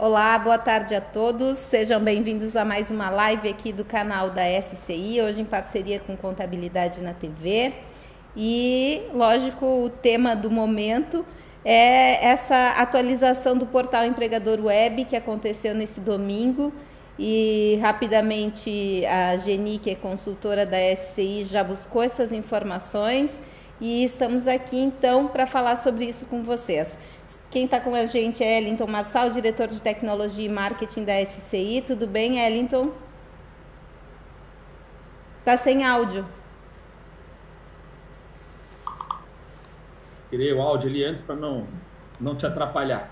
Olá, boa tarde a todos. Sejam bem-vindos a mais uma live aqui do canal da SCI, hoje em parceria com Contabilidade na TV. E, lógico, o tema do momento é essa atualização do portal Empregador Web que aconteceu nesse domingo. E rapidamente a Geni, que é consultora da SCI, já buscou essas informações e estamos aqui então para falar sobre isso com vocês. Quem está com a gente é Ellington Marçal, diretor de tecnologia e marketing da SCI. Tudo bem, Ellington? Está sem áudio. Tirei o áudio ali antes para não, não te atrapalhar.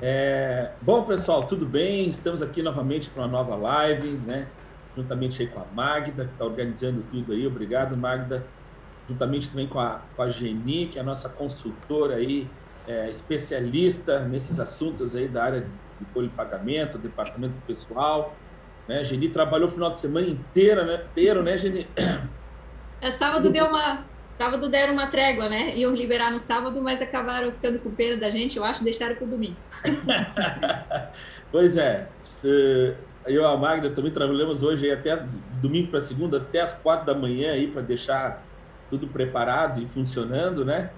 É, bom, pessoal, tudo bem? Estamos aqui novamente para uma nova live, né? Juntamente aí com a Magda, que está organizando tudo aí. Obrigado, Magda. Juntamente também com a, com a Geni, que é a nossa consultora aí é, especialista nesses assuntos aí da área de folha de pagamento, departamento pessoal. Né? Geni trabalhou o final de semana inteira, né? Inteiro, né, Geni? É, sábado deu uma. Sábado deram uma trégua, né? Iam liberar no sábado, mas acabaram ficando com pena da gente, eu acho, deixaram para o domingo. pois é. é. Eu e a Magda também trabalhamos hoje até domingo para segunda, até as quatro da manhã aí para deixar tudo preparado e funcionando, né?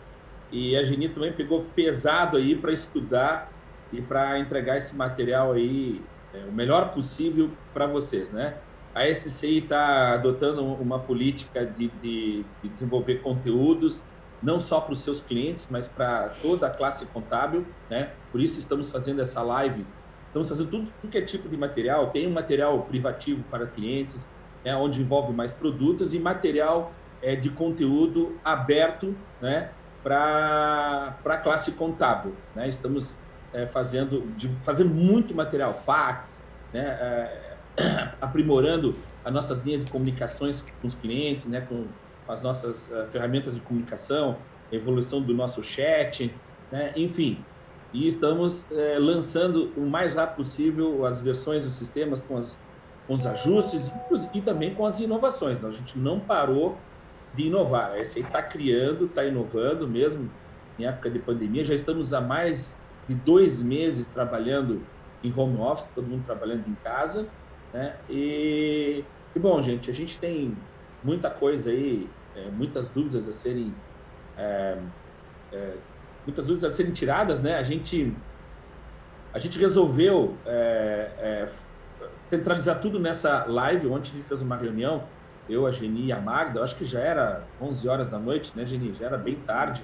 E a Geni também pegou pesado aí para estudar e para entregar esse material aí é, o melhor possível para vocês, né? A SCI está adotando uma política de, de, de desenvolver conteúdos não só para os seus clientes, mas para toda a classe contábil, né? Por isso estamos fazendo essa live. Estamos fazendo tudo, tudo que é tipo de material. Tem um material privativo para clientes, né? onde envolve mais produtos e material é, de conteúdo aberto, né? para a classe contábil. Né? Estamos é, fazendo, de, fazendo muito material, fax, né? É, aprimorando as nossas linhas de comunicações com os clientes, né? com, as nossas uh, ferramentas de comunicação, evolução do nosso chat, né? enfim. E estamos é, lançando o mais rápido possível as versões dos sistemas com, as, com os ajustes e, e também com as inovações. Né? A gente não parou de inovar. A SAI está criando, está inovando mesmo em época de pandemia. Já estamos há mais de dois meses trabalhando em home office, todo mundo trabalhando em casa. Né? E, e bom, gente, a gente tem muita coisa aí, é, muitas dúvidas a serem é, é, muitas dúvidas a serem tiradas, né? A gente a gente resolveu é, é, centralizar tudo nessa live. Ontem a gente fez uma reunião eu, a Geni e a Magda, acho que já era 11 horas da noite, né, Geni? Já era bem tarde.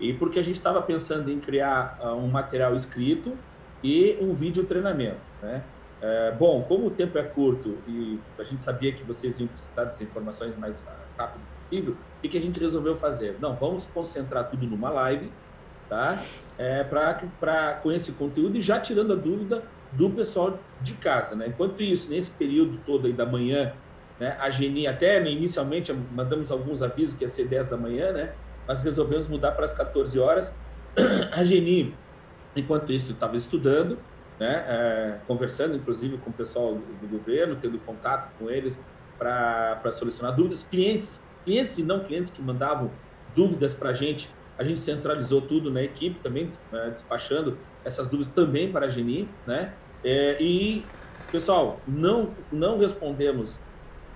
E porque a gente estava pensando em criar uh, um material escrito e um vídeo treinamento, né? É, bom, como o tempo é curto e a gente sabia que vocês iam precisar dessas informações mais rápido possível, o que a gente resolveu fazer? Não, vamos concentrar tudo numa live, tá? É, para com esse conteúdo e já tirando a dúvida do pessoal de casa, né? Enquanto isso, nesse período todo aí da manhã né? A Geni, até inicialmente mandamos alguns avisos que ia ser 10 da manhã, né? mas resolvemos mudar para as 14 horas. A Geni, enquanto isso, estava estudando, né? É, conversando inclusive com o pessoal do governo, tendo contato com eles para solucionar dúvidas. Clientes, clientes e não clientes que mandavam dúvidas para a gente, a gente centralizou tudo na equipe também, é, despachando essas dúvidas também para a Geni, né? É, e, pessoal, não, não respondemos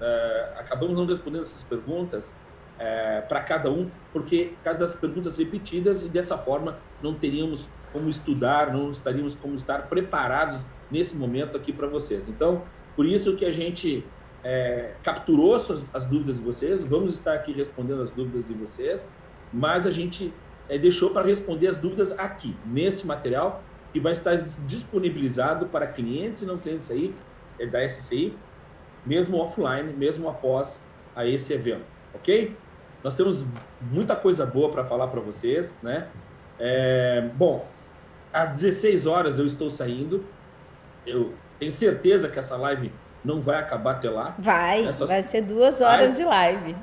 uh, acabamos não respondendo essas perguntas uh, eh, para cada um, porque por causa das perguntas repetidas e dessa forma não teríamos como estudar, não estaríamos como estar preparados nesse momento aqui para vocês. Então, por isso que a gente é, capturou as, as, dúvidas de vocês, vamos estar aqui respondendo as dúvidas de vocês, mas a gente deixou para responder as dúvidas aqui, nesse material, que vai estar disponibilizado para clientes e não clientes aí da SCI, mesmo offline, mesmo após a esse evento, ok? Nós temos muita coisa boa para falar para vocês, né? É, bom, às 16 horas eu estou saindo. Eu tenho certeza que essa live não vai acabar até lá. Vai, né? vai ser duas horas vai. de live.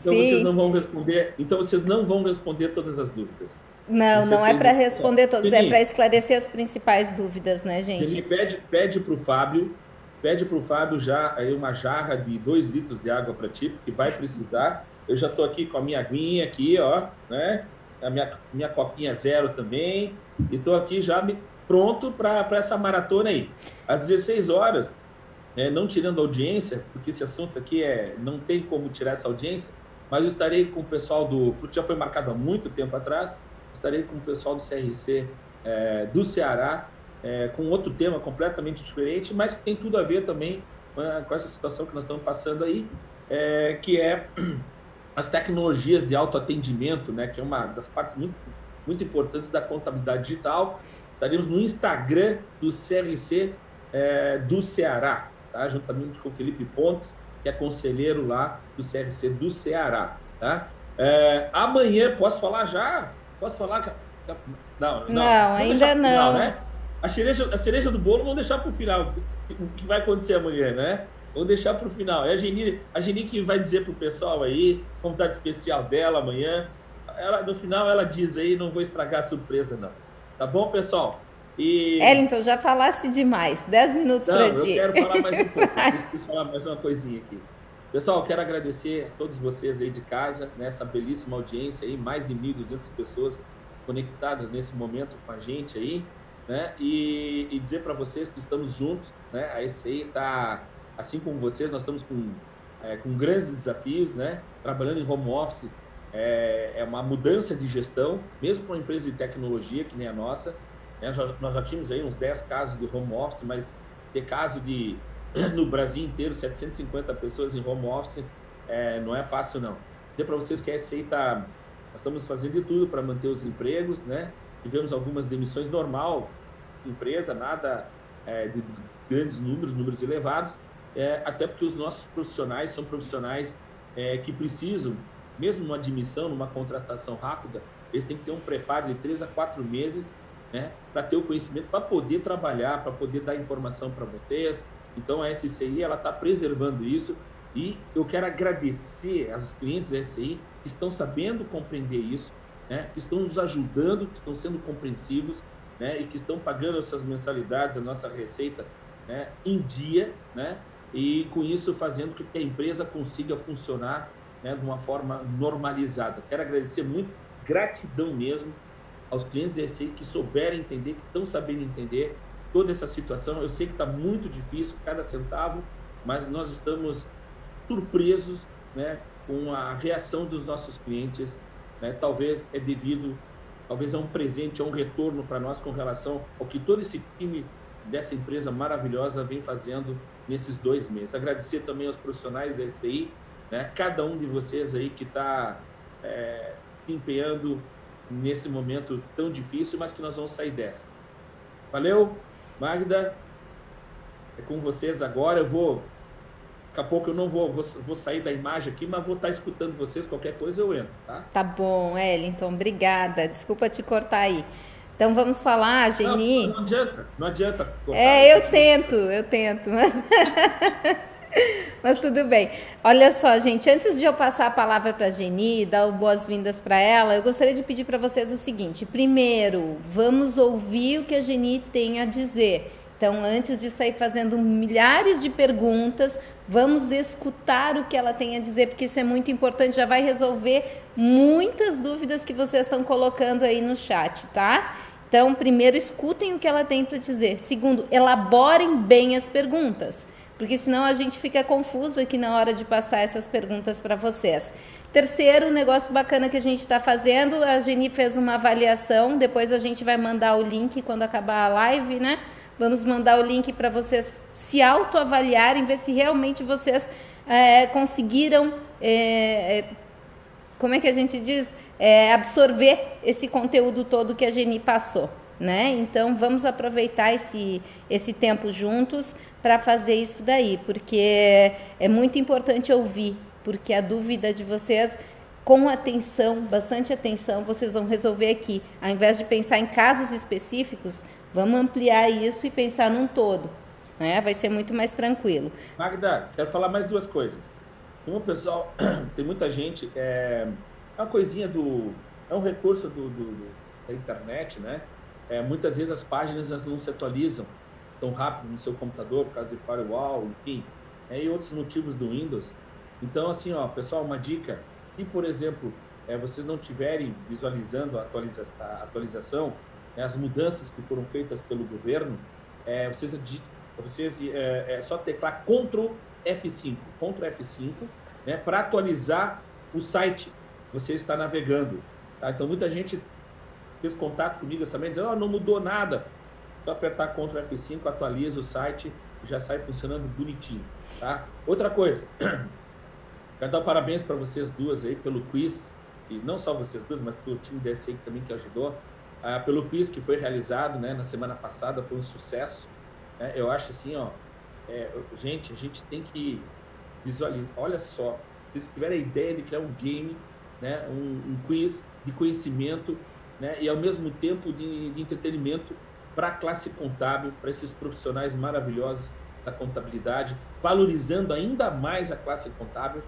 Então Sim. vocês não vão responder. Então vocês não vão responder todas as dúvidas. Não, vocês não é para responder todas, é para esclarecer as principais dúvidas, né, gente? Ele pede, pede para o Fábio Pede para o Fábio já aí uma jarra de dois litros de água para ti, porque vai precisar. Eu já estou aqui com a minha aguinha aqui, ó, né? A minha, minha copinha zero também. E estou aqui já me pronto para essa maratona aí. Às 16 horas, é, não tirando audiência, porque esse assunto aqui é não tem como tirar essa audiência, mas eu estarei com o pessoal do, porque já foi marcado há muito tempo atrás, estarei com o pessoal do CRC é, do Ceará, é, com outro tema completamente diferente, mas que tem tudo a ver também com essa situação que nós estamos passando aí, é, que é as tecnologias de autoatendimento, né, que é uma das partes muito, muito importantes da contabilidade digital. Estaremos no Instagram do CRC é, do Ceará, tá? juntamente com o Felipe Pontes, que é conselheiro lá do CRC do Ceará. Tá? É, amanhã, posso falar já? Posso falar? Não, não, não ainda não. Final, né? A cereja, a cereja do bolo vamos deixar para o final, o que vai acontecer amanhã, né? Vamos deixar para o final. É a Geni, a Geni que vai dizer para o pessoal aí, convidado especial dela amanhã. Ela, no final ela diz aí, não vou estragar a surpresa não. Tá bom, pessoal? E... Ellington, já falasse demais. Dez minutos para ti. Eu quero falar mais um pouco. Preciso falar mais uma coisinha aqui. Pessoal, quero agradecer a todos vocês aí de casa, nessa belíssima audiência aí, mais de 1.200 pessoas conectadas nesse momento com a gente aí, né? E, e dizer para vocês que estamos juntos, né? A SCI está, assim como vocês, nós estamos com, é, com grandes desafios, né? Trabalhando em home office, é, é uma mudança de gestão, mesmo para uma empresa de tecnologia que nem a nossa, né? Nós já tínhamos aí uns 10 casos de home office, mas ter caso de, no Brasil inteiro, 750 pessoas em home office, é, não é fácil não. Dizer para vocês que a SCI está, nós estamos fazendo de tudo para manter os empregos, né? Tivemos algumas demissões normal, empresa, nada é, de grandes números, números elevados, é, até porque os nossos profissionais são profissionais é, que precisam, mesmo numa admissão, numa contratação rápida, eles têm que ter um preparo de três a quatro meses né, para ter o conhecimento, para poder trabalhar, para poder dar informação para vocês. Então a SCI está preservando isso e eu quero agradecer aos clientes da SCI que estão sabendo compreender isso, né, que estão nos ajudando, que estão sendo compreensivos, né, e que estão pagando essas mensalidades, a nossa receita, né, em dia, né, e com isso fazendo com que a empresa consiga funcionar né, de uma forma normalizada. Quero agradecer muito, gratidão mesmo aos clientes da SI que souberem entender, que estão sabendo entender toda essa situação. Eu sei que está muito difícil, cada centavo, mas nós estamos surpresos né, com a reação dos nossos clientes. Né? Talvez é devido, talvez a um presente, a um retorno para nós com relação ao que todo esse time dessa empresa maravilhosa vem fazendo nesses dois meses. Agradecer também aos profissionais da SI, né? cada um de vocês aí que está é, se empenhando nesse momento tão difícil, mas que nós vamos sair dessa. Valeu, Magda. É com vocês agora. Eu vou. Daqui a pouco eu não vou, vou, vou sair da imagem aqui, mas vou estar escutando vocês. Qualquer coisa eu entro, tá? Tá bom, Ellington. Obrigada. Desculpa te cortar aí. Então vamos falar, Geni. Não, não adianta, não adianta. Cortar, é, eu tento, eu tento. Mas tudo bem. Olha só, gente, antes de eu passar a palavra para a Geni dar boas-vindas para ela, eu gostaria de pedir para vocês o seguinte: primeiro, vamos ouvir o que a Geni tem a dizer. Então, antes de sair fazendo milhares de perguntas, vamos escutar o que ela tem a dizer, porque isso é muito importante, já vai resolver muitas dúvidas que vocês estão colocando aí no chat, tá? Então, primeiro, escutem o que ela tem para dizer. Segundo, elaborem bem as perguntas porque senão a gente fica confuso aqui na hora de passar essas perguntas para vocês. Terceiro negócio bacana que a gente está fazendo, a Geni fez uma avaliação, depois a gente vai mandar o link quando acabar a live, né? Vamos mandar o link para vocês se autoavaliarem, ver se realmente vocês é, conseguiram, é, como é que a gente diz, é, absorver esse conteúdo todo que a Geni passou. Né? Então vamos aproveitar esse, esse tempo juntos para fazer isso daí, porque é muito importante ouvir, porque a dúvida de vocês com atenção, bastante atenção, vocês vão resolver aqui. Ao invés de pensar em casos específicos, vamos ampliar isso e pensar num todo. Né? Vai ser muito mais tranquilo. Magda, quero falar mais duas coisas. Uma, pessoal, tem muita gente, é, é uma coisinha do. É um recurso do, do da internet, né? É, muitas vezes as páginas não se atualizam tão rápido no seu computador por causa de firewall, enfim, é, e outros motivos do Windows. Então, assim, ó, pessoal, uma dica: se, por exemplo, é, vocês não tiverem visualizando a, atualiza a atualização, né, as mudanças que foram feitas pelo governo, é, vocês, vocês é, é só teclar Ctrl F5, Ctrl F5, né, para atualizar o site que você está navegando. Tá? Então, muita gente fez contato comigo essa manhã dizendo, oh, não mudou nada. Só apertar Ctrl F5, atualiza o site já sai funcionando bonitinho. Tá? Outra coisa, quero dar parabéns para vocês duas aí pelo quiz, e não só vocês duas, mas pelo time DSI também que ajudou, ah, pelo quiz que foi realizado né, na semana passada, foi um sucesso. Né? Eu acho assim, ó, é, gente, a gente tem que visualizar, olha só, se tiverem a ideia de criar um game, né, um, um quiz de conhecimento né, e ao mesmo tempo de, de entretenimento para a classe contábil, para esses profissionais maravilhosos da contabilidade, valorizando ainda mais a classe contábil.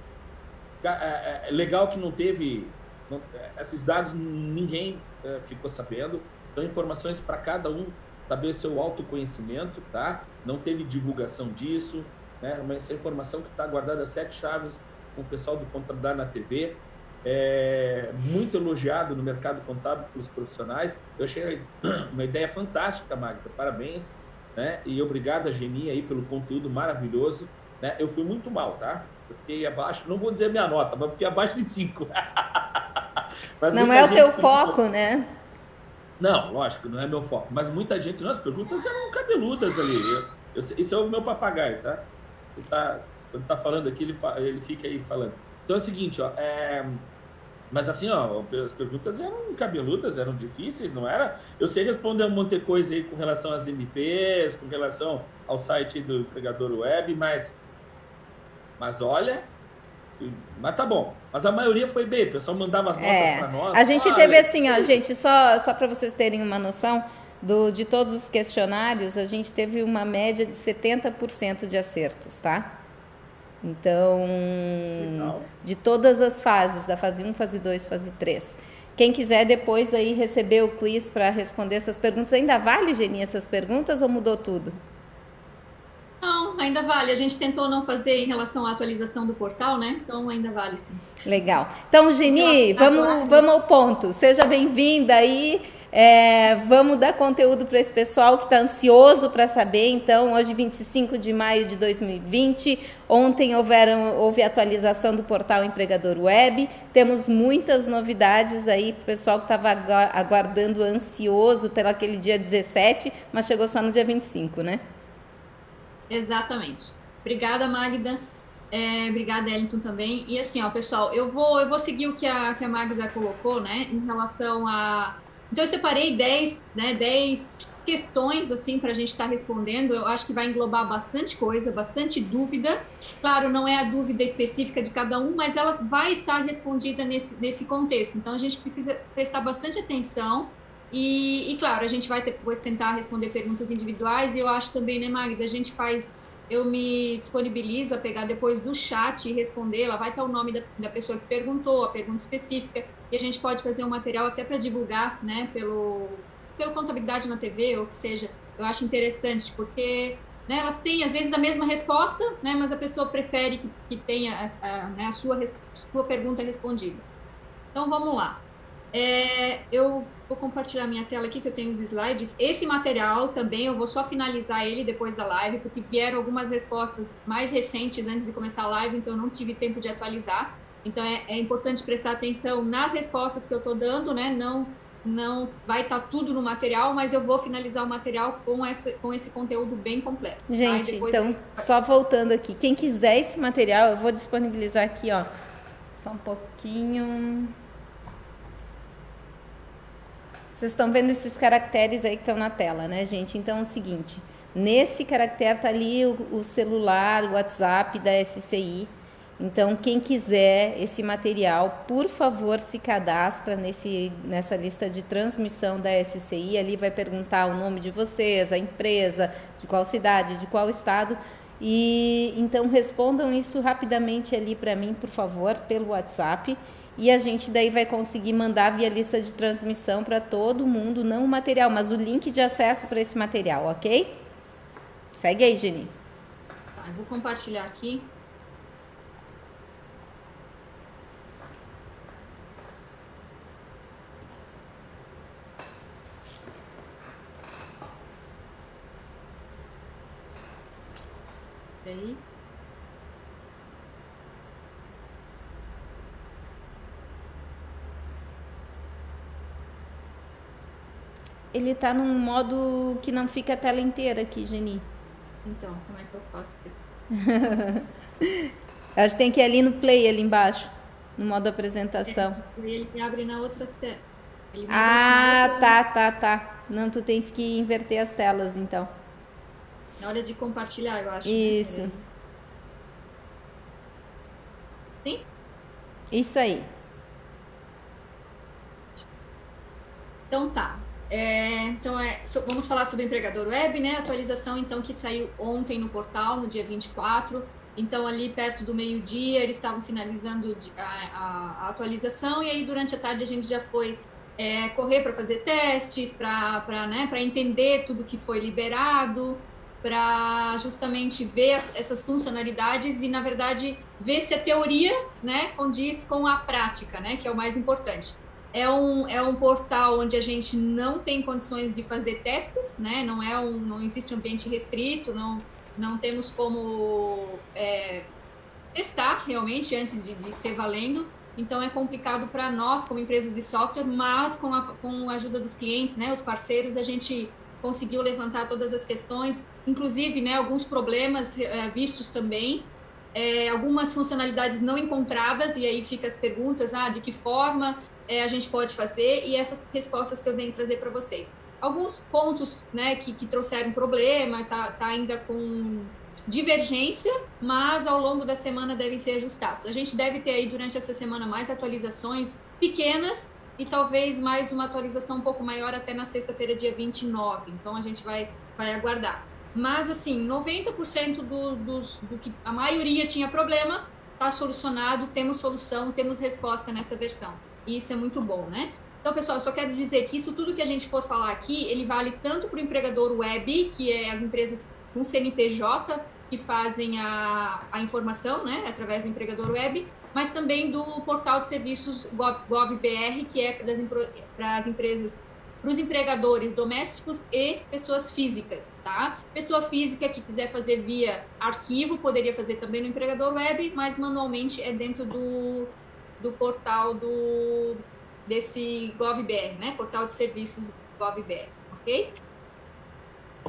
É, é, é legal que não teve não, é, esses dados ninguém é, ficou sabendo, então informações para cada um saber seu autoconhecimento, tá? Não teve divulgação disso, né? Mas essa informação que está guardada sete chaves com o pessoal do Contabilidade na TV, é muito elogiado no mercado contábil pelos profissionais. Eu achei uma ideia fantástica, Magda. Parabéns, né? E obrigado a Geni aí pelo conteúdo maravilhoso. Né? Eu fui muito mal, tá? Eu fiquei abaixo, não vou dizer minha nota, mas fiquei abaixo de 5. não é o teu foco, né? Não, lógico, não é meu foco. Mas muita gente, nossa, perguntas eram cabeludas ali. Eu, eu, isso é o meu papagaio, tá? Ele tá quando tá falando aqui, ele, ele fica aí falando. Então é o seguinte, ó. É, mas assim, ó, as perguntas eram cabeludas, eram difíceis, não era? Eu sei responder um monte de coisa aí com relação às MPs, com relação ao site do empregador web, mas. Mas olha, mas tá bom. Mas a maioria foi B, o pessoal mandava as notas é, para nós. A gente ah, teve assim, ó, gente, só, só para vocês terem uma noção, do, de todos os questionários, a gente teve uma média de 70% de acertos, tá? Então, Legal. de todas as fases, da fase 1, fase 2, fase 3. Quem quiser depois aí receber o quiz para responder essas perguntas, ainda vale, Geni, essas perguntas ou mudou tudo? Ainda vale. A gente tentou não fazer em relação à atualização do portal, né? Então ainda vale sim. Legal. Então, Geni, vamos, vamos ao ponto. Seja bem-vinda aí. É, vamos dar conteúdo para esse pessoal que está ansioso para saber. Então, hoje, 25 de maio de 2020, ontem houveram, houve atualização do portal Empregador Web. Temos muitas novidades aí para o pessoal que estava aguardando ansioso pelo aquele dia 17, mas chegou só no dia 25, né? Exatamente. Obrigada, Magda. É, obrigada, Ellington, também. E assim, ó, pessoal, eu vou, eu vou seguir o que a, que a Magda colocou, né, em relação a. Então, eu separei 10, né, 10 questões, assim, para a gente estar tá respondendo. Eu acho que vai englobar bastante coisa, bastante dúvida. Claro, não é a dúvida específica de cada um, mas ela vai estar respondida nesse, nesse contexto. Então, a gente precisa prestar bastante atenção e, e, claro, a gente vai depois tentar responder perguntas individuais. E eu acho também, né, Magda, a gente faz. Eu me disponibilizo a pegar depois do chat e responder. Lá vai estar o nome da, da pessoa que perguntou, a pergunta específica. E a gente pode fazer um material até para divulgar, né, pelo, pelo Contabilidade na TV, ou que seja. Eu acho interessante, porque né, elas têm, às vezes, a mesma resposta, né, mas a pessoa prefere que, que tenha a, a, né, a sua, sua pergunta respondida. Então, vamos lá. É, eu vou compartilhar minha tela aqui, que eu tenho os slides. Esse material também, eu vou só finalizar ele depois da live, porque vieram algumas respostas mais recentes antes de começar a live, então eu não tive tempo de atualizar. Então é, é importante prestar atenção nas respostas que eu estou dando, né? Não, não vai estar tá tudo no material, mas eu vou finalizar o material com, essa, com esse conteúdo bem completo. Tá? Gente, então, eu... só voltando aqui, quem quiser esse material, eu vou disponibilizar aqui, ó. Só um pouquinho. Vocês estão vendo esses caracteres aí que estão na tela, né, gente? Então é o seguinte, nesse caractere tá ali o, o celular, o WhatsApp da SCI. Então, quem quiser esse material, por favor, se cadastra nesse, nessa lista de transmissão da SCI. Ali vai perguntar o nome de vocês, a empresa, de qual cidade, de qual estado. E então respondam isso rapidamente ali para mim, por favor, pelo WhatsApp e a gente daí vai conseguir mandar via lista de transmissão para todo mundo, não o material, mas o link de acesso para esse material, ok? Segue aí, Geni. Tá, eu vou compartilhar aqui. Aí. Ele tá num modo que não fica a tela inteira aqui, Geni. Então, como é que eu faço? Acho que tem que ir ali no play, ali embaixo, no modo apresentação. É, ele abre na outra tela. Ah, tá, tá, tá. Não, tu tens que inverter as telas, então. Na hora de compartilhar, eu acho. Né? Isso. Né? Sim? Isso aí. Então tá. É, então, é, so, vamos falar sobre o empregador web, né? Atualização, então, que saiu ontem no portal, no dia 24. Então, ali perto do meio-dia, eles estavam finalizando a, a, a, atualização, e aí durante a tarde a gente já foi é, correr para fazer testes, para né, entender tudo que foi liberado, para justamente ver as, essas funcionalidades e, na verdade, ver se a teoria né, condiz com a prática, né, que é o mais importante. É um, é um portal onde a gente não tem condições de fazer testes, né? Não é um, não existe um ambiente restrito, não, não temos como é, testar realmente antes de, de ser valendo. Então é complicado para nós como empresas de software, mas com a, com a ajuda dos clientes, né, os parceiros, a gente conseguiu levantar todas as questões, inclusive, né, alguns problemas é, vistos também, é, algumas funcionalidades não encontradas e aí fica as perguntas, ah, de que forma é, a gente pode fazer e essas respostas que eu venho trazer para vocês. Alguns pontos né, que, que trouxeram problema, tá, tá ainda com divergência, mas ao longo da semana devem ser ajustados. A gente deve ter aí durante essa semana mais atualizações pequenas e talvez mais uma atualização um pouco maior até na sexta-feira, dia 29. Então a gente vai, vai aguardar. Mas assim, 90% do, dos, do que a maioria tinha problema está solucionado, temos solução, temos resposta nessa versão. E isso é muito bom, né? Então, pessoal, eu só quero dizer que isso tudo que a gente for falar aqui, ele vale tanto para o empregador web, que é as empresas com CNPJ que fazem a, a informação, né, através do empregador web, mas também do portal de serviços GovBR, que é para as empresas, para os empregadores domésticos e pessoas físicas, tá? Pessoa física que quiser fazer via arquivo, poderia fazer também no empregador web, mas manualmente é dentro do, do portal do desse GovBR, né? Portal de serviços GovBR, ok?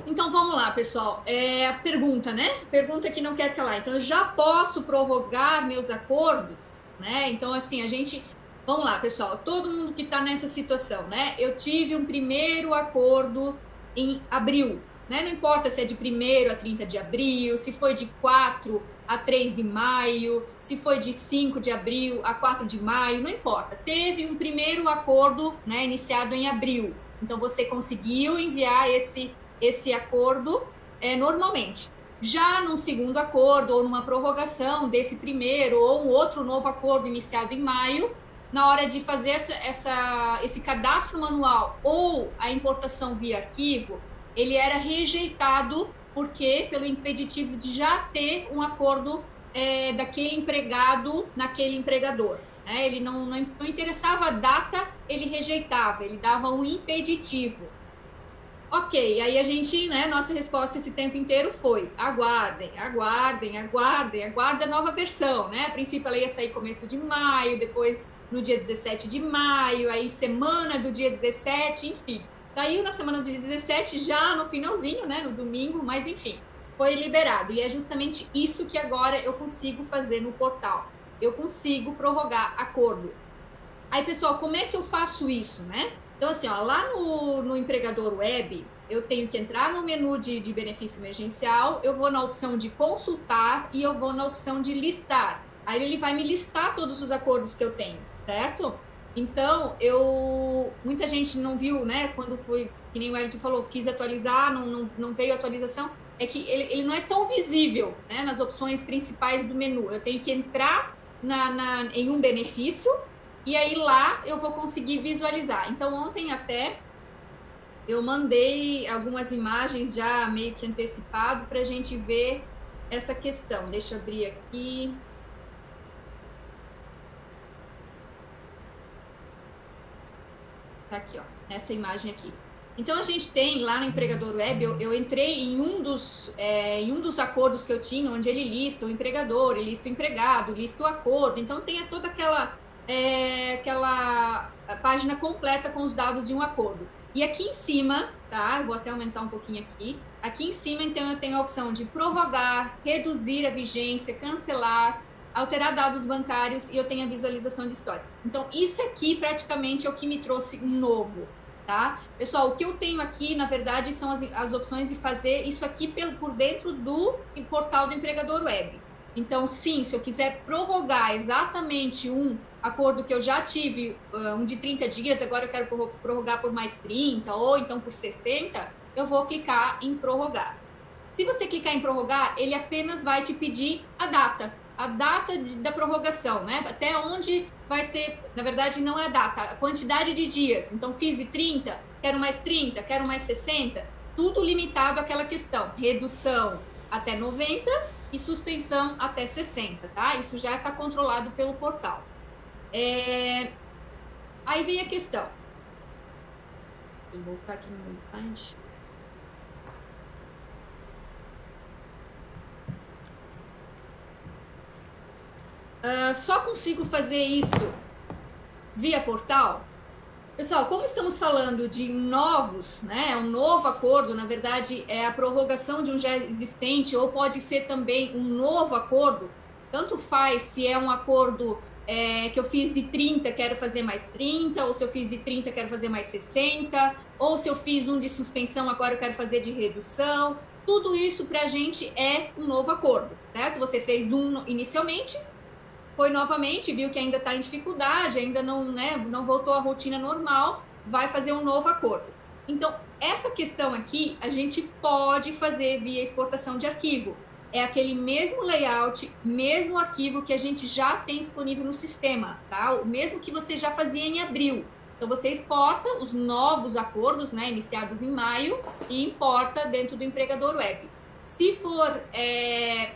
Então vamos lá, pessoal. É a pergunta, né? Pergunta que não quer calar. Então eu já posso prorrogar meus acordos, né? Então assim, a gente Vamos lá, pessoal. Todo mundo que está nessa situação, né? Eu tive um primeiro acordo em abril, né? Não importa se é de 1 a 30 de abril, se foi de 4 a 3 de maio, se foi de 5 de abril a 4 de maio, não importa. Teve um primeiro acordo né, iniciado em abril. Então, você conseguiu enviar esse, esse acordo é, normalmente. Já num segundo acordo, ou numa prorrogação desse primeiro, ou um outro novo acordo iniciado em maio, na hora de fazer essa, essa, esse cadastro manual ou a importação via arquivo, ele era rejeitado porque pelo impeditivo de já ter um acordo é, daquele empregado naquele empregador. Né? Ele não, não, não interessava a data, ele rejeitava, ele dava um impeditivo. Ok, aí a gente, né, nossa resposta esse tempo inteiro foi: aguardem, aguardem, aguardem, aguardem a nova versão, né? A princípio ela ia sair começo de maio, depois no dia 17 de maio, aí semana do dia 17, enfim. Saiu na semana de 17, já no finalzinho, né, no domingo, mas enfim, foi liberado. E é justamente isso que agora eu consigo fazer no portal. Eu consigo prorrogar acordo. Aí, pessoal, como é que eu faço isso, né? Então, assim, ó, lá no, no empregador web, eu tenho que entrar no menu de, de benefício emergencial, eu vou na opção de consultar e eu vou na opção de listar. Aí ele vai me listar todos os acordos que eu tenho, certo? Então, eu muita gente não viu, né, quando foi, que nem o Wellington falou, quis atualizar, não, não, não veio atualização, é que ele, ele não é tão visível né, nas opções principais do menu. Eu tenho que entrar na, na, em um benefício e aí lá eu vou conseguir visualizar. Então, ontem até eu mandei algumas imagens já meio que antecipado para a gente ver essa questão. Deixa eu abrir aqui. Tá aqui, ó, nessa imagem aqui. Então a gente tem lá no empregador web, eu, eu entrei em um, dos, é, em um dos acordos que eu tinha, onde ele lista o empregador, ele lista o empregado, lista o acordo. Então tem toda aquela, é, aquela página completa com os dados de um acordo. E aqui em cima, tá? Vou até aumentar um pouquinho aqui. Aqui em cima, então, eu tenho a opção de prorrogar, reduzir a vigência, cancelar, alterar dados bancários e eu tenho a visualização de história. Então, isso aqui praticamente é o que me trouxe novo, tá? Pessoal, o que eu tenho aqui, na verdade, são as, as opções de fazer isso aqui por, por dentro do portal do empregador web. Então, sim, se eu quiser prorrogar exatamente um acordo que eu já tive, um de 30 dias, agora eu quero prorrogar por mais 30 ou então por 60, eu vou clicar em prorrogar. Se você clicar em prorrogar, ele apenas vai te pedir a data, a data de, da prorrogação, né? Até onde vai ser, na verdade, não é a data, a quantidade de dias. Então, fiz 30, quero mais 30, quero mais 60, tudo limitado àquela questão. Redução até 90 e suspensão até 60, tá? Isso já está controlado pelo portal. É... Aí vem a questão. Vou voltar aqui no meu slide. Uh, só consigo fazer isso via portal? Pessoal, como estamos falando de novos, né, um novo acordo, na verdade é a prorrogação de um já existente, ou pode ser também um novo acordo, tanto faz se é um acordo é, que eu fiz de 30, quero fazer mais 30, ou se eu fiz de 30, quero fazer mais 60, ou se eu fiz um de suspensão, agora eu quero fazer de redução. Tudo isso para a gente é um novo acordo, certo? Você fez um inicialmente, foi novamente, viu que ainda está em dificuldade, ainda não, né, não voltou à rotina normal, vai fazer um novo acordo. Então, essa questão aqui, a gente pode fazer via exportação de arquivo é aquele mesmo layout, mesmo arquivo que a gente já tem disponível no sistema, tá? O mesmo que você já fazia em abril. Então você exporta os novos acordos, né, iniciados em maio, e importa dentro do empregador web. Se for é,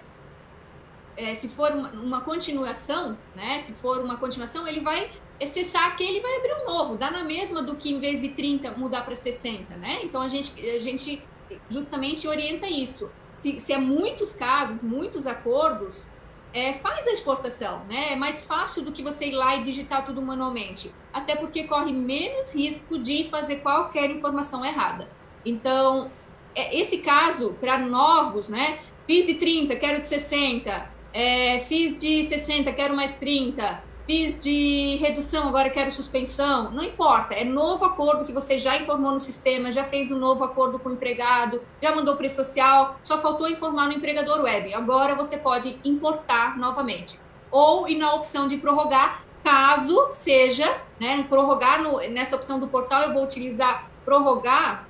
é, se for uma, uma, continuação, né, se for uma continuação, ele vai acessar aquele e vai abrir um novo. Dá na mesma do que em vez de 30 mudar para 60, né? Então a gente, a gente justamente orienta isso se, se é muitos casos, muitos acordos, é, faz a exportação, né? É mais fácil do que você ir lá e digitar tudo manualmente. Até porque corre menos risco de fazer qualquer informação errada. Então, é, esse caso, para novos, né? Fiz de 30, quero de 60. É, fiz de 60, quero mais 30 fiz de redução, agora quero suspensão, não importa, é novo acordo que você já informou no sistema, já fez um novo acordo com o empregado, já mandou preço social, só faltou informar no empregador web. Agora você pode importar novamente. Ou ir na opção de prorrogar, caso seja, né, prorrogar no, nessa opção do portal, eu vou utilizar prorrogar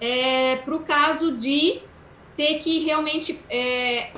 é, para o caso de ter que realmente é,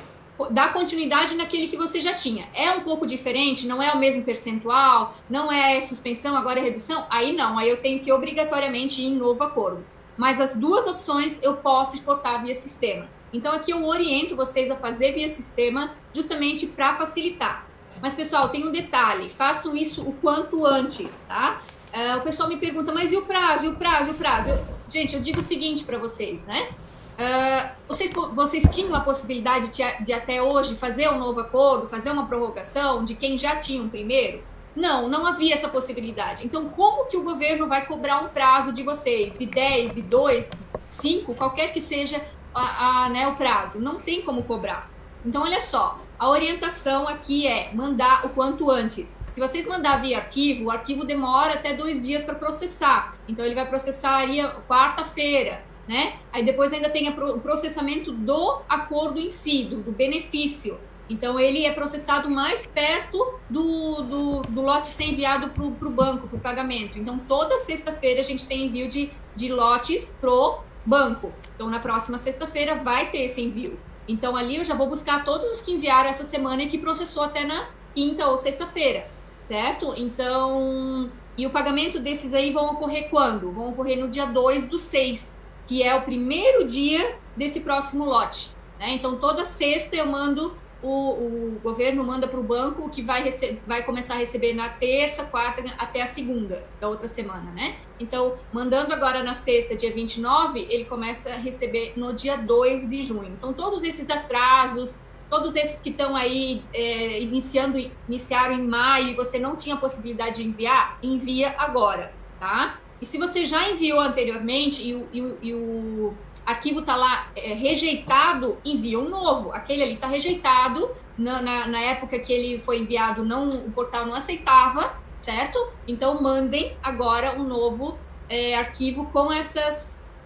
dar continuidade naquele que você já tinha. É um pouco diferente, não é o mesmo percentual, não é suspensão, agora é redução, aí não, aí eu tenho que obrigatoriamente ir em novo acordo. Mas as duas opções eu posso exportar via sistema. Então aqui eu oriento vocês a fazer via sistema justamente para facilitar. Mas pessoal, tem um detalhe, façam isso o quanto antes, tá? Uh, o pessoal me pergunta, mas e o prazo, e o prazo, e o prazo? Eu, gente, eu digo o seguinte para vocês, né? Uh, vocês, vocês tinham a possibilidade de, de, até hoje fazer um novo acordo, fazer uma prorrogação de quem já tinha um primeiro? Não, não havia essa possibilidade. Então, como que o governo vai cobrar um prazo de vocês, de 10, de 2, 5, qualquer que seja a, a, né, o prazo? Não tem como cobrar. Então, olha só, a orientação aqui é mandar o quanto antes. Se vocês mandar via arquivo, o arquivo demora até dois dias para processar. Então, ele vai processar aí quarta-feira né? Aí depois ainda tem o processamento do acordo em si, do, do benefício. Então, ele é processado mais perto do, do, do lote ser enviado para o banco, para o pagamento. Então, toda sexta-feira a gente tem envio de, de lotes pro banco. Então, na próxima sexta-feira vai ter esse envio. Então, ali eu já vou buscar todos os que enviaram essa semana e que processou até na quinta ou sexta-feira, certo? Então, e o pagamento desses aí vão ocorrer quando? Vão ocorrer no dia 2 do 6 que é o primeiro dia desse próximo lote. Né? Então, toda sexta eu mando o, o governo manda para o banco que vai, vai começar a receber na terça, quarta, até a segunda da outra semana, né? Então, mandando agora na sexta, dia 29, ele começa a receber no dia 2 de junho. Então, todos esses atrasos, todos esses que estão aí é, iniciando, iniciaram em maio e você não tinha possibilidade de enviar, envia agora, tá? E se você já enviou anteriormente e o, e e o arquivo está lá é, rejeitado, envia um novo. Aquele ali está rejeitado. Na, na, na, época que ele foi enviado, não o portal não aceitava, certo? Então mandem agora um novo é, arquivo com essas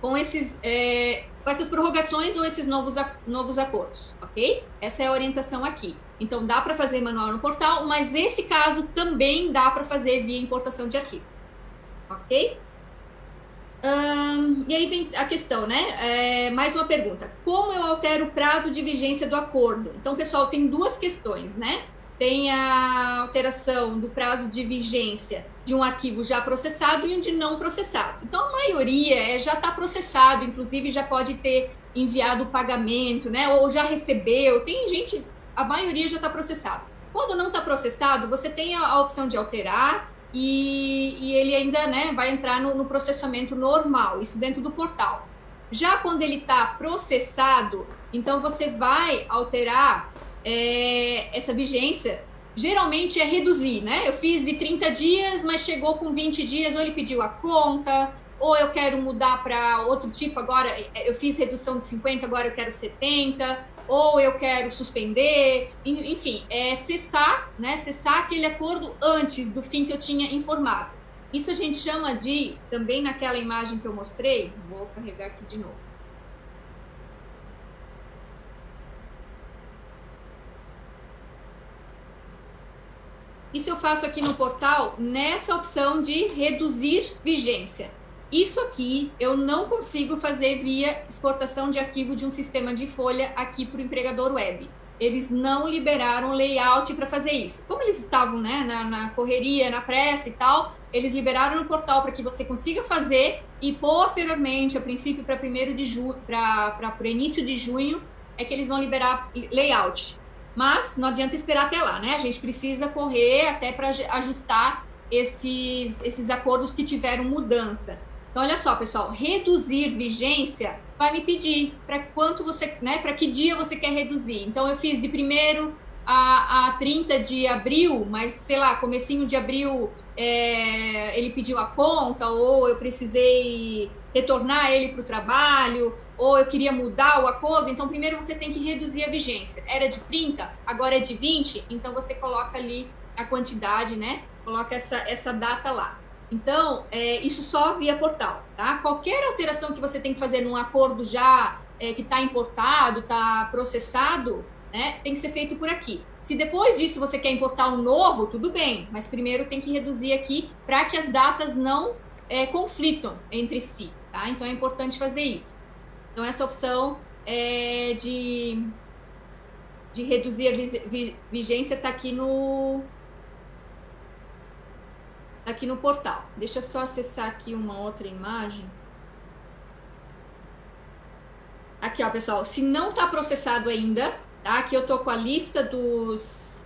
com esses é, com essas prorrogações ou esses novos novos acordos, ok? Essa é a orientação aqui. Então dá para fazer manual no portal, mas esse caso também dá para fazer via importação de arquivo, ok? e aí vem a questão, né? É, mais uma pergunta. Como eu altero o prazo de vigência do acordo? Então, pessoal, tem duas questões, né? Tem a alteração do prazo de vigência de um arquivo já processado e um de não processado. Então, a maioria é, já está processado, inclusive já pode ter enviado o pagamento, né? Ou já recebeu. Tem gente, a maioria já está processado. Quando não está processado, você tem a, a opção de alterar e, e ele ainda né, vai entrar no, no processamento normal, isso dentro do portal. Já quando ele está processado, então você vai alterar é, essa vigência. Geralmente é reduzir, né? Eu fiz de 30 dias, mas chegou com 20 dias, ou ele pediu a conta, ou eu quero mudar para outro tipo agora, eu fiz redução de 50, agora eu quero 70, ou eu quero suspender, enfim, é cessar, né, cessar aquele acordo antes do fim que eu tinha informado. Isso a gente chama de, também naquela imagem que eu mostrei, vou carregar aqui de novo. Isso eu faço aqui no portal nessa opção de reduzir vigência. Isso aqui eu não consigo fazer via exportação de arquivo de um sistema de folha aqui para o empregador web. Eles não liberaram layout para fazer isso. Como eles estavam né, na, na correria, na pressa e tal, eles liberaram no portal para que você consiga fazer e posteriormente, a princípio para primeiro de junho, para o início de junho, é que eles vão liberar layout. Mas não adianta esperar até lá, né? A gente precisa correr até para ajustar esses, esses acordos que tiveram mudança. Então, olha só, pessoal, reduzir vigência vai me pedir para quanto você, né, para que dia você quer reduzir. Então, eu fiz de primeiro a, a 30 de abril, mas sei lá, comecinho de abril é, ele pediu a conta, ou eu precisei retornar ele para o trabalho, ou eu queria mudar o acordo. Então, primeiro você tem que reduzir a vigência. Era de 30, agora é de 20, então você coloca ali a quantidade, né? Coloca essa, essa data lá. Então, é, isso só via portal, tá? Qualquer alteração que você tem que fazer num acordo já é, que está importado, está processado, né, tem que ser feito por aqui. Se depois disso você quer importar um novo, tudo bem, mas primeiro tem que reduzir aqui para que as datas não é, conflitam entre si, tá? Então é importante fazer isso. Então essa opção é, de, de reduzir a vigência está aqui no, aqui no portal. Deixa eu só acessar aqui uma outra imagem. Aqui, ó, pessoal, se não está processado ainda, tá? Aqui eu tô com a lista dos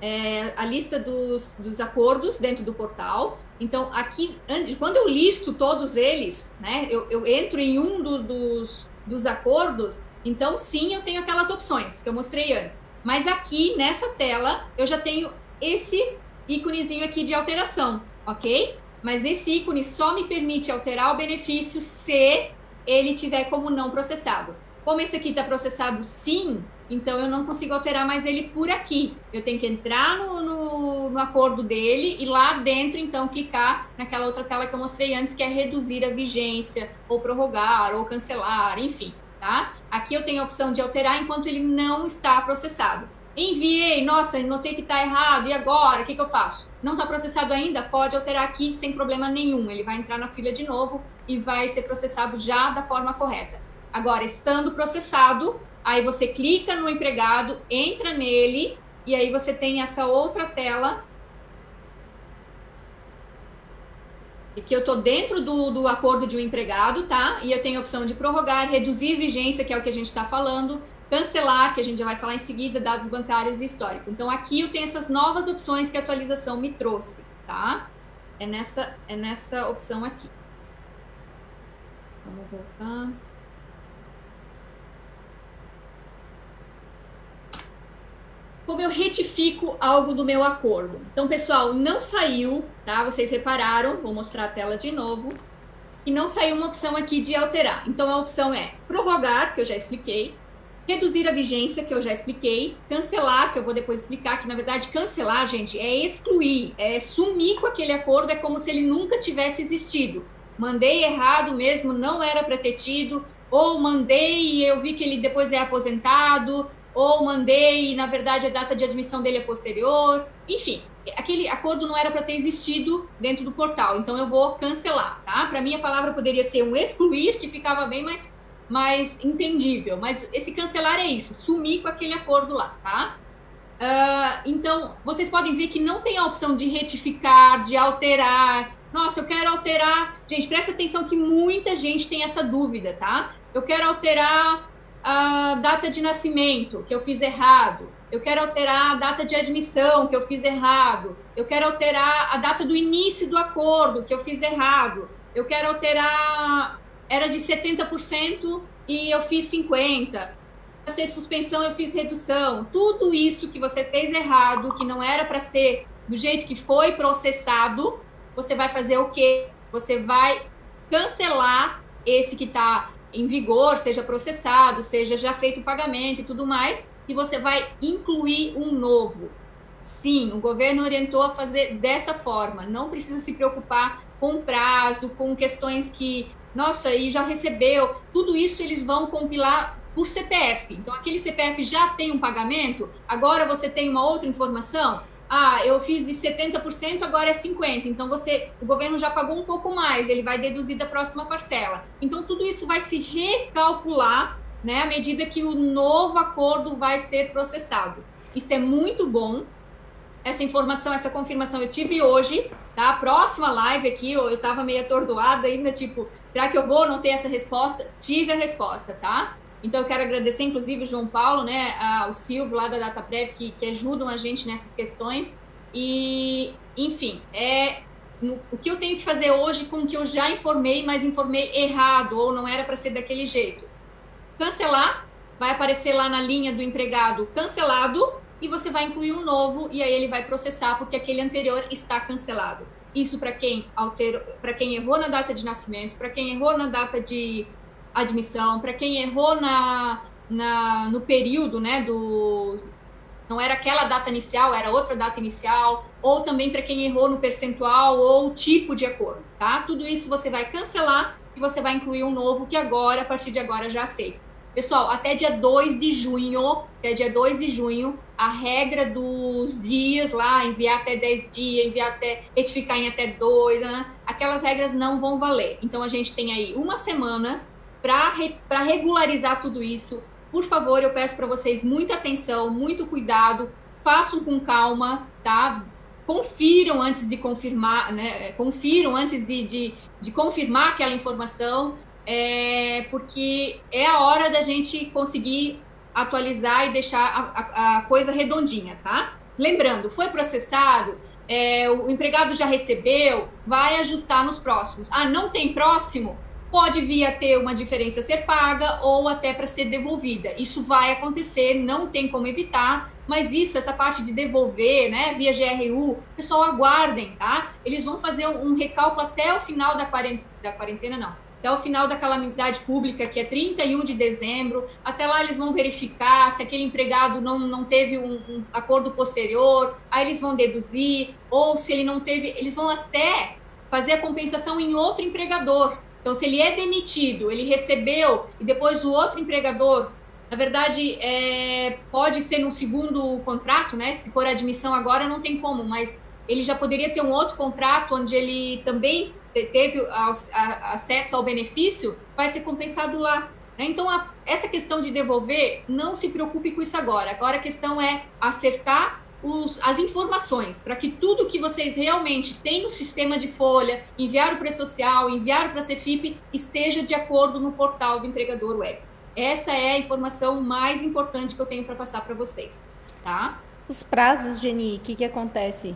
é, a lista dos, dos acordos dentro do portal. Então, aqui, quando eu listo todos eles, né, eu, eu entro em um do, dos, dos acordos, então sim, eu tenho aquelas opções que eu mostrei antes. Mas aqui, nessa tela, eu já tenho esse íconezinho aqui de alteração, ok? Mas esse ícone só me permite alterar o benefício se ele tiver como não processado. Como esse aqui está processado sim, então eu não consigo alterar mais ele por aqui. Eu tenho que entrar no, no, no, acordo dele e lá dentro, então, clicar naquela outra tela que eu mostrei antes, que é reduzir a vigência, ou prorrogar, ou cancelar, enfim, tá? Aqui eu tenho a opção de alterar enquanto ele não está processado. Enviei, nossa, notei que está errado, e agora? O que, que eu faço? Não está processado ainda? Pode alterar aqui sem problema nenhum. Ele vai entrar na fila de novo e vai ser processado já da forma correta. Agora, estando processado, aí você clica no empregado, entra nele, e aí você tem essa outra tela e que eu estou dentro do, do acordo de um empregado, tá? E eu tenho a opção de prorrogar, reduzir vigência, que é o que a gente está falando, cancelar, que a gente já vai falar em seguida, dados bancários e histórico. Então, aqui eu tenho essas novas opções que a atualização me trouxe, tá? É nessa, é nessa opção aqui. Vamos voltar. Como eu retifico algo do meu acordo. Então, pessoal, não saiu, tá? Vocês repararam, vou mostrar a tela de novo. E não saiu uma opção aqui de alterar. Então, a opção é prorrogar, que eu já expliquei, reduzir a vigência, que eu já expliquei, cancelar, que eu vou depois explicar, que na verdade cancelar, gente, é excluir, é sumir com aquele acordo, é como se ele nunca tivesse existido. Mandei errado mesmo, não era para ter tido, ou mandei e eu vi que ele depois é aposentado, ou mandei e na verdade a data de admissão dele é posterior, enfim, aquele acordo não era para ter existido dentro do portal, então eu vou cancelar, tá? Para mim a palavra poderia ser um excluir, que ficava bem mais mais entendível. Mas esse cancelar é isso, sumir com aquele acordo lá, tá? Uh, então, vocês podem ver que não tem a opção de retificar, de alterar. Nossa, eu quero alterar. Gente, presta atenção que muita gente tem essa dúvida, tá? Eu quero alterar a data de nascimento, que eu fiz errado. Eu quero alterar a data de admissão, que eu fiz errado. Eu quero alterar a data do início do acordo, que eu fiz errado. Eu quero alterar era de 70% e eu fiz 50%. Para ser suspensão, eu fiz redução. Tudo isso que você fez errado, que não era para ser do jeito que foi processado, você vai fazer o quê? Você vai cancelar esse que está em vigor, seja processado, seja já feito o pagamento e tudo mais, e você vai incluir um novo. Sim, o governo orientou a fazer dessa forma. Não precisa se preocupar com prazo, com questões que nossa, e já recebeu. Tudo isso eles vão compilar por CPF. Então, aquele CPF já tem um pagamento, agora você tem uma outra informação. Ah, eu fiz de 70%, agora é 50%. Então, você, o governo já pagou um pouco mais, ele vai deduzir da próxima parcela. Então, tudo isso vai se recalcular né, à medida que o novo acordo vai ser processado. Isso é muito bom. Essa informação, essa confirmação eu tive hoje, tá? Próxima live aqui, eu, eu tava meio atordoada ainda, tipo, será que eu vou não ter essa resposta? Tive a resposta, tá? Então, eu quero agradecer, inclusive, o João Paulo, né, a, o Silvio lá da DataPrev, que, que ajudam a gente nessas questões. E, enfim, é no, o que eu tenho que fazer hoje com o que eu já informei, mas informei errado, ou não era para ser daquele jeito. Cancelar, vai aparecer lá na linha do empregado cancelado, e você vai incluir um novo e aí ele vai processar porque aquele anterior está cancelado. Isso para quem alterou, para quem errou na data de nascimento, para quem errou na data de admissão, para quem errou na, na no período, né, do não era aquela data inicial, era outra data inicial, ou também para quem errou no percentual ou tipo de acordo, tá? Tudo isso você vai cancelar e você vai incluir um novo que agora, a partir de agora, já aceita. Pessoal, até dia 2 de junho, até dia 2 de junho, a regra dos dias lá, enviar até 10 dias, enviar até, retificar em até 2, né? aquelas regras não vão valer. Então, a gente tem aí uma semana para re, regularizar tudo isso. Por favor, eu peço para vocês muita atenção, muito cuidado, façam com calma, tá? Confiram antes de confirmar, né? Confiram antes de, de, de confirmar aquela informação é, porque é a hora da gente conseguir atualizar e deixar a, a, coisa redondinha, tá? Lembrando, foi processado, é, o empregado já recebeu, vai ajustar nos próximos. Ah, não tem próximo? Pode vir a ter uma diferença a ser paga ou até para ser devolvida. Isso vai acontecer, não tem como evitar, mas isso, essa parte de devolver, né, via GRU, pessoal, aguardem, tá? Eles vão fazer um, um recálculo até o final da quarentena, da quarentena não, até o final da calamidade pública, que é 31 de dezembro. Até lá eles vão verificar se aquele empregado não, não teve um, um acordo posterior, aí eles vão deduzir, ou se ele não teve, eles vão até fazer a compensação em outro empregador. Então, se ele é demitido, ele recebeu e depois o outro empregador, na verdade, é, pode ser no segundo contrato, né? Se for admissão agora, não tem como, mas ele já poderia ter um outro contrato onde ele também teve acesso ao benefício, vai ser compensado lá. Né? Então, a, essa questão de devolver, não se preocupe com isso agora. Agora a questão é acertar os, as informações para que tudo que vocês realmente têm no sistema de folha, enviaram para a social, enviaram para a Cefip, esteja de acordo no portal do empregador web. Essa é a informação mais importante que eu tenho para passar para vocês, tá? Os prazos, Geni, o que, que acontece?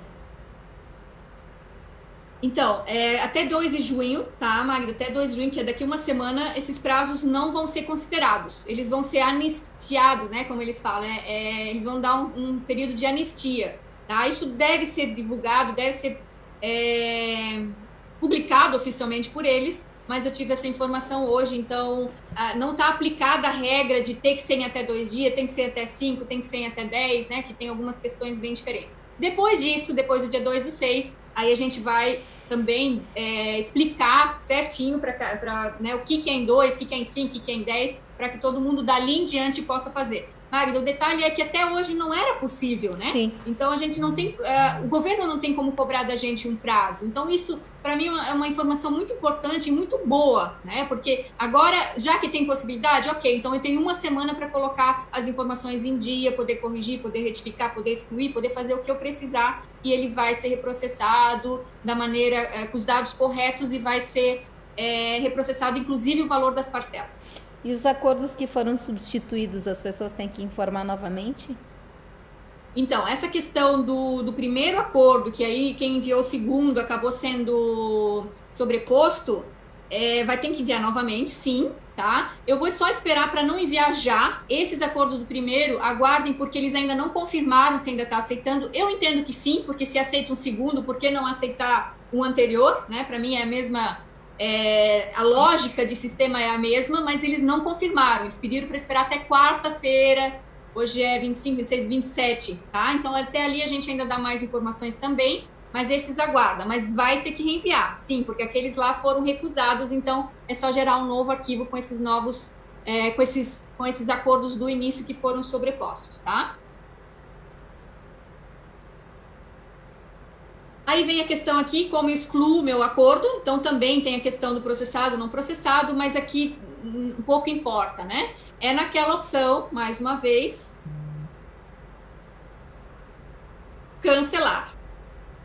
Então, é, até 2 de junho, tá, Magda? Até 2 de junho, que é daqui uma semana, esses prazos não vão ser considerados. Eles vão ser anistiados, né? Como eles falam. É, é, eles vão dar um, um, período de anistia, tá? Isso deve ser divulgado, deve ser é, publicado oficialmente por eles, mas eu tive essa informação hoje, então ah, não está aplicada a regra de ter que ser em até dois dias, tem que ser até cinco, tem que ser em até dez, né? Que tem algumas questões bem diferentes. Depois disso, depois do dia 2 do 6, aí a gente vai também é, explicar certinho para né, o que, que é em 2, o que, que é em 5, o que, que é em 10, para que todo mundo dali em diante possa fazer. Magda, o detalhe é que até hoje não era possível, né? Sim. Então a gente não tem, uh, o governo não tem como cobrar da gente um prazo. Então isso, para mim, é uma informação muito importante e muito boa, né? Porque agora, já que tem possibilidade, ok, então eu tenho uma semana para colocar as informações em dia, poder corrigir, poder retificar, poder excluir, poder fazer o que eu precisar e ele vai ser reprocessado da maneira, uh, com os dados corretos e vai ser é, reprocessado, inclusive o valor das parcelas. E os acordos que foram substituídos, as pessoas têm que informar novamente? Então, essa questão do, do primeiro acordo, que aí quem enviou o segundo acabou sendo sobreposto, é, vai ter que enviar novamente, sim, tá? Eu vou só esperar para não enviar já. Esses acordos do primeiro, aguardem, porque eles ainda não confirmaram se ainda está aceitando. Eu entendo que sim, porque se aceita um segundo, por que não aceitar o anterior, né? Para mim é a mesma é, a lógica de sistema é a mesma, mas eles não confirmaram. Eles pediram para esperar até quarta-feira. Hoje é 25, 26, 27, tá? Então até ali a gente ainda dá mais informações também, mas esses aguarda. Mas vai ter que reenviar, sim, porque aqueles lá foram recusados, então é só gerar um novo arquivo com esses novos, é, com, esses, com esses acordos do início que foram sobrepostos, tá? Aí vem a questão aqui, como excluo meu acordo, então também tem a questão do processado, não processado, mas aqui pouco importa, né? É naquela opção, mais uma vez, cancelar.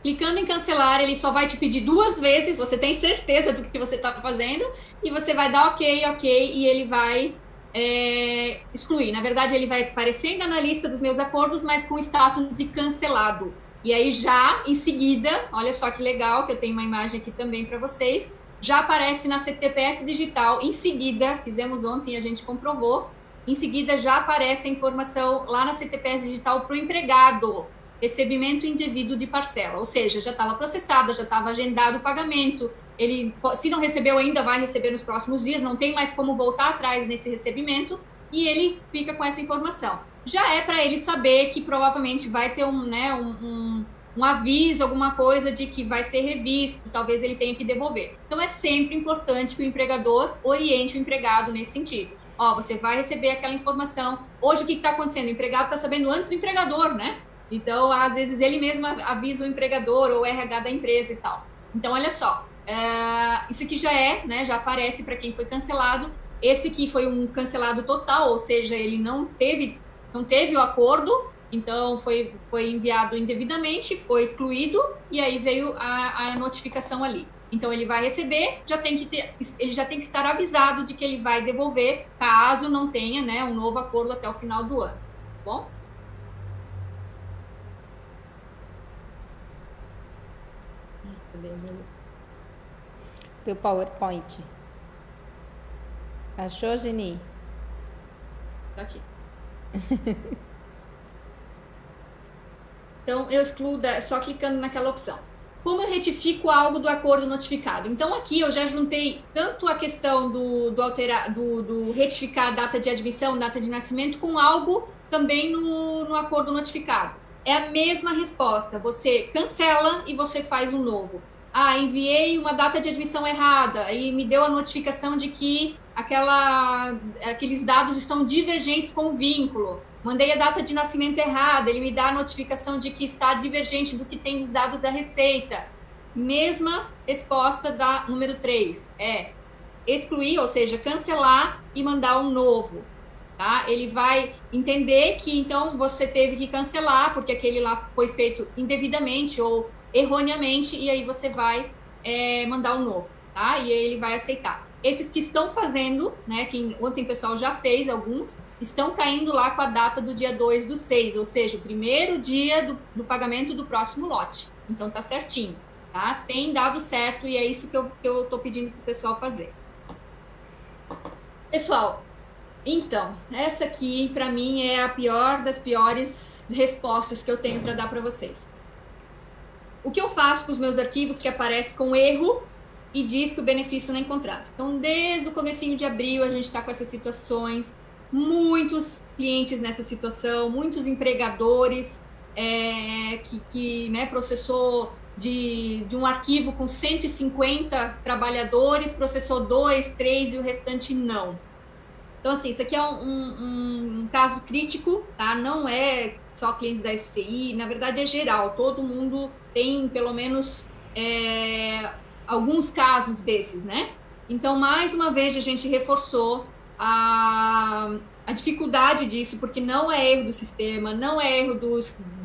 Clicando em cancelar, ele só vai te pedir duas vezes, você tem certeza do que você está fazendo, e você vai dar ok, ok, e ele vai é, excluir. Na verdade, ele vai aparecer ainda na lista dos meus acordos, mas com status de cancelado. E aí já em seguida, olha só que legal, que eu tenho uma imagem aqui também para vocês, já aparece na CTPS digital. Em seguida, fizemos ontem e a gente comprovou. Em seguida já aparece a informação lá na CTPS digital para o empregado, recebimento indevido de parcela, ou seja, já estava processada, já estava agendado o pagamento. Ele, se não recebeu ainda, vai receber nos próximos dias. Não tem mais como voltar atrás nesse recebimento e ele fica com essa informação já é para ele saber que provavelmente vai ter um, né, um, um, um, aviso, alguma coisa de que vai ser revisto, talvez ele tenha que devolver. Então é sempre importante que o empregador oriente o empregado nesse sentido. Ó, você vai receber aquela informação. Hoje o que está acontecendo? O empregado está sabendo antes do empregador, né? Então, às vezes, ele mesmo avisa o empregador ou o RH da empresa e tal. Então, olha só, é, isso aqui já é, né? Já aparece para quem foi cancelado. Esse aqui foi um cancelado total, ou seja, ele não teve não teve o acordo, então foi, foi enviado indevidamente, foi excluído e aí veio a, a notificação ali. Então ele vai receber, já tem que ter, ele já tem que estar avisado de que ele vai devolver, caso não tenha, né, um novo acordo até o final do ano. Tá bom? Teu PowerPoint. Achou, Geni? Aqui. então, eu excluo da, só clicando naquela opção. Como eu retifico algo do acordo notificado? Então, aqui eu já juntei tanto a questão do, do, alterar, do, do retificar a data de admissão, data de nascimento, com algo também no, no acordo notificado. É a mesma resposta. Você cancela e você faz um novo. Ah, enviei uma data de admissão errada e me deu a notificação de que aquela, aqueles dados estão divergentes com o vínculo. Mandei a data de nascimento errada, ele me dá a notificação de que está divergente do que tem nos dados da Receita. Mesma resposta da número 3, é excluir, ou seja, cancelar e mandar um novo. Tá? Ele vai entender que então você teve que cancelar porque aquele lá foi feito indevidamente ou erroneamente e aí você vai é, mandar um novo, tá? E ele vai aceitar. Esses que estão fazendo, né, que ontem o pessoal já fez alguns, estão caindo lá com a data do dia 2 do 6, ou seja, o primeiro dia do, do pagamento do próximo lote. Então tá certinho, tá? Tem dado certo e é isso que eu, que eu tô pedindo pro pessoal fazer. Pessoal, então, essa aqui para mim é a pior das piores respostas que eu tenho para dar para vocês. O que eu faço com os meus arquivos que aparece com erro e diz que o benefício não é encontrado. Então, desde o comecinho de abril, a gente está com essas situações, muitos clientes nessa situação, muitos empregadores é, que, que né, processou de, de um arquivo com 150 trabalhadores, processou dois, três e o restante não. Então, assim, isso aqui é um, um, um caso crítico, tá? Não é só clientes da SCI, na verdade é geral, todo mundo tem pelo menos é, alguns casos desses, né? Então, mais uma vez, a gente reforçou a, a dificuldade disso, porque não é erro do sistema, não é erro do,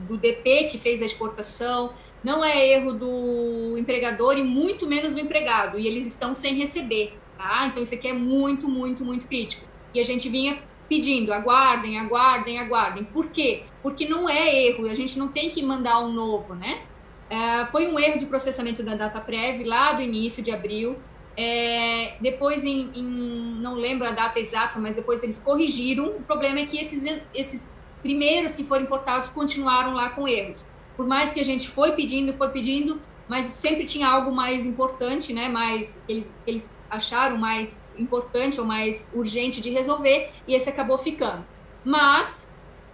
do DP que fez a exportação, não é erro do empregador e muito menos do empregado, e eles estão sem receber, tá? Então, isso aqui é muito, muito, muito crítico. E a gente vinha pedindo, aguardem, aguardem, aguardem. Por quê? Porque não é erro, a gente não tem que mandar um novo, né? É, foi um erro de processamento da data prévia lá do início de abril. É, depois, em, em, não lembro a data exata, mas depois eles corrigiram. O problema é que esses, esses primeiros que foram importados continuaram lá com erros. Por mais que a gente foi pedindo, foi pedindo, mas sempre tinha algo mais importante, né? Mais eles, eles acharam mais importante ou mais urgente de resolver e esse acabou ficando. Mas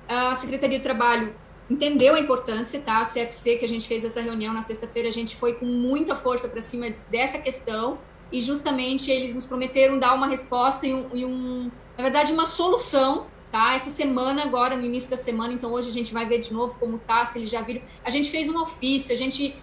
a Secretaria do Trabalho entendeu a importância, tá? A CFC, que a gente fez essa reunião na sexta-feira, a gente foi com muita força para cima dessa questão e justamente eles nos prometeram dar uma resposta e um, e um, na verdade, uma solução, tá? Essa semana agora, no início da semana, então hoje a gente vai ver de novo como tá, se eles já viram. A gente fez um ofício, a gente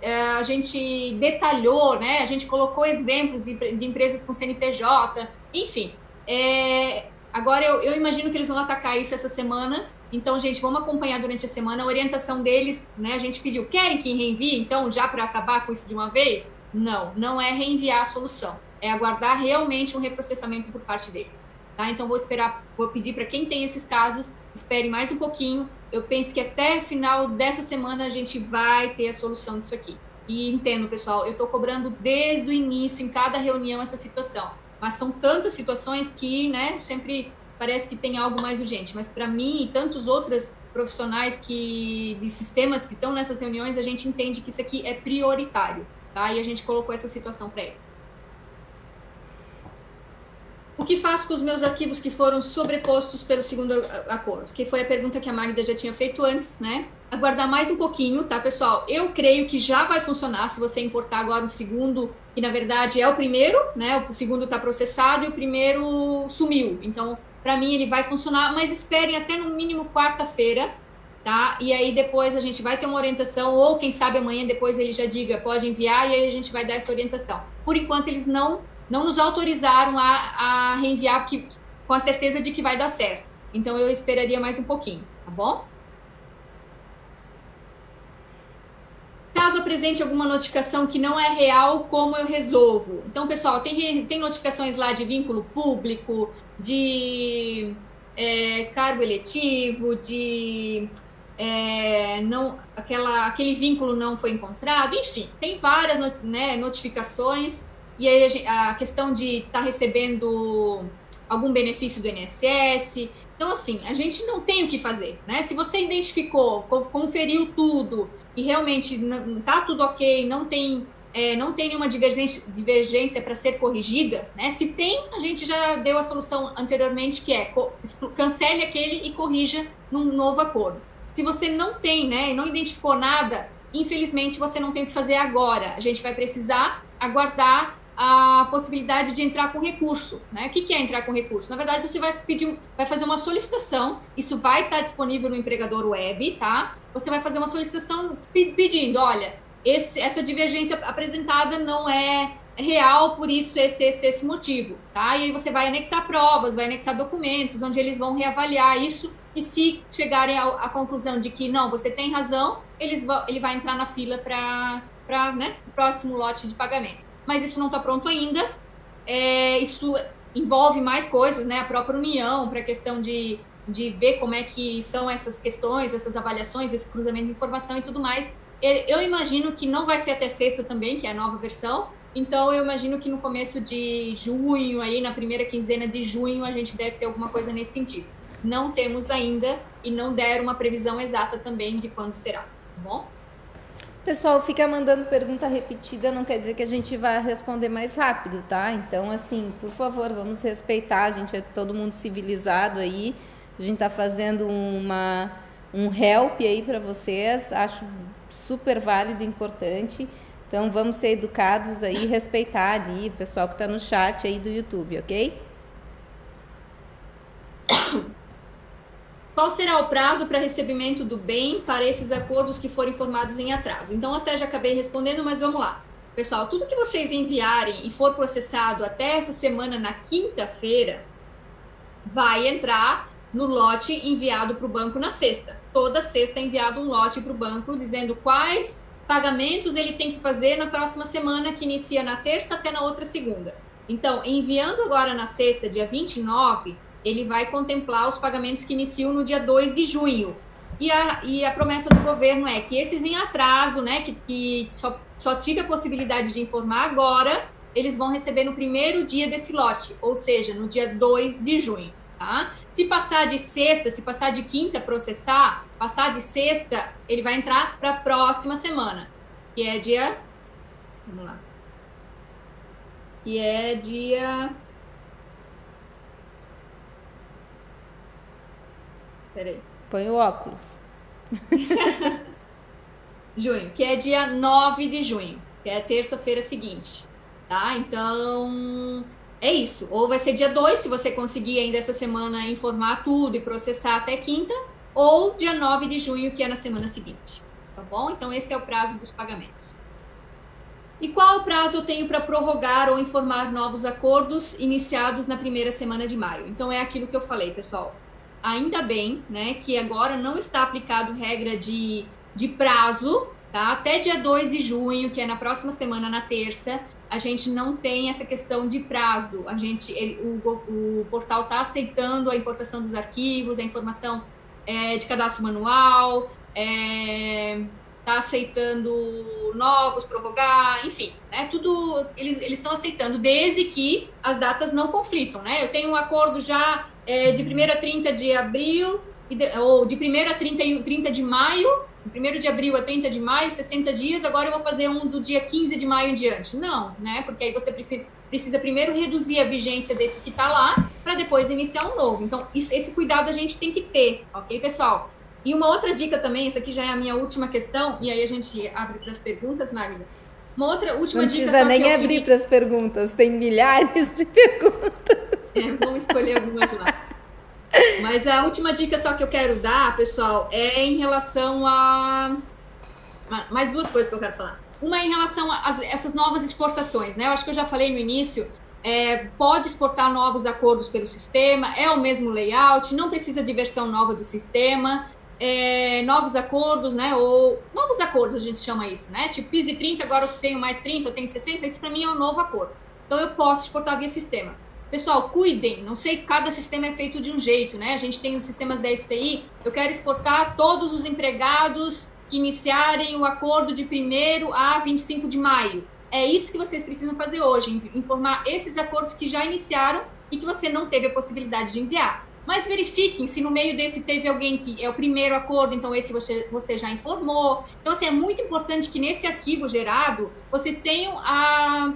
é, a gente detalhou, né? A gente colocou exemplos de, de empresas com CNPJ, enfim. É, agora eu, eu imagino que eles vão atacar isso essa semana então, gente, vamos acompanhar durante a semana a orientação deles, né? A gente pediu, querem que reenvie, então, já para acabar com isso de uma vez? Não, não é reenviar a solução. É aguardar realmente um reprocessamento por parte deles. Tá? Então, vou esperar, vou pedir para quem tem esses casos, espere mais um pouquinho. Eu penso que até final dessa semana a gente vai ter a solução disso aqui. E entendo, pessoal, eu estou cobrando desde o início, em cada reunião, essa situação. Mas são tantas situações que, né, sempre parece que tem algo mais urgente, mas para mim e tantos outros profissionais que de sistemas que estão nessas reuniões, a gente entende que isso aqui é prioritário, tá? E a gente colocou essa situação para ele. O que faço com os meus arquivos que foram sobrepostos pelo segundo acordo? Que foi a pergunta que a Magda já tinha feito antes, né? Aguardar mais um pouquinho, tá, pessoal? Eu creio que já vai funcionar se você importar agora o segundo, que na verdade é o primeiro, né? O segundo está processado e o primeiro sumiu. Então, para mim ele vai funcionar, mas esperem até no mínimo quarta-feira, tá? E aí depois a gente vai ter uma orientação, ou quem sabe amanhã depois ele já diga, pode enviar, e aí a gente vai dar essa orientação. Por enquanto eles não, não nos autorizaram a, a reenviar que, com a certeza de que vai dar certo. Então eu esperaria mais um pouquinho, tá bom? Caso apresente alguma notificação que não é real, como eu resolvo? Então, pessoal, tem, tem notificações lá de vínculo público, de é, cargo eletivo, de é, não, aquela, aquele vínculo não foi encontrado, enfim, tem várias né, notificações. E aí a, a questão de estar tá recebendo algum benefício do INSS. Então, assim, a gente não tem o que fazer, né? Se você identificou, conferiu tudo e realmente está tudo ok, não tem, é, não tem nenhuma divergência, divergência para ser corrigida, né? Se tem, a gente já deu a solução anteriormente, que é cancele aquele e corrija num novo acordo. Se você não tem, né, não identificou nada, infelizmente você não tem o que fazer agora. A gente vai precisar aguardar a possibilidade de entrar com recurso. Né? O que, é entrar com recurso? Na verdade, você vai pedir, vai fazer uma solicitação, isso vai estar disponível no empregador web, tá? Você vai fazer uma solicitação pedindo, olha, esse, essa divergência apresentada não é real, por isso esse, esse, esse motivo, tá? E aí você vai anexar provas, vai anexar documentos, onde eles vão reavaliar isso, e se chegarem à, conclusão de que não, você tem razão, eles vão, ele vai entrar na fila para né, o próximo lote de pagamento mas isso não está pronto ainda. é, isso envolve mais coisas, né? A própria União, para a questão de, de ver como é que são essas questões, essas avaliações, esse cruzamento de informação e tudo mais. Eu imagino que não vai ser até sexta também, que é a nova versão. Então, eu imagino que no começo de junho, aí na primeira quinzena de junho, a gente deve ter alguma coisa nesse sentido. Não temos ainda e não deram uma previsão exata também de quando será, tá bom? Pessoal, fica mandando pergunta repetida, não quer dizer que a gente vai responder mais rápido, tá? Então, assim, por favor, vamos respeitar, a gente é todo mundo civilizado aí. A gente tá fazendo uma um help aí para vocês, acho super válido e importante. Então, vamos ser educados aí, respeitar ali o pessoal que está no chat aí do YouTube, ok? Qual será o prazo para recebimento do bem para esses acordos que forem informados em atraso? Então, até já acabei respondendo, mas vamos lá. Pessoal, tudo que vocês enviarem e for processado até essa semana, na quinta-feira, vai entrar no lote enviado para o banco na sexta. Toda sexta é enviado um lote para o banco dizendo quais pagamentos ele tem que fazer na próxima semana, que inicia na terça até na outra segunda. Então, enviando agora na sexta, dia 29, ele vai contemplar os pagamentos que iniciam no dia 2 de junho. E a, e a promessa do governo é que esses em atraso, né, que, que só, só tive a possibilidade de informar agora, eles vão receber no primeiro dia desse lote, ou seja, no dia 2 de junho. Tá? Se passar de sexta, se passar de quinta processar, passar de sexta, ele vai entrar para a próxima semana, que é dia. Vamos lá. Que é dia Peraí. Põe o óculos. junho, que é dia 9 de junho, que é terça-feira seguinte. Tá? Então, é isso. Ou vai ser dia 2, se você conseguir ainda essa semana informar tudo e processar até quinta, ou dia 9 de junho, que é na semana seguinte. Tá bom? Então, esse é o prazo dos pagamentos. E qual o prazo eu tenho para prorrogar ou informar novos acordos iniciados na primeira semana de maio? Então, é aquilo que eu falei, pessoal ainda bem, né, que agora não está aplicado regra de, de prazo, tá? Até dia 2 de junho, que é na próxima semana, na terça, a gente não tem essa questão de prazo. A gente, ele, o, o portal está aceitando a importação dos arquivos, a informação é, de cadastro manual, é, está aceitando novos, prorrogar, enfim, né? Tudo eles estão aceitando, desde que as datas não conflitam, né? Eu tenho um acordo já é, de 1 a 30 de abril, ou de 1 a 30, 30 de maio, de 1 de abril a 30 de maio, 60 dias, agora eu vou fazer um do dia 15 de maio em diante. Não, né? Porque aí você precisa, precisa primeiro reduzir a vigência desse que está lá, para depois iniciar um novo. Então, isso, esse cuidado a gente tem que ter, ok, pessoal? E uma outra dica também, essa aqui já é a minha última questão, e aí a gente abre para as perguntas, Magda. Uma outra última Não dica. Não precisa nem abrir queria... para as perguntas, tem milhares de perguntas. É, vamos escolher algumas lá. Mas a última dica só que eu quero dar, pessoal, é em relação a. Mais duas coisas que eu quero falar. Uma é em relação a essas novas exportações, né? Eu acho que eu já falei no início. É, pode exportar novos acordos pelo sistema, é o mesmo layout, não precisa de versão nova do sistema é, novos acordos, né? Ou novos acordos a gente chama isso, né? Tipo, fiz de 30, agora eu tenho mais 30, eu tenho 60, isso para mim é um novo acordo. Então eu posso exportar via sistema. Pessoal, cuidem, não sei, cada sistema é feito de um jeito, né? A gente tem os sistemas da SCI, eu quero exportar todos os empregados que iniciarem o acordo de 1 a 25 de maio. É isso que vocês precisam fazer hoje, informar esses acordos que já iniciaram e que você não teve a possibilidade de enviar. Mas verifiquem se no meio desse teve alguém que é o primeiro acordo, então esse você, você já informou. Então, assim, é muito importante que nesse arquivo gerado vocês tenham a,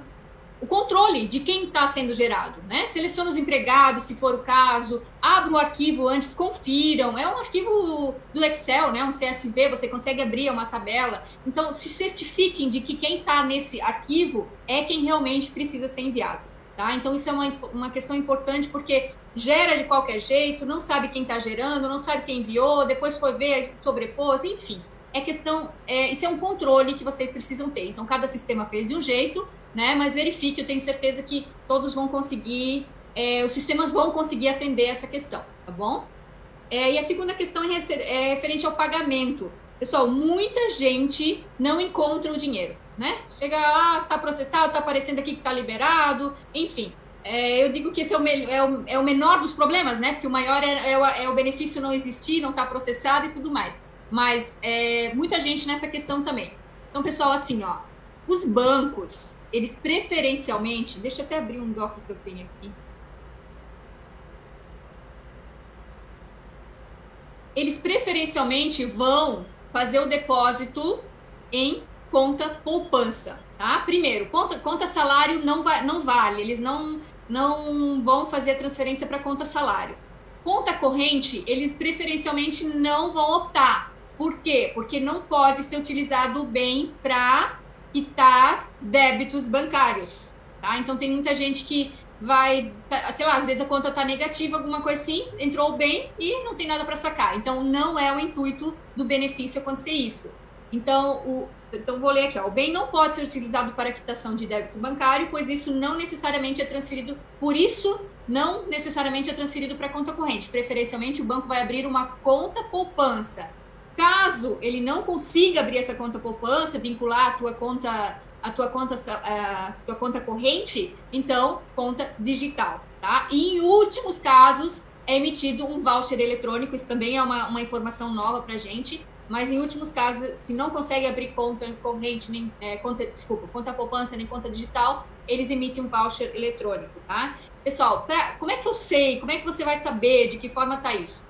o controle de quem está sendo gerado, né? Selecione os empregados, se for o caso, abra o arquivo antes, confiram. É um arquivo do Excel, né? Um CSV, você consegue abrir uma tabela. Então, se certifiquem de que quem está nesse arquivo é quem realmente precisa ser enviado. Tá? Então, isso é uma, uma questão importante, porque gera de qualquer jeito, não sabe quem está gerando, não sabe quem enviou, depois foi ver, sobrepôs, enfim. É questão, é, isso é um controle que vocês precisam ter. Então, cada sistema fez de um jeito, né? Mas verifique, eu tenho certeza que todos vão conseguir, é, os sistemas vão conseguir atender essa questão, tá bom? É, e a segunda questão é, é referente ao pagamento. Pessoal, muita gente não encontra o dinheiro né? Chega lá, tá processado, tá aparecendo aqui que tá liberado, enfim. é, eu digo que esse é o, é, o, é o, menor dos problemas, né? Porque o maior é, é, o, é o, benefício não existir, não tá processado e tudo mais. Mas é, muita gente nessa questão também. Então, pessoal, assim, ó, os bancos, eles preferencialmente, deixa eu até abrir um doc que eu tenho aqui. Eles preferencialmente vão fazer o depósito em conta poupança, tá? Primeiro, conta, conta salário não, vai, não vale, eles não, não vão fazer a transferência para conta salário. Conta corrente, eles preferencialmente não vão optar. Por quê? Porque não pode ser utilizado o bem para quitar débitos bancários, tá? Então tem muita gente que vai, tá, sei lá, às vezes a conta está negativa, alguma coisa assim, entrou bem e não tem nada para sacar. Então não é o intuito do benefício acontecer isso. Então, o, então, vou ler aqui. Ó. O bem não pode ser utilizado para quitação de débito bancário, pois isso não necessariamente é transferido. Por isso, não necessariamente é transferido para conta corrente. Preferencialmente, o banco vai abrir uma conta poupança. Caso ele não consiga abrir essa conta poupança, vincular a tua conta, a tua conta, a tua conta corrente, então conta digital, tá? E em últimos casos é emitido um voucher eletrônico. Isso também é uma, uma informação nova para gente mas em últimos casos, se não consegue abrir conta corrente, nem é, conta, desculpa, conta poupança, nem conta digital, eles emitem um voucher eletrônico, tá? Pessoal, pra, como é que eu sei, como é que você vai saber de que forma tá isso?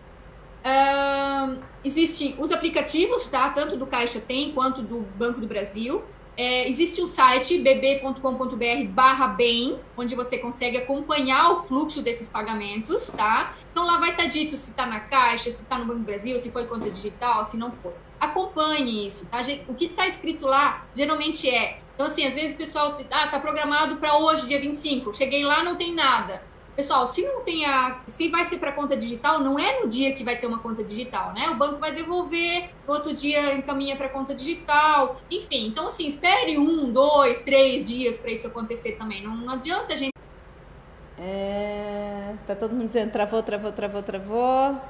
Uh, existem os aplicativos, tá? Tanto do Caixa Tem quanto do Banco do Brasil. É, existe um site bb.com.br barra bem, onde você consegue acompanhar o fluxo desses pagamentos, tá? Então lá vai estar tá dito se está na Caixa, se está no Banco do Brasil, se foi conta digital, se não for. Acompanhe isso, tá? O que está escrito lá geralmente é. Então, assim, às vezes o pessoal, ah, tá programado para hoje, dia 25. Cheguei lá, não tem nada. Pessoal, se não tem a, se vai ser para conta digital, não é no dia que vai ter uma conta digital, né? O banco vai devolver, no outro dia encaminha para conta digital, enfim. Então, assim, espere um, dois, três dias para isso acontecer também. Não, não adianta a gente. É, tá todo mundo dizendo travou, travou, travou, travou.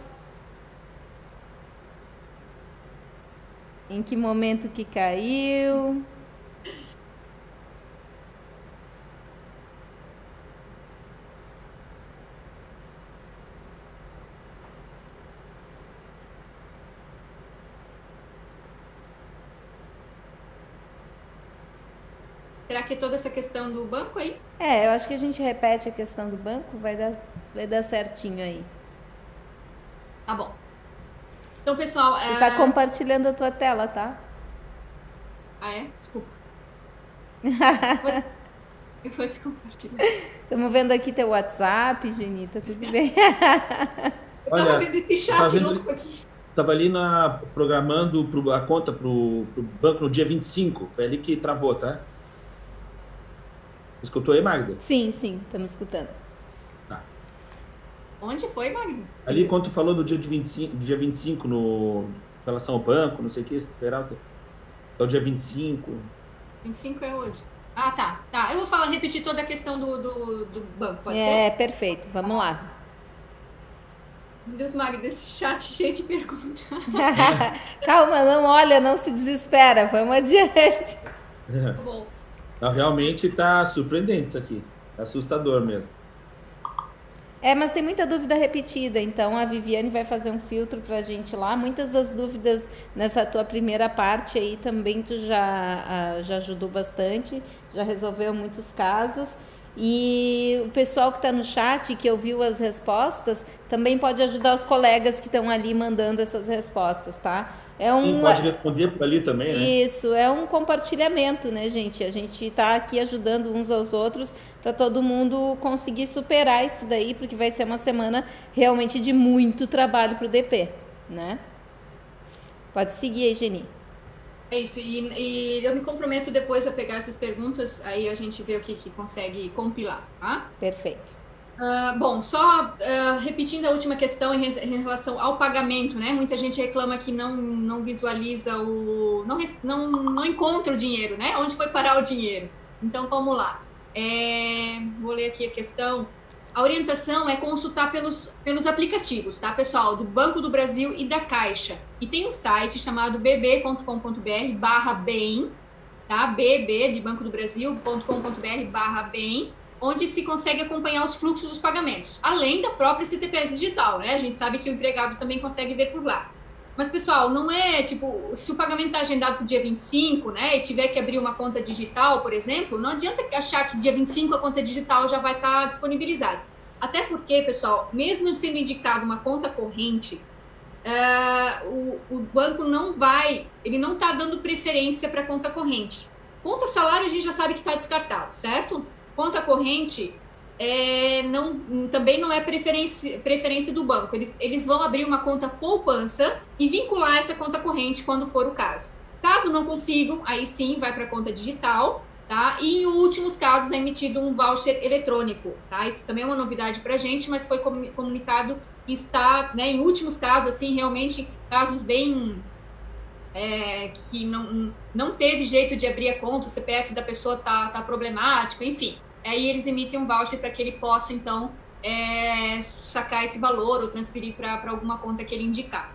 Em que momento que caiu? Será que é toda essa questão do banco aí? É, eu acho que a gente repete a questão do banco, vai dar, vai dar certinho aí. Tá bom. Então, pessoal. Você está é... compartilhando a tua tela, tá? Ah, é? Desculpa. eu vou descompartilhar. Estamos vendo aqui teu WhatsApp, Genita, tudo bem? eu tava vendo esse chat louco aqui. Estava ali na, programando pro, a conta para o banco no dia 25. Foi ali que travou, tá? Escutou aí, Magda? Sim, sim, estamos escutando. Tá. Onde foi, Magda? Ali, quando tu falou do dia, de 25, do dia 25 no, em relação ao banco, não sei o que, Peralta. É o dia 25. 25 é hoje. Ah, tá. Tá. Eu vou falar, repetir toda a questão do, do, do banco, pode é, ser? É, perfeito. Vamos lá. Meu Deus, Magda, esse chat cheio de perguntas. Calma, não olha, não se desespera. Vamos adiante. Tá bom. Não, realmente está surpreendente isso aqui. É assustador mesmo. É, mas tem muita dúvida repetida, então a Viviane vai fazer um filtro para a gente lá. Muitas das dúvidas nessa tua primeira parte aí também tu já, já ajudou bastante, já resolveu muitos casos. E o pessoal que está no chat, que ouviu as respostas, também pode ajudar os colegas que estão ali mandando essas respostas, tá? É um, Sim, pode responder por ali também, né? Isso, é um compartilhamento, né, gente? A gente está aqui ajudando uns aos outros para todo mundo conseguir superar isso daí, porque vai ser uma semana realmente de muito trabalho para o DP, né? Pode seguir aí, Geni. É isso, e, e, eu me comprometo depois a pegar essas perguntas, aí a gente vê o que, que consegue compilar, tá? Perfeito. Uh, bom, só uh, repetindo a última questão em, em, relação ao pagamento, né? Muita gente reclama que não, não visualiza o. Não, não, não encontra o dinheiro, né? Onde foi parar o dinheiro? Então vamos lá. É, vou ler aqui a questão. A orientação é consultar pelos, pelos aplicativos, tá, pessoal? Do Banco do Brasil e da Caixa. E tem um site chamado bb.com.br barra bem, tá? bb de Banco do Brasil.com.br barra bem, onde se consegue acompanhar os fluxos dos pagamentos, além da própria CTPS digital, né? A gente sabe que o empregado também consegue ver por lá. Mas, pessoal, não é tipo, se o pagamento está agendado para o dia 25, né, e tiver que abrir uma conta digital, por exemplo, não adianta achar que dia 25 a conta digital já vai estar tá disponibilizada. Até porque, pessoal, mesmo sendo indicado uma conta corrente, uh, o, o banco não vai, ele não está dando preferência para conta corrente. Conta salário a gente já sabe que está descartado, certo? Conta corrente é, não, também não é preferência, preferência do banco. Eles, eles vão abrir uma conta poupança e vincular essa conta corrente quando for o caso. Caso não consigam, aí sim vai para a conta digital, tá? E em últimos casos é emitido um voucher eletrônico, tá? Isso também é uma novidade para a gente, mas foi comunicado que está, né, em últimos casos, assim, realmente casos bem é, que não, não teve jeito de abrir a conta, o CPF da pessoa tá, tá problemático, enfim aí eles emitem um voucher para que ele possa, então, é, sacar esse valor ou transferir para alguma conta que ele indicar.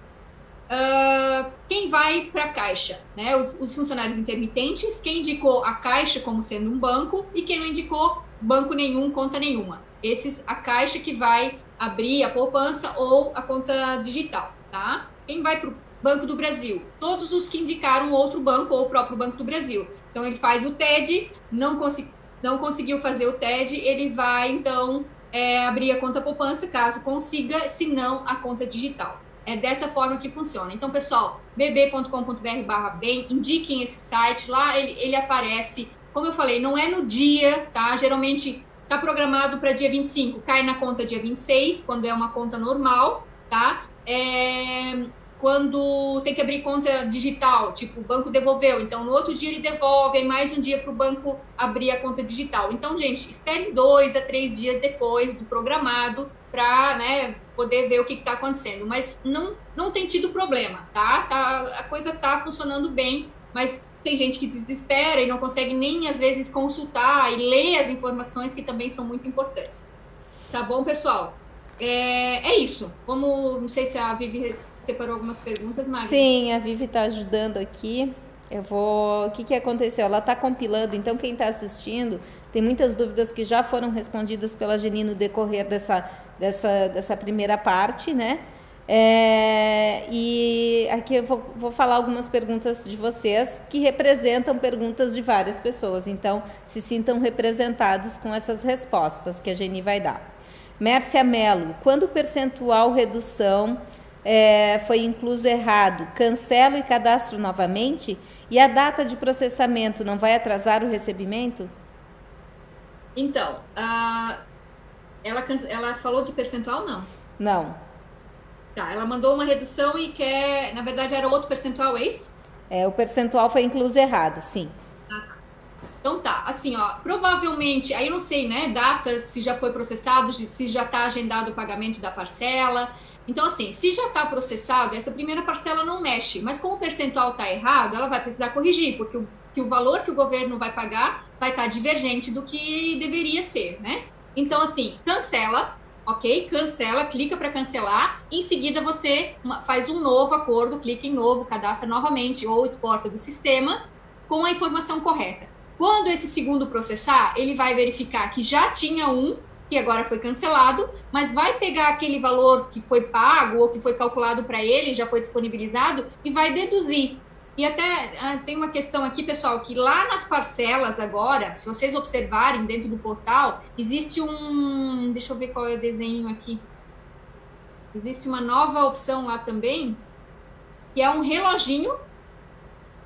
Uh, quem vai para a Caixa? Né? Os, os, funcionários intermitentes, quem indicou a Caixa como sendo um banco e quem não indicou banco nenhum, conta nenhuma. Esses, a Caixa que vai abrir a poupança ou a conta digital, tá? Quem vai para o Banco do Brasil? Todos os que indicaram outro banco ou o próprio Banco do Brasil. Então, ele faz o TED, não, conseguiu não conseguiu fazer o TED, ele vai então é, abrir a conta poupança, caso consiga, se não a conta digital. É dessa forma que funciona. Então, pessoal, bb.com.br barra bem, indiquem esse site, lá ele, ele aparece. Como eu falei, não é no dia, tá? Geralmente está programado para dia 25, cai na conta dia 26, quando é uma conta normal, tá? É, quando tem que abrir conta digital, tipo, o banco devolveu, então no outro dia ele devolve, aí mais um dia para o banco abrir a conta digital. Então, gente, espere dois a três dias depois do programado para né, poder ver o que está acontecendo. Mas não, não tem tido problema, tá? tá a coisa está funcionando bem, mas tem gente que desespera e não consegue nem, às vezes, consultar e ler as informações que também são muito importantes. Tá bom, pessoal? É, é isso. Vamos, não sei se a Vivi separou algumas perguntas, Magda. Sim, a Vivi está ajudando aqui. Eu vou. O que, que aconteceu? Ela está compilando, então quem está assistindo tem muitas dúvidas que já foram respondidas pela Geni no decorrer dessa, dessa, dessa primeira parte, né? É, e aqui eu vou, vou falar algumas perguntas de vocês que representam perguntas de várias pessoas, então se sintam representados com essas respostas que a Geni vai dar. Mércia Mello, quando o percentual redução é, foi incluso errado, cancelo e cadastro novamente? E a data de processamento não vai atrasar o recebimento? Então, uh, ela, ela falou de percentual, não? Não. Tá, ela mandou uma redução e quer, na verdade, era outro percentual, é isso? É, o percentual foi incluso errado, sim. Então tá, assim, ó, provavelmente, aí eu não sei, né, datas, se já foi processado, se já está agendado o pagamento da parcela. Então, assim, se já está processado, essa primeira parcela não mexe, mas como o percentual está errado, ela vai precisar corrigir, porque o, que o valor que o governo vai pagar vai estar tá divergente do que deveria ser, né? Então, assim, cancela, ok? Cancela, clica para cancelar, em seguida você faz um novo acordo, clica em novo, cadastra novamente ou exporta do sistema com a informação correta. Quando esse segundo processar, ele vai verificar que já tinha um, que agora foi cancelado, mas vai pegar aquele valor que foi pago ou que foi calculado para ele, já foi disponibilizado, e vai deduzir. E até ah, tem uma questão aqui, pessoal, que lá nas parcelas agora, se vocês observarem dentro do portal, existe um. Deixa eu ver qual é o desenho aqui. Existe uma nova opção lá também, que é um reloginho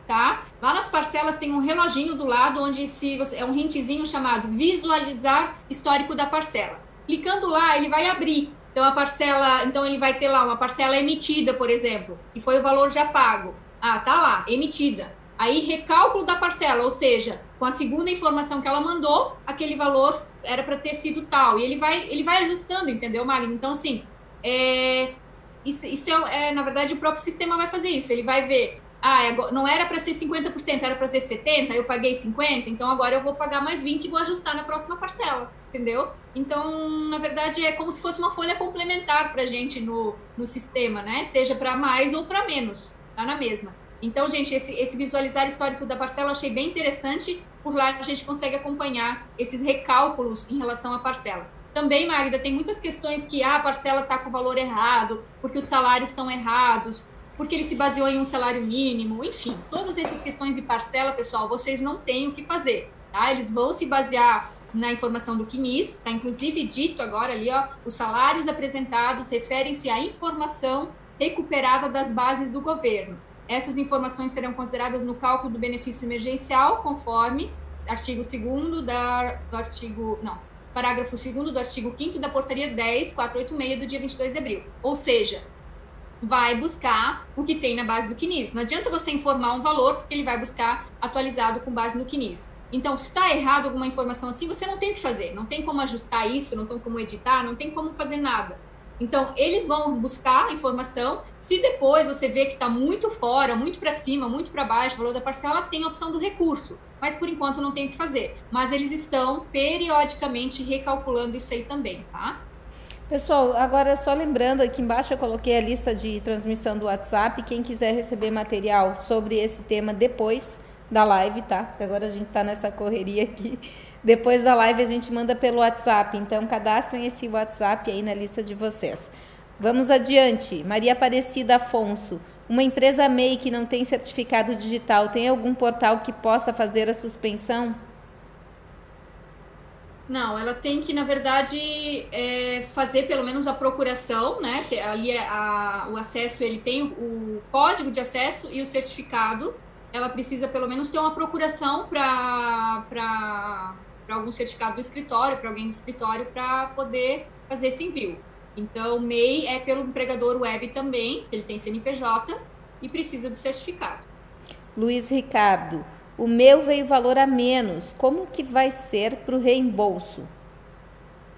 tá? Lá nas parcelas tem um reloginho do lado onde se você, é um hintezinho chamado visualizar histórico da parcela. Clicando lá, ele vai abrir. Então a parcela, então ele vai ter lá uma parcela emitida, por exemplo, e foi o valor já pago. Ah, tá lá, emitida. Aí recálculo da parcela, ou seja, com a segunda informação que ela mandou, aquele valor era para ter sido tal. E ele vai, ele vai ajustando, entendeu, Magno? Então assim, é, isso, isso é, é, na verdade o próprio sistema vai fazer isso. Ele vai ver ah, é não era para ser 50%, era para ser 70%, eu paguei 50%, então agora eu vou pagar mais 20% e vou ajustar na próxima parcela, entendeu? Então, na verdade, é como se fosse uma folha complementar para a gente no, no sistema, né? Seja para mais ou para menos, tá na mesma. Então, gente, esse, esse visualizar histórico da parcela eu achei bem interessante por lá a gente consegue acompanhar esses recálculos em relação à parcela. Também, Magda, tem muitas questões que ah, a parcela está com o valor errado, porque os salários estão errados, porque ele se baseou em um salário mínimo, enfim, todas essas questões de parcela, pessoal, vocês não têm o que fazer, tá? Eles vão se basear na informação do CNIS, está inclusive dito agora ali, ó, os salários apresentados referem-se à informação recuperada das bases do governo. Essas informações serão consideradas no cálculo do benefício emergencial, conforme artigo 2 da, do artigo. Não, parágrafo 2 do artigo 5 da portaria 10486 do dia 22 de abril. Ou seja, vai buscar o que tem na base do CNIS. Não adianta você informar um valor, porque ele vai buscar atualizado com base no CNIS. Então, se está errado alguma informação assim, você não tem o que fazer, não tem como ajustar isso, não tem como editar, não tem como fazer nada. Então, eles vão buscar a informação. Se depois você vê que está muito fora, muito para cima, muito para baixo, o valor da parcela, tem a opção do recurso. Mas por enquanto não tem o que fazer. Mas eles estão periodicamente recalculando isso aí também, tá? Pessoal, agora só lembrando, aqui embaixo eu coloquei a lista de transmissão do WhatsApp. Quem quiser receber material sobre esse tema depois da live, tá? Agora a gente está nessa correria aqui. Depois da live a gente manda pelo WhatsApp, então cadastrem esse WhatsApp aí na lista de vocês. Vamos adiante. Maria Aparecida Afonso. Uma empresa MEI que não tem certificado digital, tem algum portal que possa fazer a suspensão? Não, ela tem que, na verdade, é, fazer pelo menos a procuração, né? Que ali é a, o acesso, ele tem o, código de acesso e o certificado. Ela precisa pelo menos ter uma procuração para para algum certificado do escritório, para alguém do escritório, para poder fazer esse envio. Então, MEI é pelo empregador web também, ele tem CNPJ e precisa do certificado. Luiz Ricardo, o meu veio valor a menos, como que vai ser para o reembolso?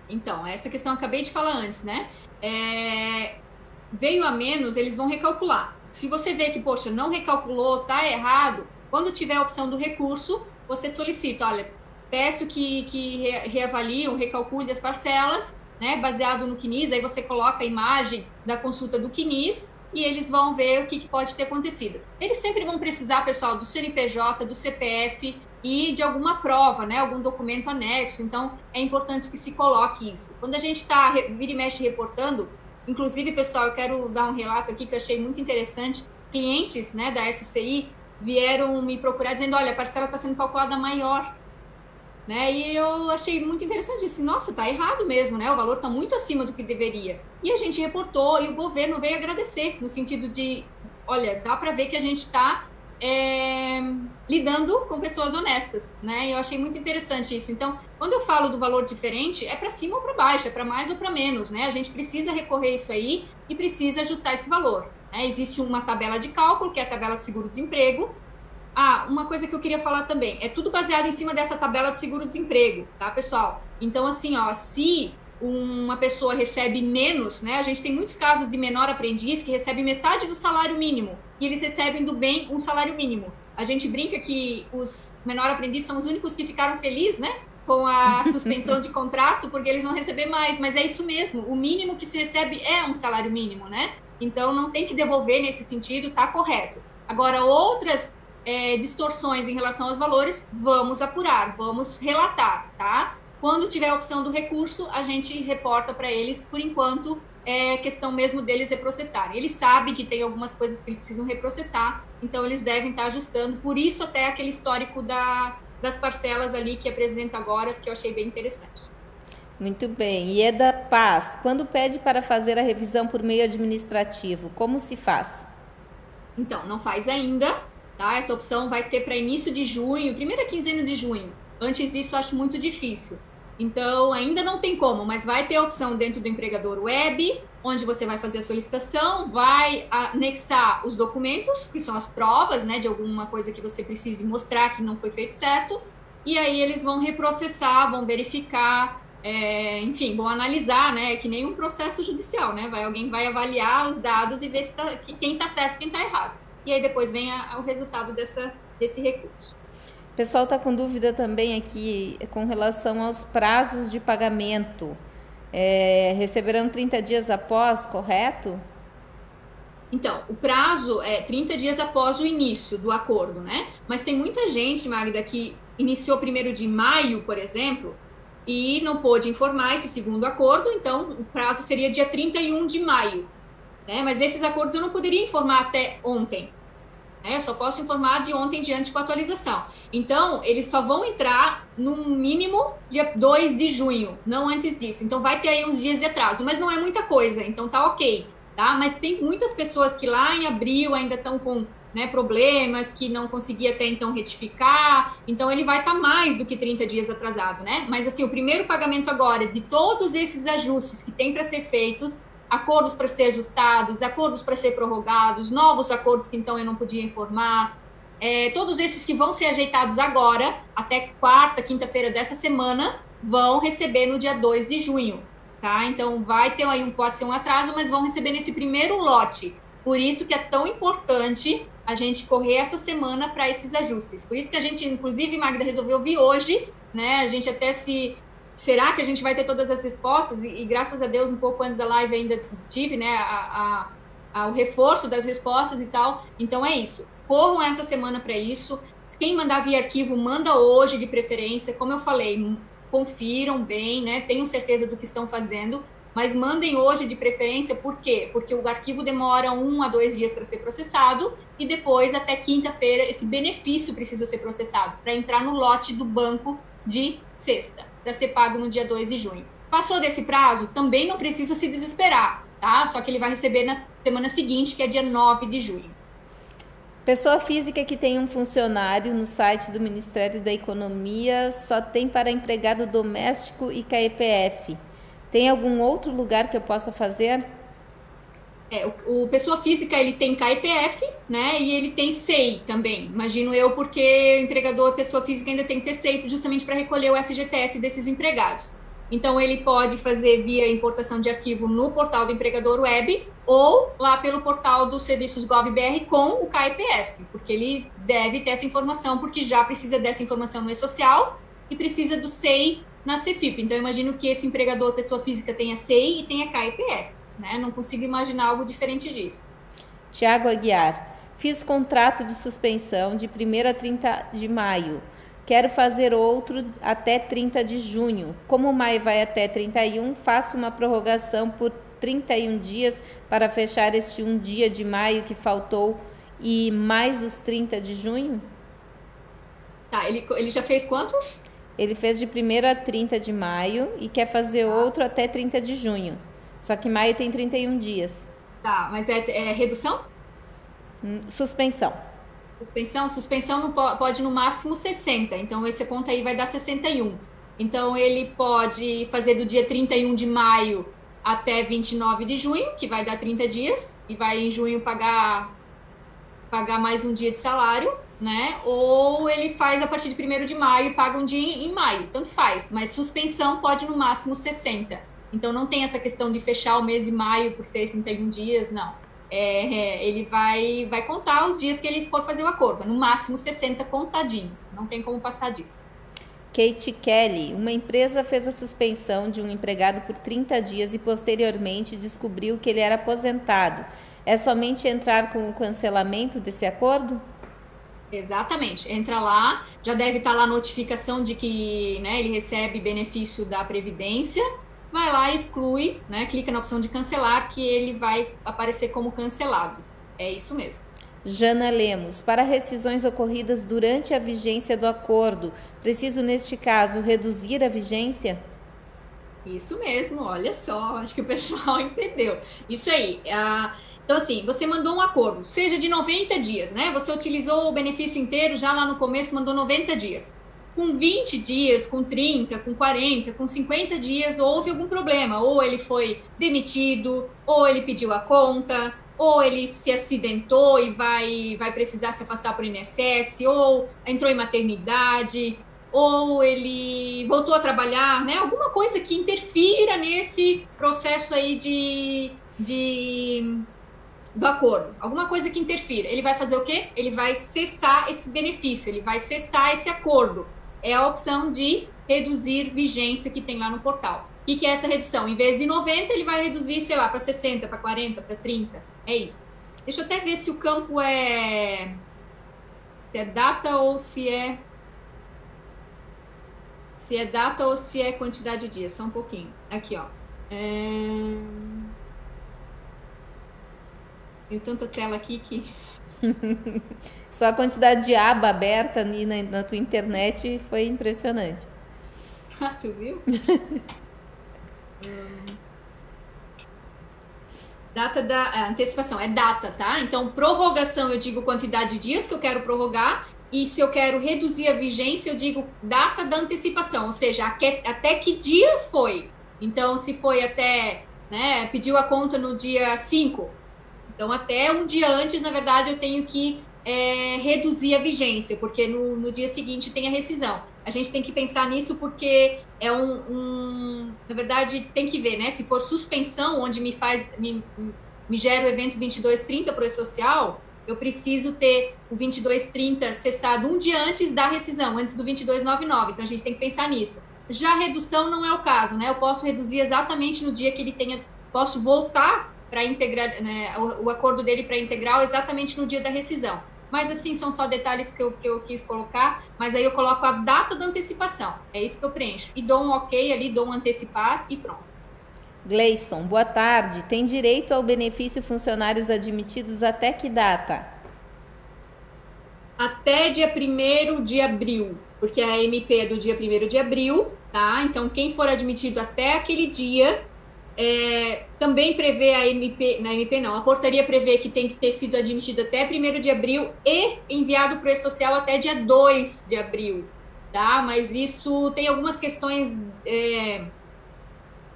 Então, essa questão eu acabei de falar antes, né? É, veio a menos, eles vão recalcular. Se você vê que, poxa, não recalculou, tá errado, quando tiver a opção do recurso, você solicita, olha, peço que, que reavalie ou recalcule as parcelas, né, baseado no CNIS, aí você coloca a imagem da consulta do CNIS e eles vão ver o que, que pode ter acontecido. Eles sempre vão precisar, pessoal, do CNPJ, do CPF e de alguma prova, né, algum documento anexo, então é importante que se coloque isso. Quando a gente está, vira e mexe reportando, inclusive, pessoal, eu quero dar um relato aqui que eu achei muito interessante, clientes né, da SCI vieram me procurar dizendo, olha, a parcela está sendo calculada maior né? E eu achei muito interessante, disse, nossa, tá errado mesmo, né? O valor está muito acima do que deveria. E a gente reportou e o governo veio agradecer, no sentido de, olha, dá para ver que a gente está é, lidando com pessoas honestas, né? Eu achei muito interessante isso. Então, quando eu falo do valor diferente, é para cima ou para baixo, é para mais ou para menos, né? A gente precisa recorrer isso aí e precisa ajustar esse valor. Né? Existe uma tabela de cálculo, que é a tabela do seguro-desemprego, ah, uma coisa que eu queria falar também, é tudo baseado em cima dessa tabela do seguro-desemprego, tá, pessoal? Então, assim, ó, se uma pessoa recebe menos, né? A gente tem muitos casos de menor aprendiz que recebe metade do salário mínimo e eles recebem do bem um salário mínimo. A gente brinca que os menor aprendiz são os únicos que ficaram felizes, né? Com a suspensão de contrato, porque eles vão receber mais. Mas é isso mesmo, o mínimo que se recebe é um salário mínimo, né? Então não tem que devolver nesse sentido, tá correto. Agora, outras é, distorções em relação aos valores, vamos apurar, vamos relatar, tá? Quando tiver a opção do recurso, a gente reporta para eles, por enquanto, é questão mesmo deles reprocessarem. Eles sabem que tem algumas coisas que eles precisam reprocessar, então eles devem estar ajustando, por isso até aquele histórico da, das parcelas ali que apresenta agora, que eu achei bem interessante. Muito bem. E é da Paz, quando pede para fazer a revisão por meio administrativo, como se faz? Então, não faz ainda, Tá? Essa opção vai ter para início de junho, primeira quinzena de junho. Antes disso, acho muito difícil. Então, ainda não tem como, mas vai ter a opção dentro do empregador web, onde você vai fazer a solicitação, vai anexar os documentos, que são as provas, né, de alguma coisa que você precise mostrar que não foi feito certo, e aí eles vão reprocessar, vão verificar, é, enfim, vão analisar, né, que nem um processo judicial, né, vai, alguém vai avaliar os dados e ver se tá, quem está certo quem está errado e aí depois vem a, o resultado dessa, desse recurso. O pessoal está com dúvida também aqui com relação aos prazos de pagamento. É, receberão 30 dias após, correto? Então, o prazo é 30 dias após o início do acordo, né? Mas tem muita gente, Magda, que iniciou primeiro de maio, por exemplo, e não pôde informar esse segundo acordo, então o prazo seria dia 31 de maio. Né? Mas esses acordos eu não poderia informar até ontem. Né? Eu só posso informar de ontem em diante com a atualização. Então, eles só vão entrar no mínimo dia 2 de junho, não antes disso. Então, vai ter aí uns dias de atraso, mas não é muita coisa, então tá ok. Tá? Mas tem muitas pessoas que lá em abril ainda estão com né, problemas que não conseguia até então retificar, então ele vai estar tá mais do que 30 dias atrasado, né? Mas assim, o primeiro pagamento agora de todos esses ajustes que tem para ser feitos, acordos para ser ajustados, acordos para ser prorrogados, novos acordos que então eu não podia informar, é, todos esses que vão ser ajeitados agora, até quarta, quinta-feira dessa semana, vão receber no dia 2 de junho, tá? Então vai ter aí um, pode ser um atraso, mas vão receber nesse primeiro lote. Por isso que é tão importante a gente correr essa semana para esses ajustes. Por isso que a gente, inclusive, Magda, resolveu vir hoje, né? A gente até se. Será que a gente vai ter todas as respostas? E, e graças a Deus, um pouco antes da live ainda tive, né? A, a, a, o reforço das respostas e tal. Então é isso. Corram essa semana para isso. Quem mandar via arquivo, manda hoje de preferência. Como eu falei, confiram bem, né? Tenham certeza do que estão fazendo mas mandem hoje de preferência, por quê? Porque o arquivo demora um a dois dias para ser processado e depois, até quinta-feira, esse benefício precisa ser processado para entrar no lote do banco de sexta, para ser pago no dia 2 de junho. Passou desse prazo, também não precisa se desesperar, tá? Só que ele vai receber na semana seguinte, que é dia 9 de junho. Pessoa física que tem um funcionário no site do Ministério da Economia só tem para empregado doméstico e KEPF. Tem algum outro lugar que eu possa fazer? É, o, o, pessoa física ele tem KIPF, né? E ele tem SEI também. Imagino eu, porque empregador, pessoa física, ainda tem que ter SEI justamente para recolher o FGTS desses empregados. Então ele pode fazer via importação de arquivo no portal do empregador web ou lá pelo portal dos serviços GovBR com o KIPF, porque ele deve ter essa informação, porque já precisa dessa informação no e-social e precisa do SEI na CFIP. Então, imagino que esse empregador, pessoa física, tenha CI e tenha KIPF. Né? Não consigo imaginar algo diferente disso. Tiago Aguiar, fiz contrato de suspensão de 1 a 30 de maio. Quero fazer outro até 30 de junho. Como maio vai até 31, faço uma prorrogação por 31 dias para fechar este um dia de maio que faltou e mais os 30 de junho? Tá, ele, ele já fez quantos? Ele fez de 1 a 30 de maio e quer fazer tá. outro até 30 de junho. Só que maio tem 31 dias. Tá, mas é, é redução? Hum, suspensão. Suspensão? Suspensão não pode, pode no máximo 60. Então esse ponto aí vai dar 61. Então ele pode fazer do dia 31 de maio até 29 de junho, que vai dar 30 dias, e vai em junho pagar pagar mais um dia de salário né? Ou ele faz a partir de 1 de maio e paga um dia em maio, tanto faz, mas suspensão pode no máximo 60. Então não tem essa questão de fechar o mês de maio por ser 31 dias, não. É, é, ele vai, vai contar os dias que ele for fazer o acordo, no máximo 60 contadinhos, não tem como passar disso. Kate Kelly, uma empresa fez a suspensão de um empregado por 30 dias e posteriormente descobriu que ele era aposentado. É somente entrar com o cancelamento desse acordo? Exatamente. Entra lá, já deve estar lá a notificação de que né, ele recebe benefício da Previdência. Vai lá, exclui, né, clica na opção de cancelar, que ele vai aparecer como cancelado. É isso mesmo. Jana Lemos, para rescisões ocorridas durante a vigência do acordo, preciso, neste caso, reduzir a vigência? Isso mesmo, olha só, acho que o pessoal entendeu. Isso aí. Uh, então, assim, você mandou um acordo, seja de 90 dias, né? Você utilizou o benefício inteiro já lá no começo, mandou 90 dias. Com 20 dias, com 30, com 40, com 50 dias, houve algum problema. Ou ele foi demitido, ou ele pediu a conta, ou ele se acidentou e vai, vai precisar se afastar por INSS, ou entrou em maternidade, ou ele voltou a trabalhar, né? Alguma coisa que interfira nesse processo aí de, de do acordo, alguma coisa que interfira. Ele vai fazer o quê? Ele vai cessar esse benefício, ele vai cessar esse acordo. É a opção de reduzir vigência que tem lá no portal. E que é essa redução? Em vez de 90, ele vai reduzir, sei lá, para 60, para 40, para 30. É isso. Deixa eu até ver se o campo é, se é data ou se é se é data ou se é quantidade de dias. Só um pouquinho. Aqui, ó. É... Tem tanta tela aqui que. Só a quantidade de aba aberta ali na, na tua internet foi impressionante. Ah, tu viu? hum. Data da é, antecipação é data, tá? Então, prorrogação eu digo quantidade de dias que eu quero prorrogar e se eu quero reduzir a vigência, eu digo data da antecipação, ou seja, até que dia foi. Então, se foi até, né, pediu a conta no dia 5, então até um dia antes, na verdade, eu tenho que é, reduzir a vigência, porque no, no dia seguinte tem a rescisão. A gente tem que pensar nisso porque é um, um, na verdade tem que ver, né? Se for suspensão, onde me faz me, me gera o evento 2230 para o social, eu preciso ter o 2230 cessado um dia antes da rescisão, antes do 2299. Então a gente tem que pensar nisso. Já redução não é o caso, né? Eu posso reduzir exatamente no dia que ele tenha, posso voltar para integrar, né, o, o acordo dele para integral exatamente no dia da rescisão. Mas assim, são só detalhes que eu, que eu quis colocar, mas aí eu coloco a data da antecipação. É isso que eu preencho. E dou um ok ali, dou um antecipar e pronto. Gleison, boa tarde. Tem direito ao benefício funcionários admitidos até que data? Até dia 1 de abril, porque a MP é do dia 1 de abril, tá? Então, quem for admitido até aquele dia é, também prevê a MP, na MP não, a portaria prevê que tem que ter sido admitido até 1 de abril e enviado para o E-Social até dia 2 de abril, tá? Mas isso tem algumas questões é,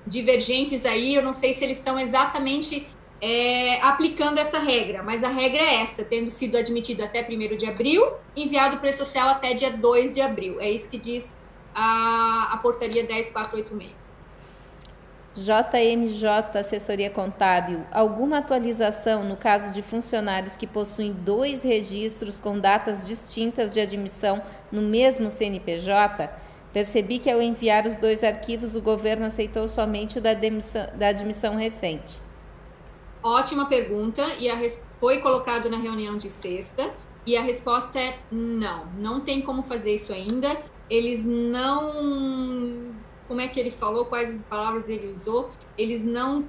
divergentes aí, eu não sei se eles estão exatamente é, aplicando essa regra, mas a regra é essa, tendo sido admitido até 1 de abril, enviado para o E-Social até dia 2 de abril. É isso que diz a, a portaria 10486. JMJ Assessoria Contábil, alguma atualização no caso de funcionários que possuem dois registros com datas distintas de admissão no mesmo CNPJ? Percebi que ao enviar os dois arquivos, o governo aceitou somente o da, demissão, da admissão recente. Ótima pergunta, e a, foi colocado na reunião de sexta, e a resposta é não, não tem como fazer isso ainda. Eles não como é que ele falou, quais as palavras ele usou, eles não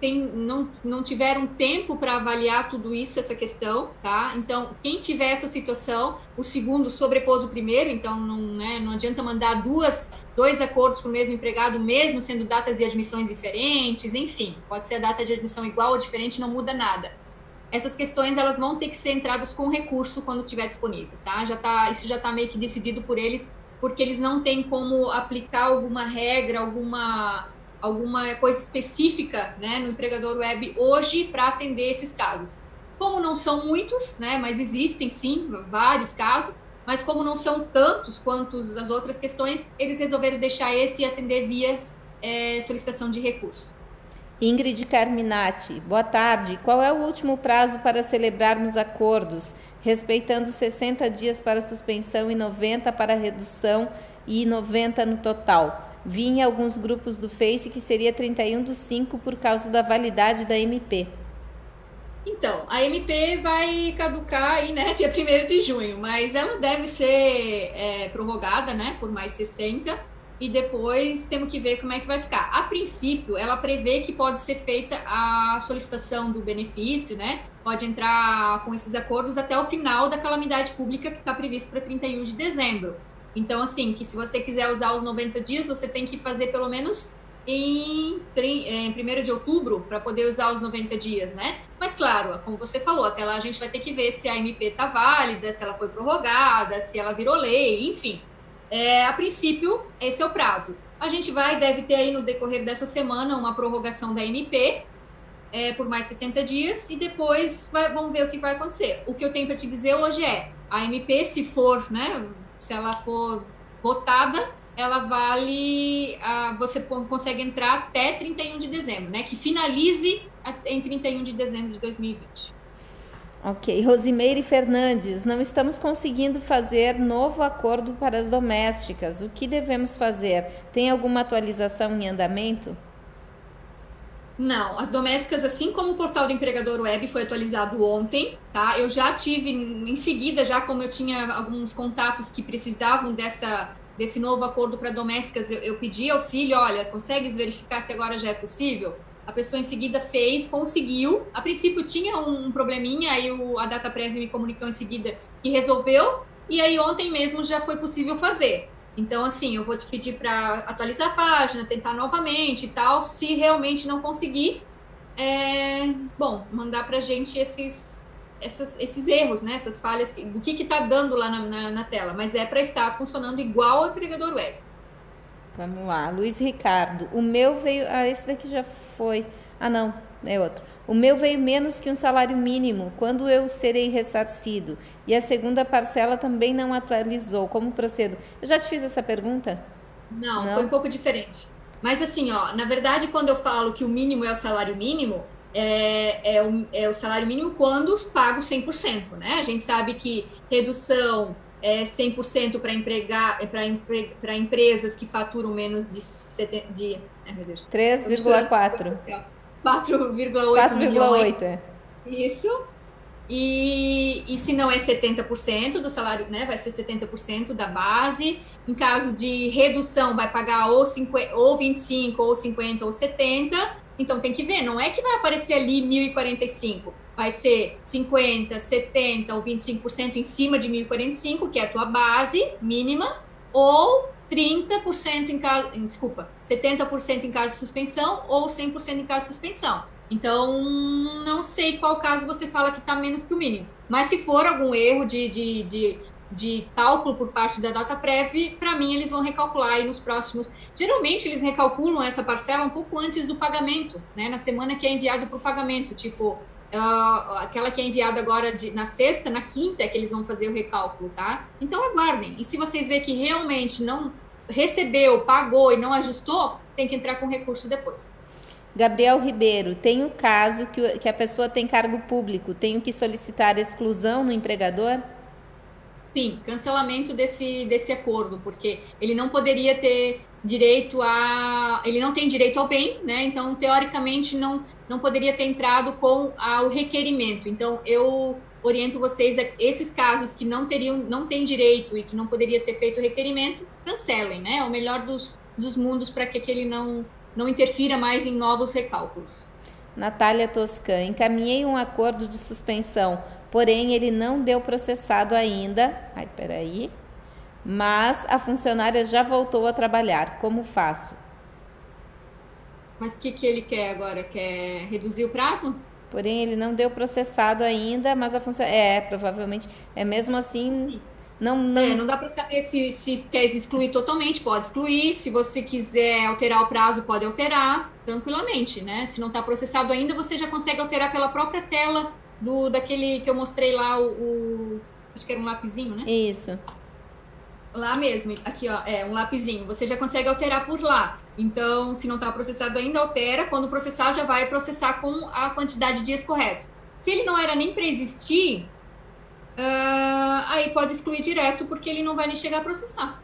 tem, não, não tiveram tempo para avaliar tudo isso, essa questão, tá? Então, quem tiver essa situação, o segundo sobrepôs o primeiro, então não, né, não adianta mandar duas, dois acordos com o mesmo empregado, mesmo sendo datas de admissões diferentes, enfim, pode ser a data de admissão igual ou diferente, não muda nada. Essas questões elas vão ter que ser entradas com recurso quando estiver disponível, tá? Já tá, isso já está meio que decidido por eles porque eles não têm como aplicar alguma regra, alguma, alguma coisa específica né, no empregador web hoje para atender esses casos. Como não são muitos, né, mas existem sim vários casos, mas como não são tantos quanto as outras questões, eles resolveram deixar esse e atender via é, solicitação de recurso. Ingrid Carminati, boa tarde. Qual é o último prazo para celebrarmos acordos? Respeitando 60 dias para suspensão e 90 para redução e 90 no total. Vi em alguns grupos do Face que seria 31 do 5 por causa da validade da MP. Então, a MP vai caducar aí, né, dia 1 de junho, mas ela deve ser é, prorrogada, né, por mais 60 e depois temos que ver como é que vai ficar. A princípio, ela prevê que pode ser feita a solicitação do benefício, né? Pode entrar com esses acordos até o final da calamidade pública que está previsto para 31 de dezembro. Então, assim, que se você quiser usar os 90 dias, você tem que fazer pelo menos em, em 1 de outubro para poder usar os 90 dias, né? Mas, claro, como você falou, até lá a gente vai ter que ver se a MP está válida, se ela foi prorrogada, se ela virou lei, enfim. É, a princípio, esse é o prazo. A gente vai, deve ter aí no decorrer dessa semana uma prorrogação da MP é, por mais 60 dias e depois vai, vamos ver o que vai acontecer. O que eu tenho para te dizer hoje é, a MP, se for, né, se ela for votada, ela vale, a, você consegue entrar até 31 de dezembro, né, que finalize em 31 de dezembro de 2020. Ok. Rosimeire Fernandes, não estamos conseguindo fazer novo acordo para as domésticas. O que devemos fazer? Tem alguma atualização em andamento? Não, as domésticas, assim como o portal do empregador web foi atualizado ontem, tá? Eu já tive em seguida, já como eu tinha alguns contatos que precisavam dessa desse novo acordo para domésticas, eu, eu pedi auxílio, olha, consegues verificar se agora já é possível? A pessoa em seguida fez, conseguiu. A princípio tinha um probleminha, aí o, a data prévia me comunicou em seguida que resolveu, e aí ontem mesmo já foi possível fazer. Então, assim, eu vou te pedir para atualizar a página, tentar novamente e tal. Se realmente não conseguir, é, bom, mandar para a gente esses, essas, esses erros, né? Essas falhas, o que está dando lá na, na, na, tela. Mas é para estar funcionando igual ao empregador web. Vamos lá, Luiz Ricardo. O meu veio. Ah, esse daqui já foi. Ah, não, é outro. O meu veio menos que um salário mínimo. Quando eu serei ressarcido? E a segunda parcela também não atualizou. Como procedo? Eu já te fiz essa pergunta? Não, não? foi um pouco diferente. Mas assim, ó, na verdade, quando eu falo que o mínimo é o salário mínimo, é, é, o, é o salário mínimo quando pago 100%, né? A gente sabe que redução é 100% para empregar para empre, empresas que faturam menos de, de ai, 3,4. 4,8 milhões. É. Isso. E, e se não é 70% do salário, né, vai ser 70% da base. Em caso de redução, vai pagar ou, 50, ou 25, ou 50, ou 70. Então tem que ver, não é que vai aparecer ali 1.045, vai ser 50, 70 ou 25% em cima de 1.045, que é a tua base mínima, ou 30% em caso, desculpa, 70% em caso de suspensão ou 100% em caso de suspensão. Então, não sei qual caso você fala que está menos que o mínimo. Mas se for algum erro de, de, de, de cálculo por parte da data prévia, para mim eles vão recalcular aí nos próximos. Geralmente eles recalculam essa parcela um pouco antes do pagamento, né? Na semana que é enviado para o pagamento. Tipo, Uh, aquela que é enviada agora de, na sexta, na quinta é que eles vão fazer o recálculo, tá? Então aguardem. E se vocês verem que realmente não recebeu, pagou e não ajustou, tem que entrar com recurso depois. Gabriel Ribeiro, tem o caso que, que a pessoa tem cargo público, tenho que solicitar exclusão no empregador? Sim, cancelamento desse, desse acordo, porque ele não poderia ter direito a. Ele não tem direito ao bem, né? Então, teoricamente, não, não poderia ter entrado com a, o requerimento. Então, eu oriento vocês a esses casos que não teriam, não têm direito e que não poderia ter feito o requerimento, cancelem, né? É o melhor dos, dos mundos para que aquele não, não interfira mais em novos recálculos. Natália Toscan, encaminhei um acordo de suspensão, porém ele não deu processado ainda. Ai, peraí mas a funcionária já voltou a trabalhar. Como faço? Mas o que, que ele quer agora? Quer reduzir o prazo? Porém, ele não deu processado ainda, mas a função. É, provavelmente. É mesmo assim. Sim. Não, não... É, não dá para saber se, se quer excluir totalmente, pode excluir. Se você quiser alterar o prazo, pode alterar tranquilamente, né? Se não está processado ainda, você já consegue alterar pela própria tela do daquele que eu mostrei lá, o, o acho que era um lapisinho, né? Isso lá mesmo, aqui ó, é um lapisinho, você já consegue alterar por lá. Então, se não está processado ainda, altera. Quando processar, já vai processar com a quantidade de dias correto. Se ele não era nem para existir, uh, aí pode excluir direto, porque ele não vai nem chegar a processar.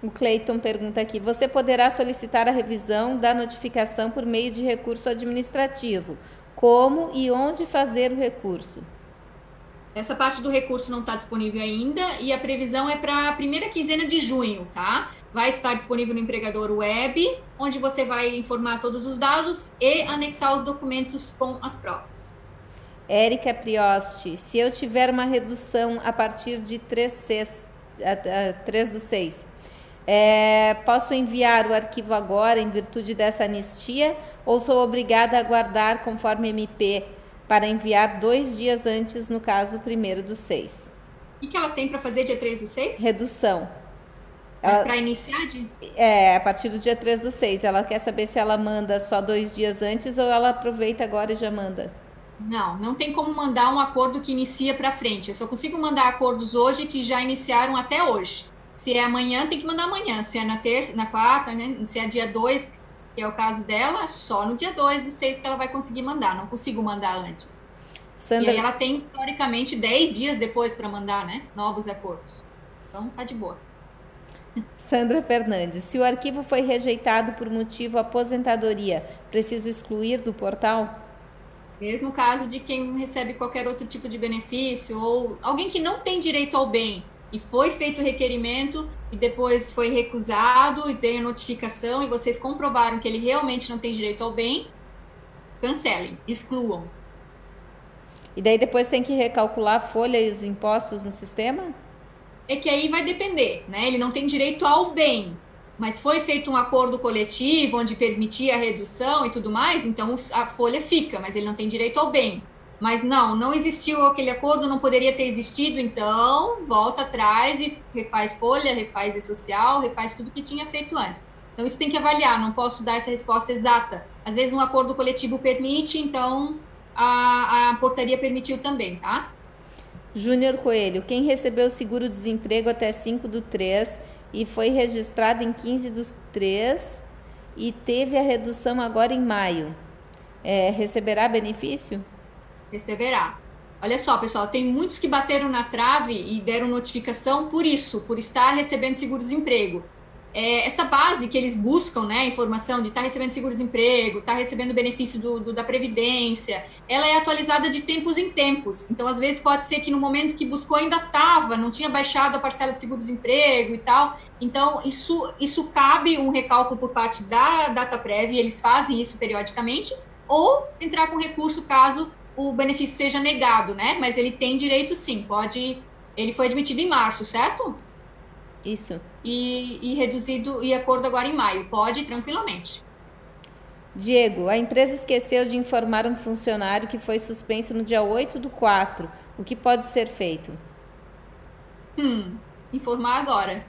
O Cleiton pergunta aqui: você poderá solicitar a revisão da notificação por meio de recurso administrativo? Como e onde fazer o recurso? Essa parte do recurso não está disponível ainda e a previsão é para a primeira quinzena de junho, tá? Vai estar disponível no empregador web, onde você vai informar todos os dados e anexar os documentos com as provas. Érica Prioste, se eu tiver uma redução a partir de 3, 6, 3 do 6, é, posso enviar o arquivo agora em virtude dessa anistia ou sou obrigada a guardar conforme MP para enviar dois dias antes, no caso, primeiro do seis. O que ela tem para fazer dia 3 do 6? Redução. Mas para iniciar de... É, a partir do dia 3 do 6. Ela quer saber se ela manda só dois dias antes ou ela aproveita agora e já manda. Não, não tem como mandar um acordo que inicia para frente. Eu só consigo mandar acordos hoje que já iniciaram até hoje. Se é amanhã, tem que mandar amanhã. Se é na terça, na quarta, né? se é dia 2, que é o caso dela, só no dia 2 do 6 que ela vai conseguir mandar, não consigo mandar antes. Sandra... E aí ela tem, teoricamente, 10 dias depois para mandar, né? Novos acordos. Então, tá de boa. Sandra Fernandes, se o arquivo foi rejeitado por motivo aposentadoria, preciso excluir do portal? Mesmo caso de quem recebe qualquer outro tipo de benefício ou alguém que não tem direito ao bem e foi feito o requerimento, e depois foi recusado e tem a notificação e vocês comprovaram que ele realmente não tem direito ao bem, cancelem, excluam. E daí depois tem que recalcular a folha e os impostos no sistema? É que aí vai depender, né? Ele não tem direito ao bem, mas foi feito um acordo coletivo onde permitia a redução e tudo mais, então a folha fica, mas ele não tem direito ao bem. Mas não, não existiu aquele acordo, não poderia ter existido, então volta atrás e refaz folha, refaz e social, refaz tudo que tinha feito antes. Então isso tem que avaliar, não posso dar essa resposta exata. Às vezes um acordo coletivo permite, então a, a portaria permitiu também, tá? Júnior Coelho, quem recebeu seguro-desemprego até 5 do 3 e foi registrado em 15 dos 3 e teve a redução agora em maio, é, receberá benefício? Receberá. Olha só, pessoal, tem muitos que bateram na trave e deram notificação por isso, por estar recebendo seguro-desemprego. É, essa base que eles buscam, né, informação de estar tá recebendo seguro-desemprego, estar tá recebendo benefício do, do, da Previdência, ela é atualizada de tempos em tempos. Então, às vezes, pode ser que no momento que buscou ainda estava, não tinha baixado a parcela de seguro-desemprego e tal. Então, isso, isso cabe um recálculo por parte da DataPrev, eles fazem isso periodicamente, ou entrar com recurso caso o benefício seja negado, né? Mas ele tem direito sim, pode. Ele foi admitido em março, certo? Isso. E, e reduzido e acordo agora em maio. Pode tranquilamente. Diego, a empresa esqueceu de informar um funcionário que foi suspenso no dia 8 do 4. O que pode ser feito? Hum, informar agora.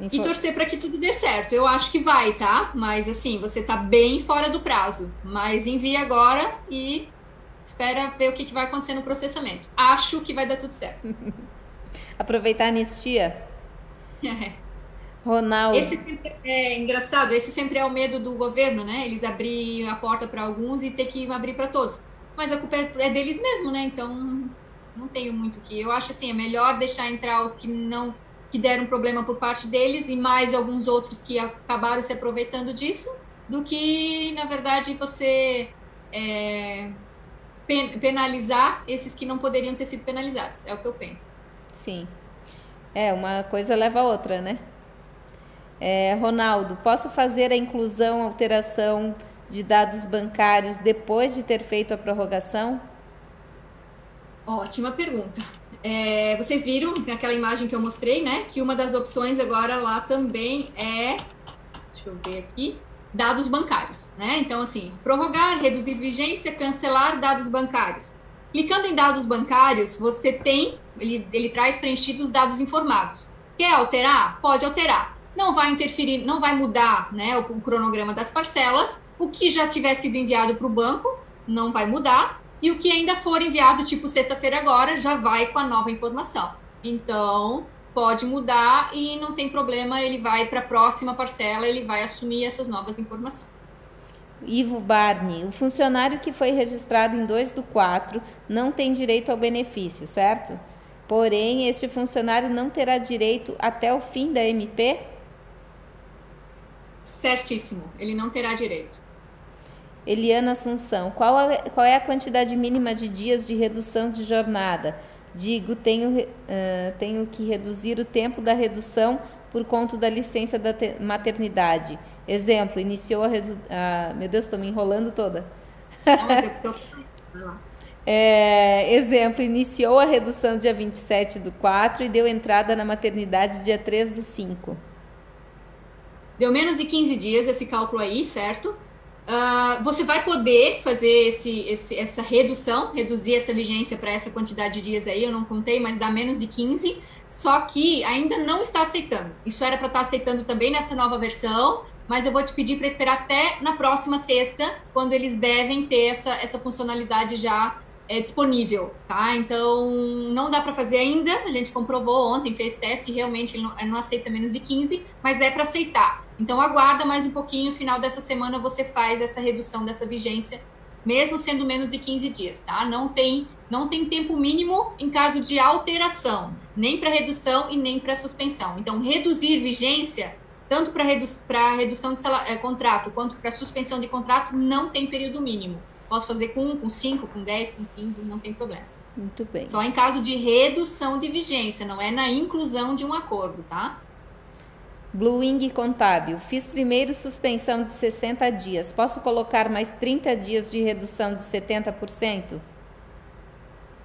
E torcer para que tudo dê certo. Eu acho que vai, tá? Mas assim, você tá bem fora do prazo. Mas envia agora e espera ver o que, que vai acontecer no processamento. Acho que vai dar tudo certo. Aproveitar a anistia. É. Ronaldo. Esse é engraçado, esse sempre é o medo do governo, né? Eles abrir a porta para alguns e ter que abrir para todos. Mas a culpa é, é deles mesmo, né? Então não tenho muito que. Eu acho assim, é melhor deixar entrar os que não que deram problema por parte deles e mais alguns outros que acabaram se aproveitando disso, do que, na verdade, você é, penalizar esses que não poderiam ter sido penalizados. É o que eu penso. Sim. É, uma coisa leva a outra, né? É, Ronaldo, posso fazer a inclusão, alteração de dados bancários depois de ter feito a prorrogação? Ótima pergunta. É, vocês viram naquela imagem que eu mostrei, né? Que uma das opções agora lá também é. Deixa eu ver aqui. Dados bancários, né? Então, assim, prorrogar, reduzir vigência, cancelar dados bancários. Clicando em dados bancários, você tem, ele, ele traz preenchidos os dados informados. Quer alterar? Pode alterar. Não vai interferir, não vai mudar né, o, o cronograma das parcelas. O que já tiver sido enviado para o banco não vai mudar e o que ainda for enviado, tipo sexta-feira agora, já vai com a nova informação. Então, pode mudar e não tem problema, ele vai para a próxima parcela, ele vai assumir essas novas informações. Ivo Barney, o funcionário que foi registrado em 2 do 4 não tem direito ao benefício, certo? Porém, este funcionário não terá direito até o fim da MP? Certíssimo, ele não terá direito. Eliana Assunção, qual, a, qual é a quantidade mínima de dias de redução de jornada? Digo, tenho, uh, tenho que reduzir o tempo da redução por conta da licença da maternidade. Exemplo, iniciou a, a meu Deus, estou me enrolando toda. Não, mas é porque eu... É, exemplo, iniciou a redução dia 27 do 4 e deu entrada na maternidade dia 3 do 5. Deu menos de 15 dias esse cálculo aí, certo? Uh, você vai poder fazer esse, esse, essa redução, reduzir essa vigência para essa quantidade de dias aí, eu não contei, mas dá menos de 15, só que ainda não está aceitando. Isso era para estar tá aceitando também nessa nova versão, mas eu vou te pedir para esperar até na próxima sexta, quando eles devem ter essa, essa funcionalidade já é, disponível, tá? Então, não dá para fazer ainda, a gente comprovou ontem, fez teste, realmente ele não, ele não aceita menos de 15, mas é para aceitar. Então, aguarda mais um pouquinho, final dessa semana você faz essa redução dessa vigência, mesmo sendo menos de 15 dias, tá? Não tem, não tem tempo mínimo em caso de alteração, nem para redução e nem para suspensão. Então, reduzir vigência, tanto para redu redução de é, contrato quanto para suspensão de contrato, não tem período mínimo. Posso fazer com 1, com 5, com 10, com 15, não tem problema. Muito bem. Só em caso de redução de vigência, não é na inclusão de um acordo, tá? Blue Wing Contábil. Fiz primeiro suspensão de 60 dias. Posso colocar mais 30 dias de redução de 70%?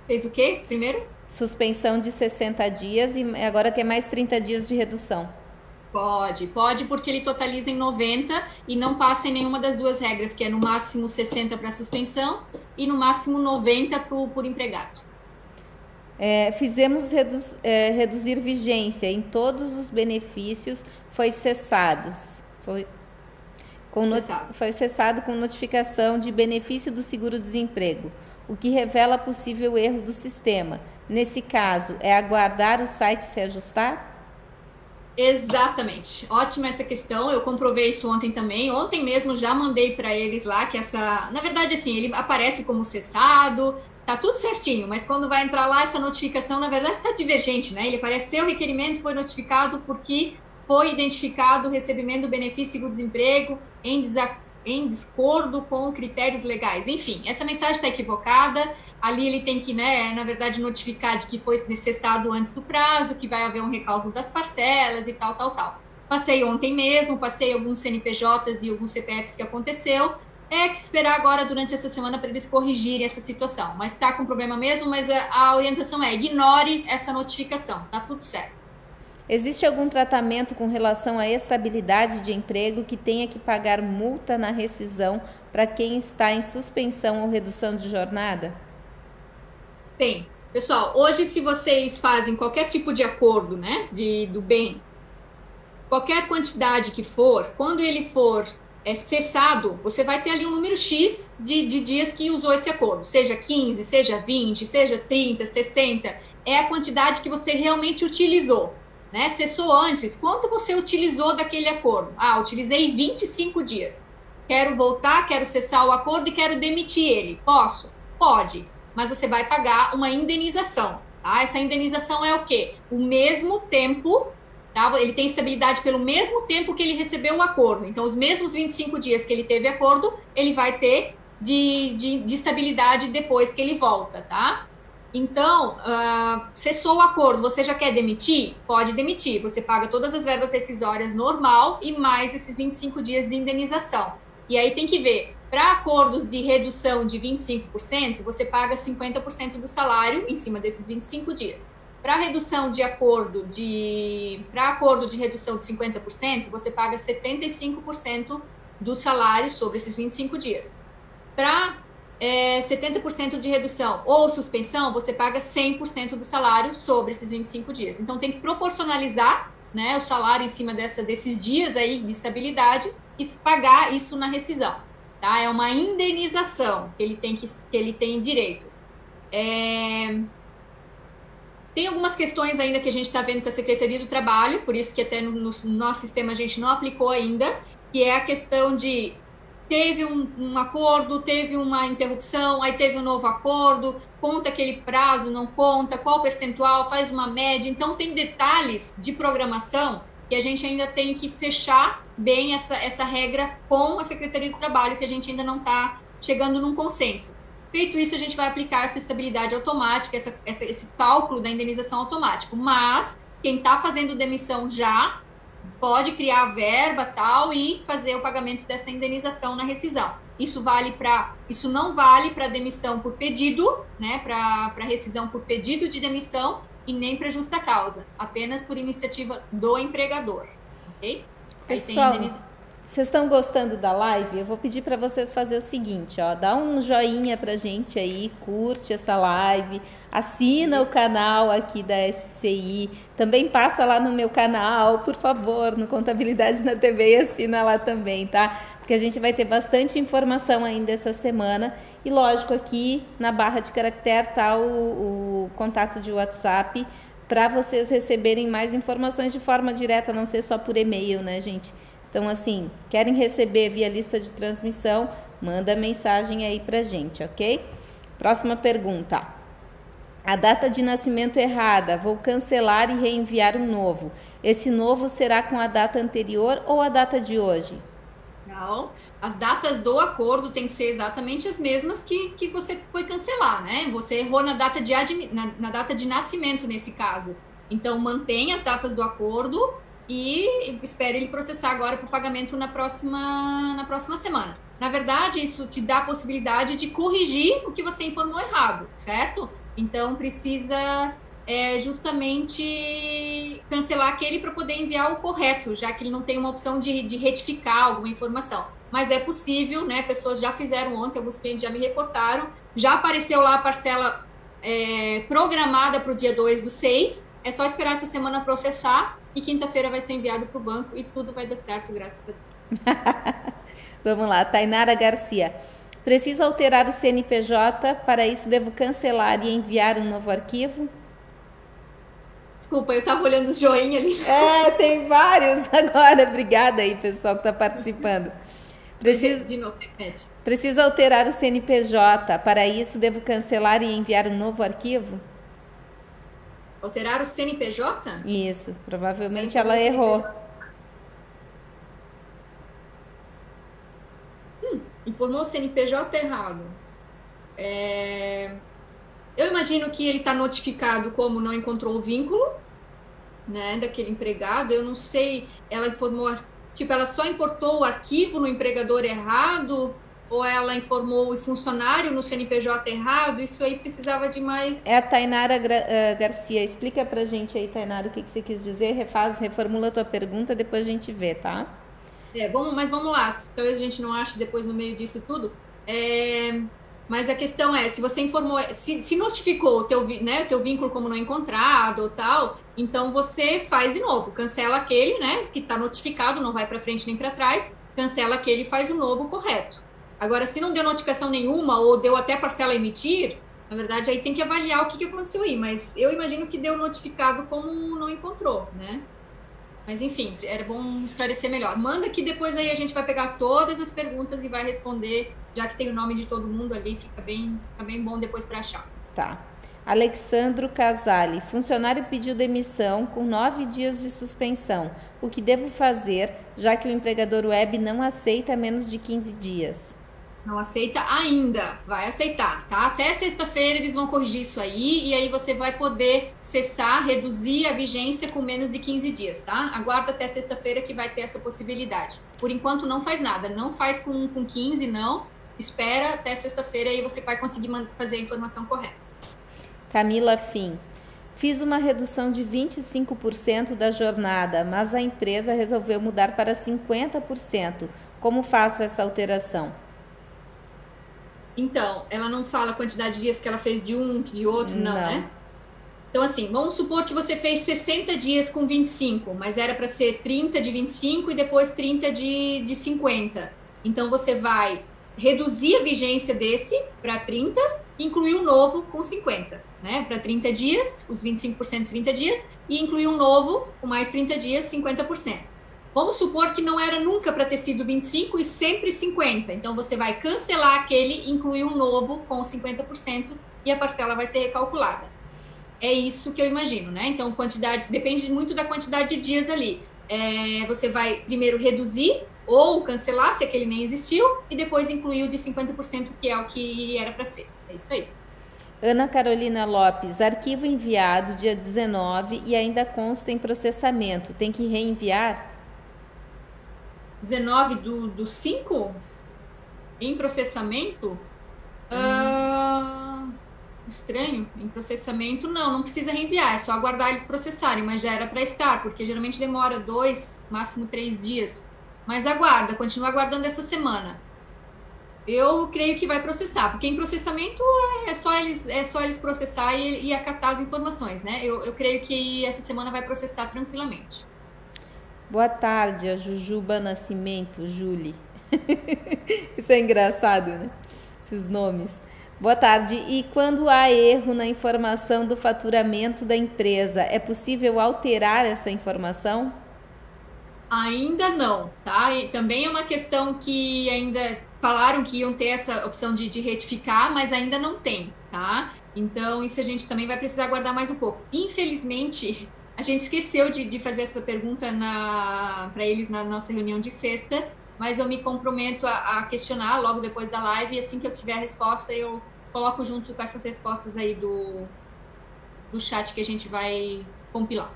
Fez o quê primeiro? Suspensão de 60 dias e agora quer mais 30 dias de redução. Pode, pode, porque ele totaliza em 90 e não passa em nenhuma das duas regras, que é no máximo 60 para suspensão e no máximo 90 pro, por empregado. É, fizemos redu é, reduzir vigência em todos os benefícios, foi cessados. Foi, com cessado. foi cessado com notificação de benefício do seguro-desemprego, o que revela possível erro do sistema. Nesse caso, é aguardar o site se ajustar? Exatamente. Ótima essa questão. Eu comprovei isso ontem também. Ontem mesmo já mandei para eles lá que essa, na verdade assim, ele aparece como cessado, tá tudo certinho, mas quando vai entrar lá essa notificação, na verdade tá divergente, né? Ele aparece seu requerimento foi notificado porque foi identificado o recebimento do benefício do desemprego em desacordo em discordo com critérios legais. Enfim, essa mensagem está equivocada. Ali ele tem que, né, na verdade, notificar de que foi necessário antes do prazo, que vai haver um recálculo das parcelas e tal, tal, tal. Passei ontem mesmo, passei alguns CNPJs e alguns CPFs que aconteceu. É que esperar agora durante essa semana para eles corrigirem essa situação. Mas está com problema mesmo, mas a, a orientação é ignore essa notificação, tá tudo certo. Existe algum tratamento com relação à estabilidade de emprego que tenha que pagar multa na rescisão para quem está em suspensão ou redução de jornada? Tem. Pessoal, hoje se vocês fazem qualquer tipo de acordo, né, de, do bem, qualquer quantidade que for, quando ele for é, cessado, você vai ter ali um número X de, de dias que usou esse acordo, seja 15, seja 20, seja 30, 60, é a quantidade que você realmente utilizou né? Cessou antes, quanto você utilizou daquele acordo? Ah, utilizei 25 dias. Quero voltar, quero cessar o acordo e quero demitir ele. Posso? Pode, mas você vai pagar uma indenização. Tá? Essa indenização é o quê? O mesmo tempo, tá? ele tem estabilidade pelo mesmo tempo que ele recebeu o acordo. Então, os mesmos 25 dias que ele teve acordo, ele vai ter de, de, de estabilidade depois que ele volta, tá? Então, uh, cessou o acordo, você já quer demitir? Pode demitir. Você paga todas as verbas rescisórias normal e mais esses 25 dias de indenização. E aí tem que ver, para acordos de redução de 25%, você paga 50% do salário em cima desses 25 dias. Para redução de acordo de para acordo de redução de 50%, você paga 75% do salário sobre esses 25 dias. Para é, 70% de redução ou suspensão, você paga 100% do salário sobre esses 25 dias. Então, tem que proporcionalizar né, o salário em cima dessa, desses dias aí de estabilidade e pagar isso na rescisão. Tá? É uma indenização que ele tem, que, que ele tem direito. É... Tem algumas questões ainda que a gente está vendo com a Secretaria do Trabalho, por isso que até no, no nosso sistema a gente não aplicou ainda, que é a questão de teve um, um, acordo, teve uma interrupção, aí teve um novo acordo, conta aquele prazo, não conta, qual percentual, faz uma média. Então, tem detalhes de programação que a gente ainda tem que fechar bem essa, essa regra com a Secretaria do Trabalho, que a gente ainda não está chegando num consenso. Feito isso, a gente vai aplicar essa estabilidade automática, essa, essa, esse cálculo da indenização automático. Mas quem está fazendo demissão já pode criar verba tal e fazer o pagamento dessa indenização na rescisão. Isso vale para isso não vale para demissão por pedido, né, para rescisão por pedido de demissão e nem para justa causa, apenas por iniciativa do empregador, ok? Pessoal, vocês estão gostando da live? Eu vou pedir para vocês fazer o seguinte, ó, dá um joinha pra gente aí, curte essa live, assina o canal aqui da SCI, também passa lá no meu canal, por favor, no Contabilidade na TV e assina lá também, tá? Porque a gente vai ter bastante informação ainda essa semana e lógico aqui na barra de caractere tá o, o contato de WhatsApp para vocês receberem mais informações de forma direta, não ser só por e-mail, né, gente? Então, assim, querem receber via lista de transmissão, manda mensagem aí pra gente, ok? Próxima pergunta. A data de nascimento errada, vou cancelar e reenviar um novo. Esse novo será com a data anterior ou a data de hoje? Não. As datas do acordo têm que ser exatamente as mesmas que, que você foi cancelar, né? Você errou na data, de admi, na, na data de nascimento nesse caso. Então, mantenha as datas do acordo e espere ele processar agora para o pagamento na próxima, na próxima semana. Na verdade, isso te dá a possibilidade de corrigir o que você informou errado, certo? Então, precisa é, justamente cancelar aquele para poder enviar o correto, já que ele não tem uma opção de, de retificar alguma informação. Mas é possível, né? Pessoas já fizeram ontem, alguns clientes já me reportaram, já apareceu lá a parcela é, programada para o dia 2 do 6. É só esperar essa semana processar e quinta-feira vai ser enviado para o banco e tudo vai dar certo, graças a Deus. Vamos lá, Tainara Garcia. Preciso alterar o CNPJ, para isso devo cancelar e enviar um novo arquivo? Desculpa, eu estava olhando o joinha ali. É, tem vários agora. Obrigada aí, pessoal que está participando. Preciso, de novo, repete. Preciso alterar o CNPJ. Para isso, devo cancelar e enviar um novo arquivo? Alterar o CNPJ? Isso, provavelmente ela errou. Hum, informou o CNPJ errado. É... Eu imagino que ele está notificado como não encontrou o vínculo, né, daquele empregado. Eu não sei, ela informou, tipo, ela só importou o arquivo no empregador errado ou ela informou o funcionário no CNPJ errado? Isso aí precisava de mais. É a Tainara uh, Garcia. Explica pra gente aí, Tainara, o que, que você quis dizer. Refaz, reformula a tua pergunta, depois a gente vê, tá? É, vamos, mas vamos lá. Talvez a gente não ache depois no meio disso tudo. É, mas a questão é, se você informou, se, se notificou o teu, né, teu vínculo como não encontrado ou tal, então você faz de novo, cancela aquele, né, que está notificado, não vai para frente nem para trás, cancela aquele e faz o novo correto. Agora, se não deu notificação nenhuma ou deu até parcela emitir, na verdade aí tem que avaliar o que, que aconteceu aí, mas eu imagino que deu notificado como não encontrou, né? Mas enfim, era bom esclarecer melhor. Manda que depois aí a gente vai pegar todas as perguntas e vai responder, já que tem o nome de todo mundo ali, fica bem, fica bem bom depois para achar. Tá. Alexandro Casale, funcionário pediu demissão com nove dias de suspensão. O que devo fazer, já que o empregador web não aceita menos de 15 dias? Não aceita ainda, vai aceitar, tá? Até sexta-feira eles vão corrigir isso aí e aí você vai poder cessar, reduzir a vigência com menos de 15 dias, tá? Aguarda até sexta-feira que vai ter essa possibilidade. Por enquanto não faz nada, não faz com, com 15, não. Espera até sexta-feira e você vai conseguir fazer a informação correta. Camila Fim. Fiz uma redução de 25% da jornada, mas a empresa resolveu mudar para 50%. Como faço essa alteração? Então, ela não fala a quantidade de dias que ela fez de um, de outro, não, não. né? Então, assim, vamos supor que você fez 60 dias com 25, mas era para ser 30 de 25 e depois 30 de, de 50. Então, você vai reduzir a vigência desse para 30 e incluir um novo com 50, né? Para 30 dias, os 25% 30 dias, e incluir um novo com mais 30 dias, 50%. Vamos supor que não era nunca para ter sido 25 e sempre 50. Então você vai cancelar aquele, incluir um novo com 50% e a parcela vai ser recalculada. É isso que eu imagino, né? Então quantidade depende muito da quantidade de dias ali. É, você vai primeiro reduzir ou cancelar se aquele nem existiu e depois incluir o de 50% que é o que era para ser. É isso aí. Ana Carolina Lopes, arquivo enviado dia 19 e ainda consta em processamento. Tem que reenviar? 19 do, do 5 em processamento. Hum. Uh, estranho, em processamento não, não precisa reenviar, é só aguardar eles processarem, mas já era para estar, porque geralmente demora dois, máximo três dias. Mas aguarda, continua aguardando essa semana. Eu creio que vai processar, porque em processamento é só eles, é só eles processar e, e acatar as informações, né? Eu, eu creio que essa semana vai processar tranquilamente. Boa tarde, a Jujuba Nascimento, Julie. Isso é engraçado, né? Esses nomes. Boa tarde. E quando há erro na informação do faturamento da empresa, é possível alterar essa informação? Ainda não, tá? E também é uma questão que ainda falaram que iam ter essa opção de, de retificar, mas ainda não tem, tá? Então, isso a gente também vai precisar aguardar mais um pouco. Infelizmente, a gente esqueceu de, de fazer essa pergunta para eles na nossa reunião de sexta, mas eu me comprometo a, a, questionar logo depois da live e assim que eu tiver a resposta, eu coloco junto com essas respostas aí do, do chat que a gente vai compilar.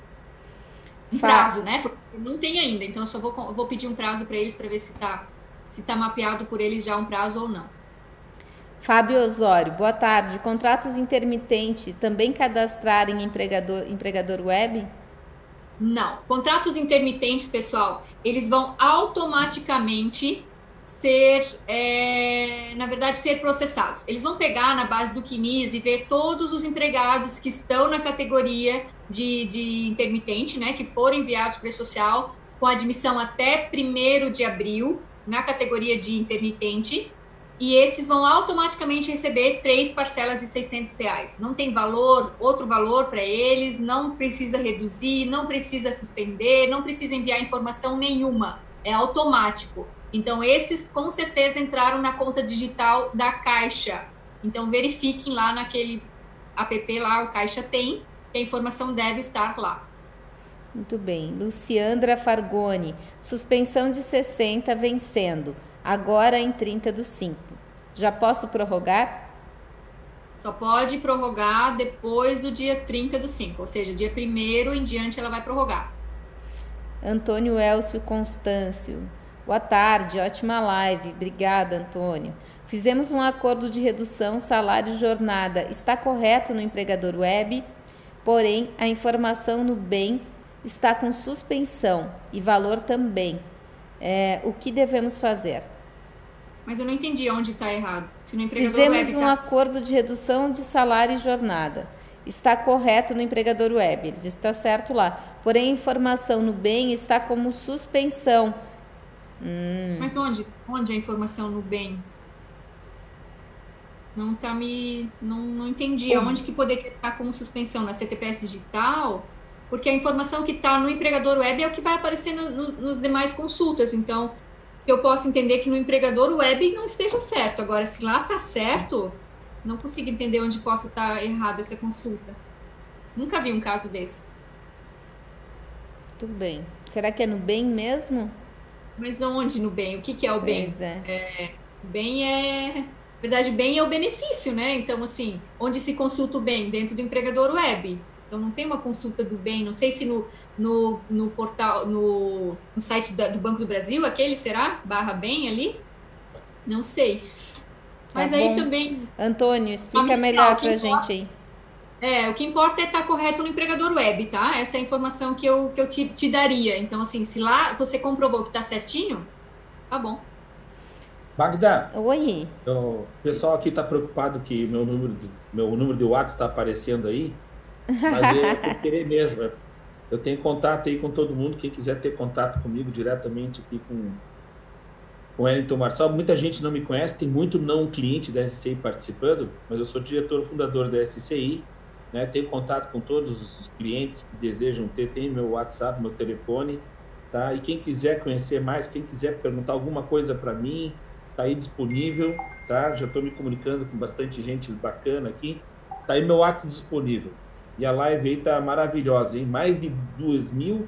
Um prazo, né? Porque não tem ainda, então eu só vou, vou pedir um prazo para eles para ver se está se tá mapeado por eles já um prazo ou não. Fábio Osório, boa tarde. Contratos intermitentes também cadastrar em empregador, empregador web? Não. Contratos intermitentes, pessoal, eles vão automaticamente ser, é, na verdade, ser processados. Eles vão pegar na base do Quimis e ver todos os empregados que estão na categoria de, de intermitente, né, que foram enviados para o social com admissão até 1 de abril, na categoria de intermitente, e esses vão automaticamente receber três parcelas de 600 reais. Não tem valor, outro valor para eles, não precisa reduzir, não precisa suspender, não precisa enviar informação nenhuma, é automático. Então, esses com certeza entraram na conta digital da Caixa. Então, verifiquem lá naquele app lá, o Caixa tem, a informação deve estar lá. Muito bem. Luciandra Fargoni, suspensão de 60 vencendo agora em 30 do 5. Já posso prorrogar? Só pode prorrogar depois do dia 30 do 5, ou seja, dia 1 em diante ela vai prorrogar. Antônio Elcio Constâncio. Boa tarde, ótima live. Obrigada, Antônio. Fizemos um acordo de redução salário-jornada. Está correto no empregador web, porém a informação no bem está com suspensão e valor também. É, o que devemos fazer? Mas eu não entendi onde está errado. Se no empregador Fizemos web um tá... acordo de redução de salário e jornada. Está correto no empregador web. Ele diz que está certo lá. Porém, a informação no bem está como suspensão. Hum. Mas onde? Onde a informação no bem? Não tá me. Não, não entendi. Como? Onde que poderia estar como suspensão? Na CTPS digital? Porque a informação que está no empregador web é o que vai aparecer no, no, nos demais consultas. Então, eu posso entender que no empregador web não esteja certo. Agora, se lá está certo, não consigo entender onde possa estar tá errado essa consulta. Nunca vi um caso desse. Tudo bem. Será que é no bem mesmo? Mas onde no bem? O que, que é o pois bem? É. é. Bem é. Na verdade, bem é o benefício, né? Então, assim, onde se consulta o bem? Dentro do empregador web. Então não tem uma consulta do bem, não sei se no, no, no portal, no, no site da, do Banco do Brasil, aquele será? Barra bem ali? Não sei. Mas tá aí também. Antônio, explica melhor para a gente aí. É, o que importa é estar tá correto no empregador web, tá? Essa é a informação que eu, que eu te, te daria. Então, assim, se lá você comprovou que está certinho, tá bom. Magda. Oi. O pessoal aqui está preocupado que meu número de, meu número de WhatsApp está aparecendo aí. Mas eu, eu querer mesmo. Eu tenho contato aí com todo mundo. Quem quiser ter contato comigo diretamente aqui com com Wellington Marçal. Muita gente não me conhece, tem muito não cliente da SCI participando, mas eu sou diretor fundador da SCI, né? tenho contato com todos os clientes que desejam ter, tem meu WhatsApp, meu telefone, tá? E quem quiser conhecer mais, quem quiser perguntar alguma coisa para mim, tá aí disponível, tá? Já estou me comunicando com bastante gente bacana aqui, tá aí meu WhatsApp disponível. E a live aí tá maravilhosa, hein? Mais de 2 mil,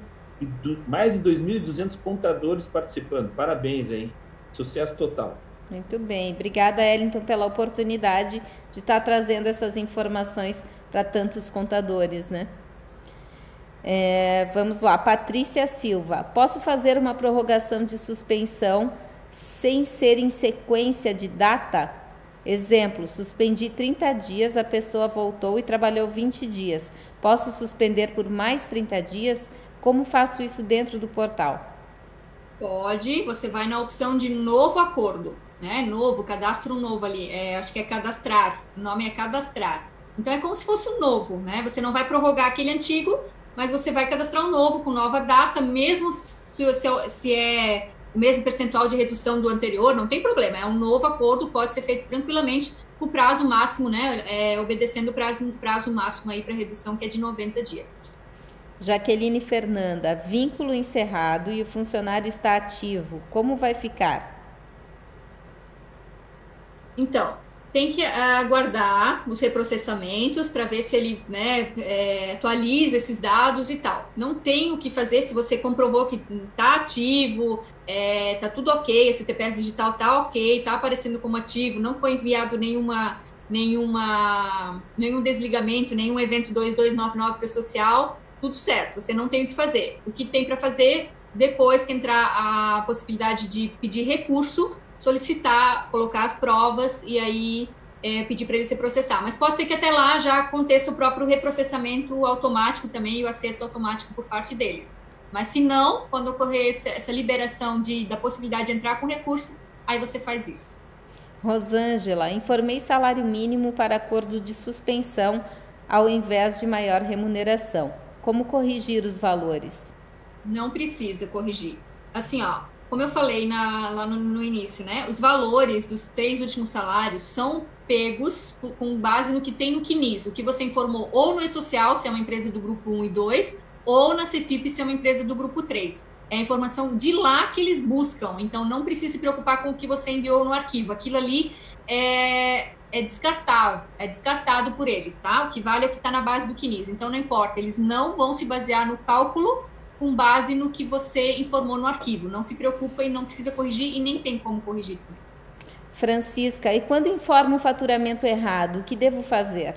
mais de 2.200 contadores participando. Parabéns aí. Sucesso total. Muito bem. Obrigada, Ellington, pela oportunidade de estar trazendo essas informações para tantos contadores, né? É, vamos lá, Patrícia Silva. Posso fazer uma prorrogação de suspensão sem ser em sequência de data? Exemplo, suspendi 30 dias, a pessoa voltou e trabalhou 20 dias. Posso suspender por mais 30 dias? Como faço isso dentro do portal? Pode, você vai na opção de novo acordo, né? Novo, cadastro novo ali. É, acho que é cadastrar. O nome é cadastrar. Então é como se fosse um novo, né? Você não vai prorrogar aquele antigo, mas você vai cadastrar um novo com nova data, mesmo se, se, se é o mesmo percentual de redução do anterior, não tem problema, é um novo acordo, pode ser feito tranquilamente o prazo máximo, né, é, obedecendo o prazo, prazo máximo aí para redução, que é de 90 dias. Jaqueline Fernanda, vínculo encerrado e o funcionário está ativo, como vai ficar? Então, tem que aguardar os reprocessamentos para ver se ele né, é, atualiza esses dados e tal. Não tem o que fazer se você comprovou que está ativo, é, tá tudo ok, esse TPS digital tá ok, tá aparecendo como ativo, não foi enviado nenhuma, nenhuma, nenhum desligamento, nenhum evento 2299 para o social, tudo certo, você não tem o que fazer. O que tem para fazer, depois que entrar a possibilidade de pedir recurso, solicitar, colocar as provas e aí é, pedir para ele se processar. Mas pode ser que até lá já aconteça o próprio reprocessamento automático também e o acerto automático por parte deles. Mas se não, quando ocorrer essa liberação de, da possibilidade de entrar com recurso, aí você faz isso. Rosângela, informei salário mínimo para acordo de suspensão ao invés de maior remuneração. Como corrigir os valores? Não precisa corrigir. Assim, ó, como eu falei na, lá no, no, início, né? Os valores dos três últimos salários são pegos com base no que tem no CNIS, o que você informou ou no E-Social, se é uma empresa do grupo 1 e 2, ou na Cefip, se é uma empresa do grupo 3. É a informação de lá que eles buscam, então não precisa se preocupar com o que você enviou no arquivo. Aquilo ali é, é descartável, é descartado por eles, tá? O que vale é o que está na base do CNIS. Então não importa, eles não vão se basear no cálculo com base no que você informou no arquivo. Não se preocupa e não precisa corrigir e nem tem como corrigir. Francisca, e quando informa o faturamento errado, o que devo fazer?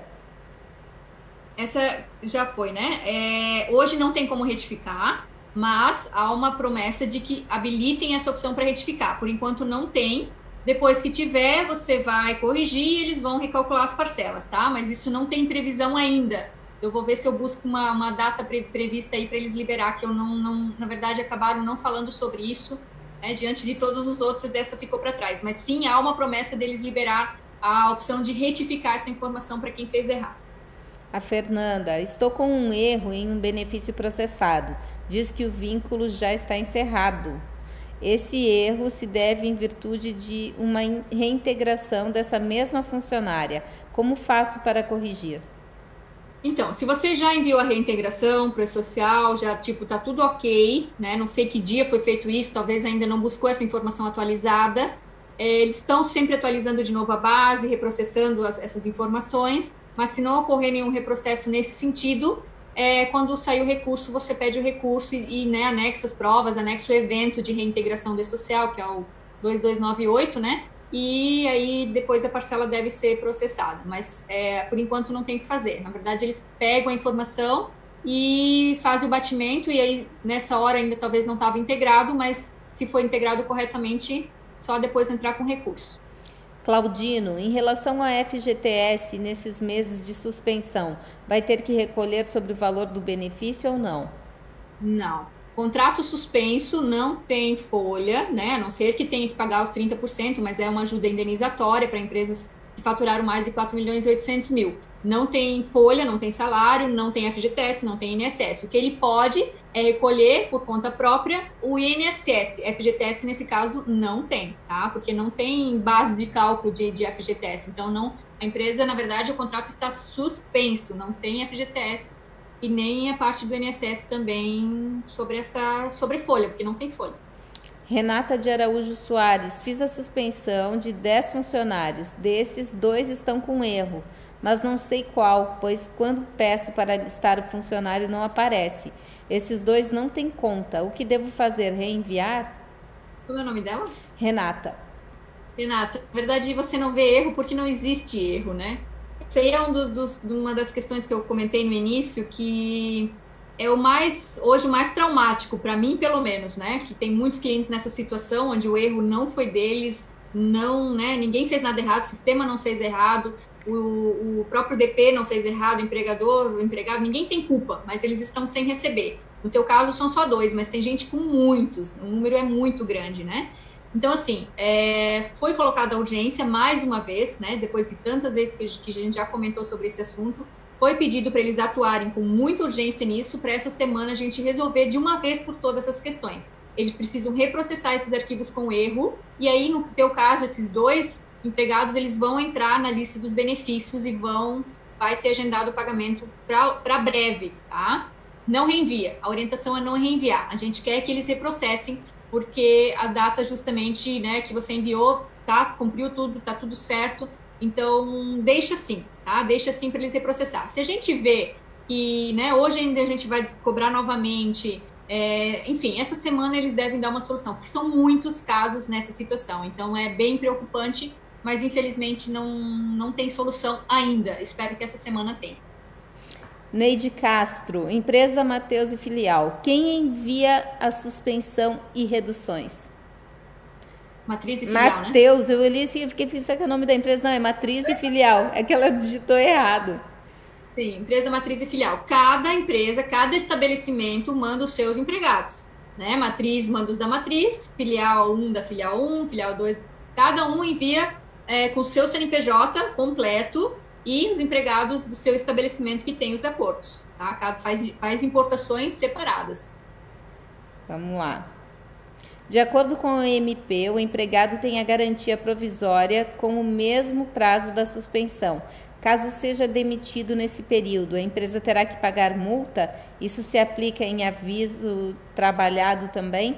Essa já foi, né? É, hoje não tem como retificar, mas há uma promessa de que habilitem essa opção para retificar. Por enquanto não tem. Depois que tiver, você vai corrigir e eles vão recalcular as parcelas, tá? Mas isso não tem previsão ainda. Eu vou ver se eu busco uma, uma data pre prevista aí para eles liberar, que eu não, não, na verdade, acabaram não falando sobre isso. Né? Diante de todos os outros, essa ficou para trás. Mas sim, há uma promessa deles liberar a opção de retificar essa informação para quem fez errado. A Fernanda, estou com um erro em um benefício processado. Diz que o vínculo já está encerrado. Esse erro se deve em virtude de uma reintegração dessa mesma funcionária. Como faço para corrigir? Então, se você já enviou a reintegração para o social, já tipo tá tudo ok, né? Não sei que dia foi feito isso, talvez ainda não buscou essa informação atualizada. É, eles estão sempre atualizando de novo a base, reprocessando as, essas informações mas se não ocorrer nenhum reprocesso nesse sentido, é, quando sair o recurso, você pede o recurso e, e né, anexa as provas, anexa o evento de reintegração de social, que é o 2298, né? E aí depois a parcela deve ser processada. Mas é, por enquanto não tem que fazer. Na verdade, eles pegam a informação e fazem o batimento, e aí nessa hora ainda talvez não estava integrado, mas se for integrado corretamente, só depois entrar com recurso. Claudino, em relação à FGTS nesses meses de suspensão, vai ter que recolher sobre o valor do benefício ou não? Não. Contrato suspenso não tem folha, né? A não ser que tenha que pagar os 30%, mas é uma ajuda indenizatória para empresas que faturaram mais de 4 milhões e 800 mil não tem folha, não tem salário, não tem FGTS, não tem INSS. O que ele pode é recolher por conta própria o INSS. FGTS, nesse caso, não tem, tá? Porque não tem base de cálculo de, de FGTS. Então, não, a empresa, na verdade, o contrato está suspenso, não tem FGTS e nem a parte do INSS também sobre essa sobre folha, porque não tem folha. Renata de Araújo Soares, fiz a suspensão de 10 funcionários. Desses, dois estão com erro mas não sei qual, pois quando peço para listar o funcionário não aparece. Esses dois não têm conta. O que devo fazer? Reenviar? Como é o nome dela? Renata. Renata, na verdade você não vê erro porque não existe erro, né? Isso aí é um dos, dos, uma das questões que eu comentei no início, que é o mais, hoje, o mais traumático, para mim, pelo menos, né? Que tem muitos clientes nessa situação onde o erro não foi deles, não, né? Ninguém fez nada errado, o sistema não fez errado, o, o próprio DP não fez errado, o empregador, o empregado, ninguém tem culpa, mas eles estão sem receber. No teu caso são só dois, mas tem gente com muitos, o número é muito grande, né? Então, assim, é, foi colocada a audiência mais uma vez, né? Depois de tantas vezes que, que a gente já comentou sobre esse assunto, foi pedido para eles atuarem com muita urgência nisso, para essa semana a gente resolver de uma vez por todas essas questões. Eles precisam reprocessar esses arquivos com erro, e aí, no teu caso, esses dois empregados eles vão entrar na lista dos benefícios e vão vai ser agendado o pagamento para breve, tá? Não reenvia. A orientação é não reenviar. A gente quer que eles reprocessem porque a data justamente, né, que você enviou, tá, cumpriu tudo, tá tudo certo. Então, deixa assim, tá? Deixa assim para eles reprocessar. Se a gente vê que, né, hoje ainda a gente vai cobrar novamente É, enfim, essa semana eles devem dar uma solução, porque são muitos casos nessa situação. Então é bem preocupante, mas infelizmente não, não tem solução ainda. Espero que essa semana tenha. Neide Castro, empresa Mateus e filial. Quem envia a suspensão e reduções? Matriz e filial, né? Mateus, né? eu li assim, eu fiquei pensando que é o nome da empresa não é matriz e filial. É que ela digitou errado. Sim, empresa matriz e filial. Cada empresa, cada estabelecimento manda os seus empregados. Né? Matriz manda os da matriz, filial 1 da filial 1, filial 2. Cada um envia é, com seu CNPJ completo e os empregados do seu estabelecimento que tem os acordos. Tá? Cada faz, faz importações separadas. Vamos lá. De acordo com o MP, o empregado tem a garantia provisória com o mesmo prazo da suspensão, Caso seja demitido nesse período, a empresa terá que pagar multa? Isso se aplica em aviso trabalhado também?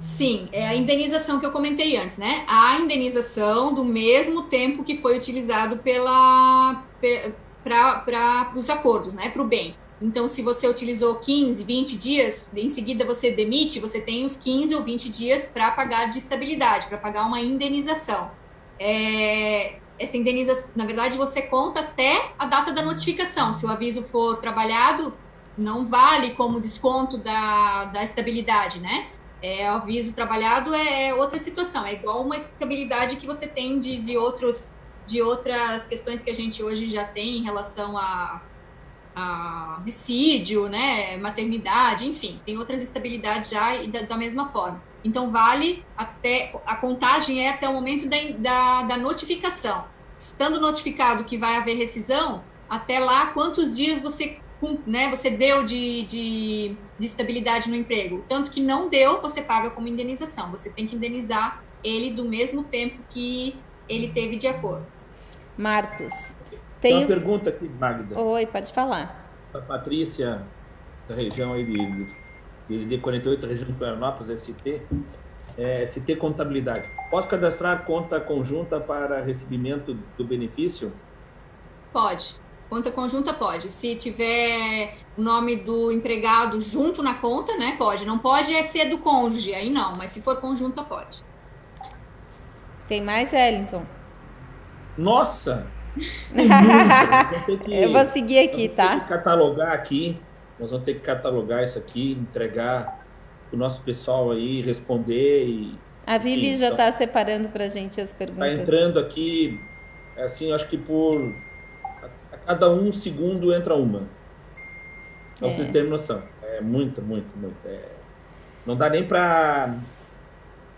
Sim, é a indenização que eu comentei antes, né? A indenização do mesmo tempo que foi utilizado pela para os acordos, né? Para o bem. Então, se você utilizou 15, 20 dias, em seguida você demite, você tem os 15 ou 20 dias para pagar de estabilidade, para pagar uma indenização. É, essa indenização, na verdade, você conta até a data da notificação. Se o aviso for trabalhado, não vale como desconto da, da estabilidade, né? É, o aviso trabalhado é, é outra situação, é igual uma estabilidade que você tem de, de, outros, de outras questões que a gente hoje já tem em relação a, a dissídio, né, maternidade, enfim, tem outras estabilidades já e da, da mesma forma. Então, vale até. A contagem é até o momento da, da, da notificação. Estando notificado que vai haver rescisão, até lá, quantos dias você, né, você deu de, de, de estabilidade no emprego? Tanto que não deu, você paga como indenização. Você tem que indenizar ele do mesmo tempo que ele teve de acordo. Marcos. Tem uma pergunta aqui, Magda. Oi, pode falar. A Patrícia, da região aí de de 48, região de Florianópolis, ST, é, ST Contabilidade. Posso cadastrar conta conjunta para recebimento do benefício? Pode. Conta conjunta pode. Se tiver o nome do empregado junto na conta, né? Pode. Não pode é ser do cônjuge, aí não, mas se for conjunta, pode. Tem mais, Wellington? Nossa! que, eu vou seguir aqui, tá? catalogar aqui nós vamos ter que catalogar isso aqui, entregar o nosso pessoal aí, responder e. A Vivi já está então, separando para a gente as perguntas. Está entrando aqui, assim, acho que por a, a cada um segundo entra uma. Para é. vocês terem noção. É muito, muito, muito. É, não dá nem para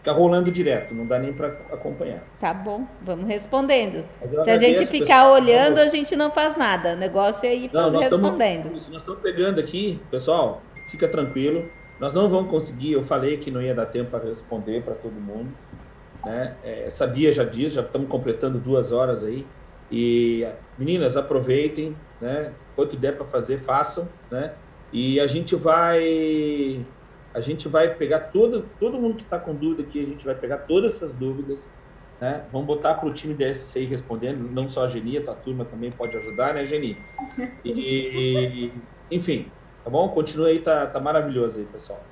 ficar rolando direto, não dá nem para acompanhar. Tá bom, vamos respondendo. Se a gente ficar pessoal, olhando, a gente não faz nada. O negócio é ir não, nós respondendo. Estamos, nós estamos pegando aqui, pessoal, fica tranquilo. Nós não vamos conseguir, eu falei que não ia dar tempo para responder para todo mundo. Né? É, sabia já disso, já estamos completando duas horas aí. E meninas, aproveitem, né? Quanto der para fazer, façam, né? E a gente vai a gente vai pegar todo, todo mundo que está com dúvida aqui, a gente vai pegar todas essas dúvidas, né? Vamos botar para o time da SCI respondendo, não só a Geni, a tua turma também pode ajudar, né, Geni? E, enfim, tá bom? Continue aí, tá, tá maravilhoso aí, pessoal.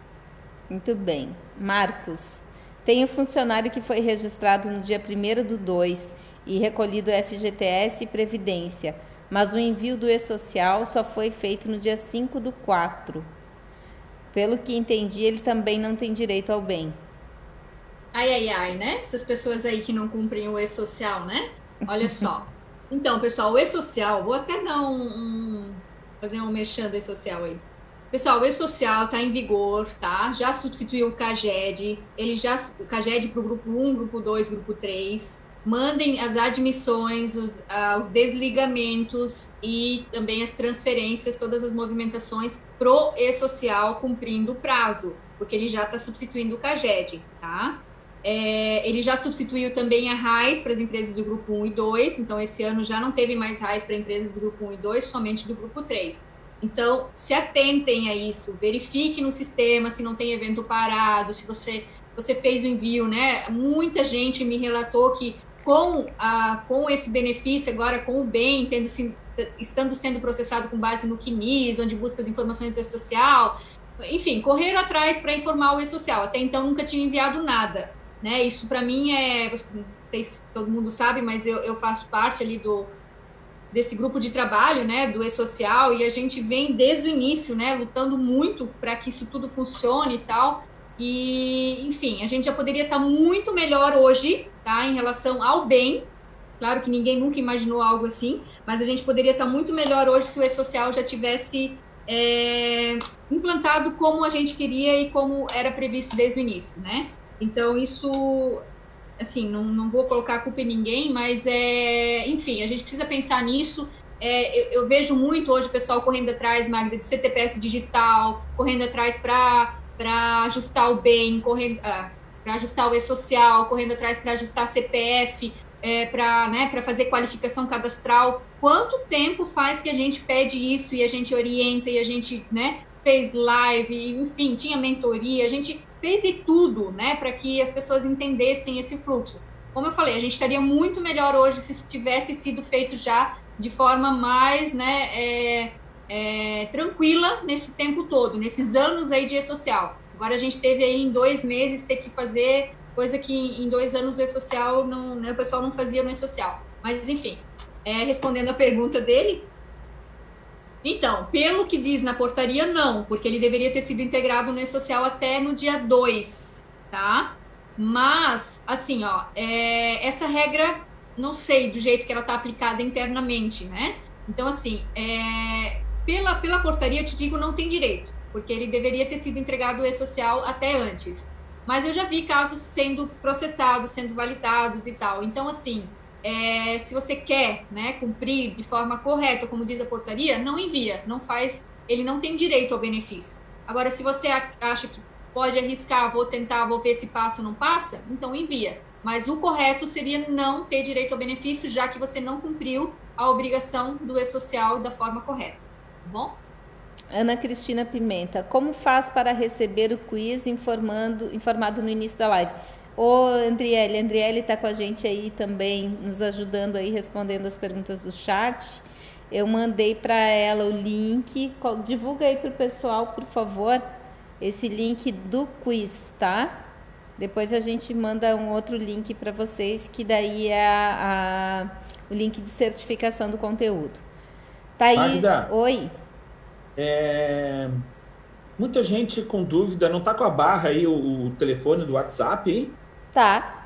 Muito bem. Marcos, tem um funcionário que foi registrado no dia 1 do 2 e recolhido FGTS e Previdência, mas o envio do E-Social só foi feito no dia 5 do 4 pelo que entendi, ele também não tem direito ao bem. Ai, ai, ai, né? Essas pessoas aí que não cumprem o E-Social, né? Olha só. Então, pessoal, o E-Social, vou até dar um, um fazer um mexendo E-Social aí. Pessoal, o E-Social está em vigor, tá? Já substituiu o CAGED, ele já, o CAGED para o grupo 1, grupo 2, grupo 3 mandem as admissões, os, uh, os desligamentos e também as transferências, todas as movimentações pro e-social cumprindo o prazo, porque ele já está substituindo o CAGED, tá? É, ele já substituiu também a RAIS para as empresas do grupo 1 e 2, então esse ano já não teve mais RAIS para empresas do grupo 1 e 2, somente do grupo 3. Então, se atentem a isso, verifique no sistema se não tem evento parado, se você, você fez o envio, né? Muita gente me relatou que com, a, com esse benefício, agora com o bem tendo, estando sendo processado com base no QMIS, onde busca as informações do E-Social. Enfim, correram atrás para informar o E-Social. Até então nunca tinha enviado nada. Né? Isso para mim é. Todo mundo sabe, mas eu, eu faço parte ali do, desse grupo de trabalho, né, do E-Social, e a gente vem desde o início, né, lutando muito para que isso tudo funcione e tal. E, enfim, a gente já poderia estar muito melhor hoje, tá, em relação ao bem. Claro que ninguém nunca imaginou algo assim, mas a gente poderia estar muito melhor hoje se o E-Social já tivesse é, implantado como a gente queria e como era previsto desde o início, né? Então, isso assim, não, não vou colocar a culpa em ninguém, mas é, enfim, a gente precisa pensar nisso. É, eu, eu, vejo muito hoje o pessoal correndo atrás, Magda, de CTPS digital, correndo atrás para ajustar o bem, correndo ah, para ajustar o e-social, correndo atrás para ajustar CPF, é, para né, fazer qualificação cadastral. Quanto tempo faz que a gente pede isso e a gente orienta e a gente né, fez live, enfim, tinha mentoria, a gente fez de tudo, né, para que as pessoas entendessem esse fluxo. Como eu falei, a gente estaria muito melhor hoje se tivesse sido feito já de forma mais, né, é, é, tranquila nesse tempo todo, nesses anos aí de e-social. Agora a gente teve aí em dois meses ter que fazer coisa que em dois anos o e-social né, o pessoal não fazia no e-social. Mas enfim, é, respondendo a pergunta dele, então, pelo que diz na portaria, não, porque ele deveria ter sido integrado no E-Social até no dia 2, tá? Mas, assim, ó, é, essa regra, não sei do jeito que ela está aplicada internamente, né? Então, assim, é, pela, pela portaria, eu te digo, não tem direito, porque ele deveria ter sido entregado o E-Social até antes. Mas eu já vi casos sendo processados, sendo validados e tal. Então, assim, é, se você quer né, cumprir de forma correta, como diz a portaria, não envia, não faz, ele não tem direito ao benefício. Agora, se você acha que pode arriscar, vou tentar, vou ver se passa ou não passa, então envia. Mas o correto seria não ter direito ao benefício, já que você não cumpriu a obrigação do E-Social da forma correta. Bom? Ana Cristina Pimenta, como faz para receber o quiz informando, informado no início da live? Ô, Andriele, Andriele está com a gente aí também, nos ajudando aí, respondendo as perguntas do chat. Eu mandei para ela o link. Divulga aí para o pessoal, por favor, esse link do quiz, tá? Depois a gente manda um outro link para vocês, que daí é a, a, o link de certificação do conteúdo. Tá aí. Magda, Oi. É, muita gente com dúvida, não tá com a barra aí o, o telefone do WhatsApp, hein? Tá.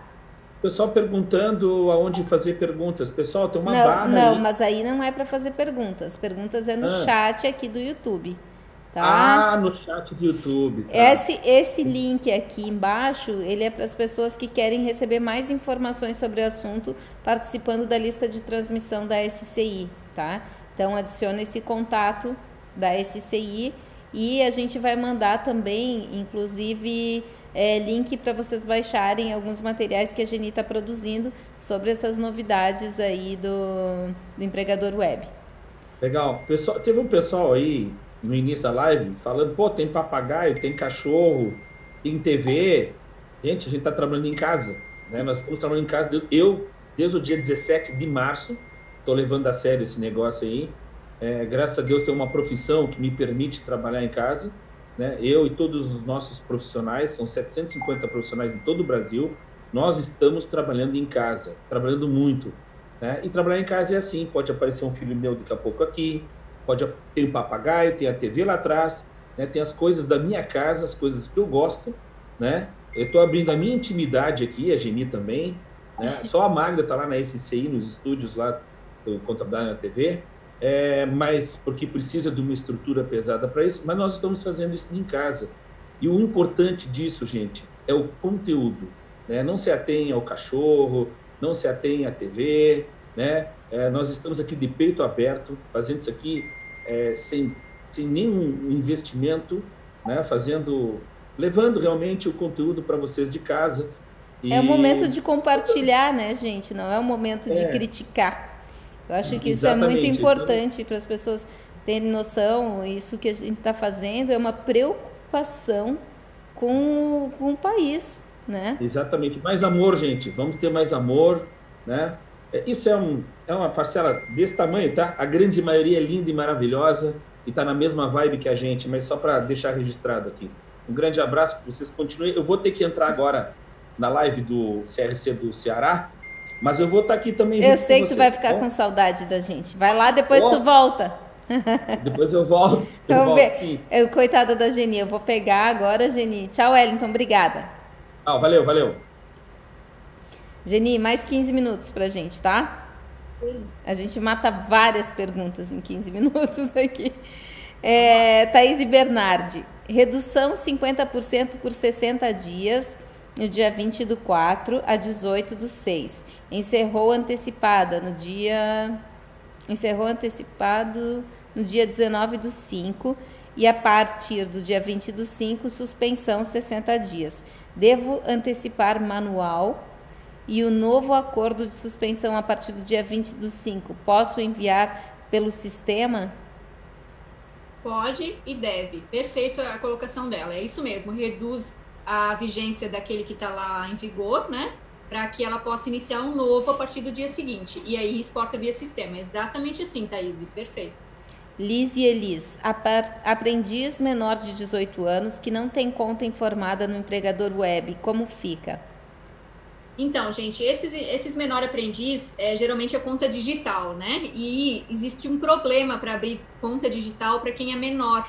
Pessoal perguntando aonde fazer perguntas. Pessoal, tem uma não, barra Não, aí. mas aí não é para fazer perguntas. Perguntas é no ah. chat aqui do YouTube. Tá? Ah, no chat do YouTube. Tá. Esse, esse link aqui embaixo, ele é para as pessoas que querem receber mais informações sobre o assunto, participando da lista de transmissão da SCI, tá? Então, adiciona esse contato da SCI e a gente vai mandar também, inclusive é, link para vocês baixarem alguns materiais que a Geni está produzindo sobre essas novidades aí do, do empregador web. Legal. Pessoal, teve um pessoal aí no início da live falando, pô, tem papagaio, tem cachorro, tem TV. Gente, a gente está trabalhando em casa. Né? Nós estamos trabalhando em casa. Eu, desde o dia 17 de março, estou levando a sério esse negócio aí. É, graças a Deus, tenho uma profissão que me permite trabalhar em casa. Né? Eu e todos os nossos profissionais, são 750 profissionais em todo o Brasil, nós estamos trabalhando em casa, trabalhando muito. Né? E trabalhar em casa é assim: pode aparecer um filho meu daqui a pouco aqui, pode ter um papagaio, tem a TV lá atrás, né? tem as coisas da minha casa, as coisas que eu gosto. Né? Eu estou abrindo a minha intimidade aqui, a Geni também. Né? Só a Magda está lá na SCI, nos estúdios lá Contabilidade na TV é, mas porque precisa de uma estrutura pesada para isso, mas nós estamos fazendo isso em casa. E o importante disso, gente, é o conteúdo. Né? Não se atém ao cachorro, não se atém à TV, né? É, nós estamos aqui de peito aberto, fazendo isso aqui é, sem, sem nenhum investimento, né? Fazendo, levando realmente o conteúdo para vocês de casa. E... É o momento de compartilhar, né, gente? Não é o momento de é. criticar. Eu acho que isso Exatamente. é muito importante para as pessoas terem noção. Isso que a gente está fazendo é uma preocupação com, com o país, né? Exatamente. Mais amor, gente. Vamos ter mais amor, né? É, isso é, um, é uma parcela desse tamanho, tá? A grande maioria é linda e maravilhosa e está na mesma vibe que a gente, mas só para deixar registrado aqui. Um grande abraço, vocês continuem. Eu vou ter que entrar agora na live do CRC do Ceará, mas eu vou estar tá aqui também. Eu sei que tu vai ficar com saudade da gente. Vai lá, depois oh. tu volta. Depois eu volto. Eu Vamos volto, ver. Sim. Eu, coitada da Geni, eu vou pegar agora, Geni. Tchau, Wellington, obrigada. Ah, valeu, valeu. Geni, mais 15 minutos pra gente, tá? Sim. A gente mata várias perguntas em 15 minutos aqui. É, Thaís Bernardi, redução 50% por 60 dias, no dia 20 do 4 a 18 do 6. Encerrou antecipada no dia. Encerrou antecipado no dia 19 do 5 e a partir do dia 20 do 5, suspensão 60 dias. Devo antecipar manual e o novo acordo de suspensão a partir do dia 20 do 5, posso enviar pelo sistema? Pode e deve. Perfeito a colocação dela. É isso mesmo. Reduz a vigência daquele que está lá em vigor, né? Para que ela possa iniciar um novo a partir do dia seguinte. E aí exporta via sistema. Exatamente assim, Thaís. Perfeito. Liz e Elis, aprendiz menor de 18 anos que não tem conta informada no empregador web, como fica? Então, gente, esses, esses menor aprendiz é, geralmente é conta digital, né? E existe um problema para abrir conta digital para quem é menor.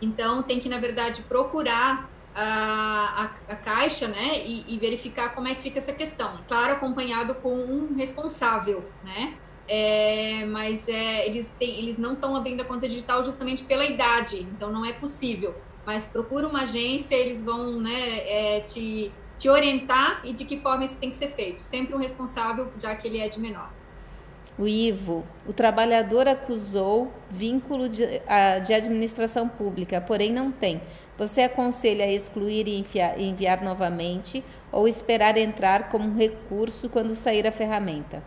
Então, tem que, na verdade, procurar a, a, a caixa, né? E, e, verificar como é que fica essa questão. Claro, acompanhado com um responsável, né? É, mas é, eles, eles não estão abrindo a conta digital justamente pela idade, então não é possível. Mas procura uma agência, eles vão né, é, te te orientar e de que forma isso tem que ser feito. Sempre um responsável, já que ele é de menor. O Ivo, o trabalhador acusou vínculo de, de administração pública, porém não tem. Você aconselha excluir e enviar, enviar novamente ou esperar entrar como recurso quando sair a ferramenta?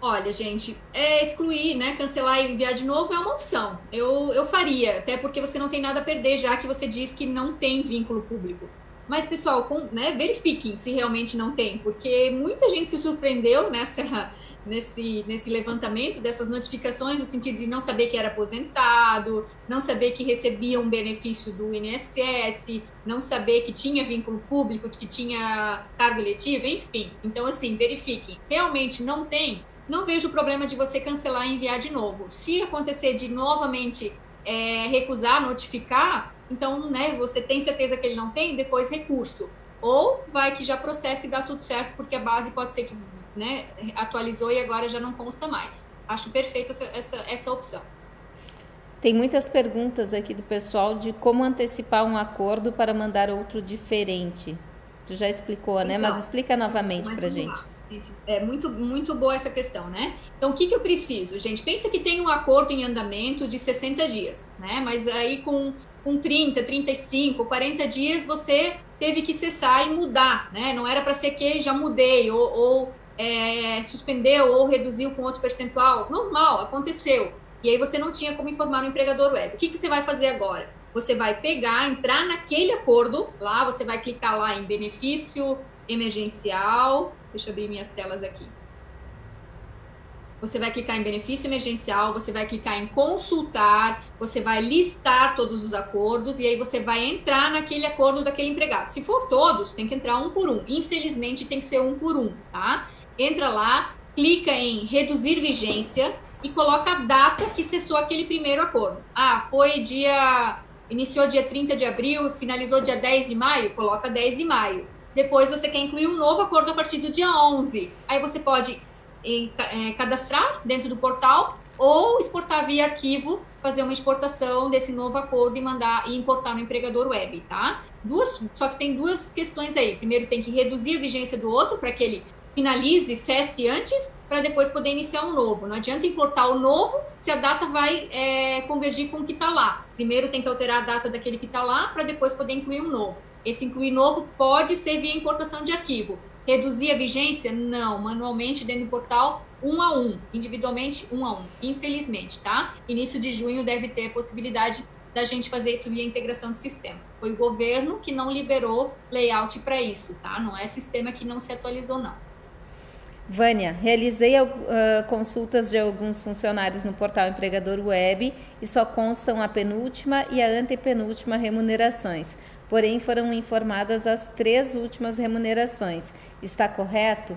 Olha, gente, é excluir, né? Cancelar e enviar de novo é uma opção. Eu, eu faria, até porque você não tem nada a perder, já que você diz que não tem vínculo público. Mas, pessoal, com, né, verifiquem se realmente não tem, porque muita gente se surpreendeu nessa, nesse, nesse levantamento dessas notificações, no sentido de não saber que era aposentado, não saber que recebia um benefício do INSS, não saber que tinha vínculo público, que tinha cargo eletivo, enfim. Então, assim, verifiquem. Realmente não tem, não vejo problema de você cancelar e enviar de novo. Se acontecer de novamente é, recusar, notificar, então, né, você tem certeza que ele não tem, depois recurso. Ou vai que já processa e dá tudo certo, porque a base pode ser que né, atualizou e agora já não consta mais. Acho perfeita essa, essa, essa opção. Tem muitas perguntas aqui do pessoal de como antecipar um acordo para mandar outro diferente. Tu já explicou, né? Então, mas explica novamente para gente. Lá. É muito, muito boa essa questão, né? Então, o que, que eu preciso? Gente, pensa que tem um acordo em andamento de 60 dias, né? Mas aí com com 30, 35, 40 dias você teve que cessar e mudar, né? Não era para ser que já mudei ou, ou é, suspendeu ou reduziu com outro percentual. Normal, aconteceu. E aí você não tinha como informar o empregador web. O que, que você vai fazer agora? Você vai pegar, entrar naquele acordo, lá você vai clicar lá em benefício emergencial. Deixa eu abrir minhas telas aqui. Você vai clicar em benefício emergencial, você vai clicar em consultar, você vai listar todos os acordos e aí você vai entrar naquele acordo daquele empregado. Se for todos, tem que entrar um por um. Infelizmente, tem que ser um por um, tá? Entra lá, clica em reduzir vigência e coloca a data que cessou aquele primeiro acordo. Ah, foi dia. Iniciou dia 30 de abril, finalizou dia 10 de maio? Coloca 10 de maio. Depois você quer incluir um novo acordo a partir do dia 11. Aí você pode em, é, cadastrar dentro do portal ou exportar via arquivo, fazer uma exportação desse novo acordo e mandar e importar no empregador web, tá? Duas, só que tem duas questões aí. Primeiro tem que reduzir a vigência do outro para que ele finalize, cesse antes, para depois poder iniciar um novo. Não adianta importar o novo se a data vai é, convergir com o que está lá. Primeiro tem que alterar a data daquele que está lá para depois poder incluir um novo. Esse incluir novo pode ser via importação de arquivo. Reduzir a vigência? Não, manualmente dentro do portal, um a um, individualmente um a um, infelizmente, tá? Início de junho deve ter a possibilidade da gente fazer isso via integração de sistema. Foi o governo que não liberou layout para isso, tá? Não é sistema que não se atualizou, não. Vânia, realizei uh, consultas de alguns funcionários no portal Empregador Web e só constam a penúltima e a antepenúltima remunerações. Porém, foram informadas as três últimas remunerações. Está correto?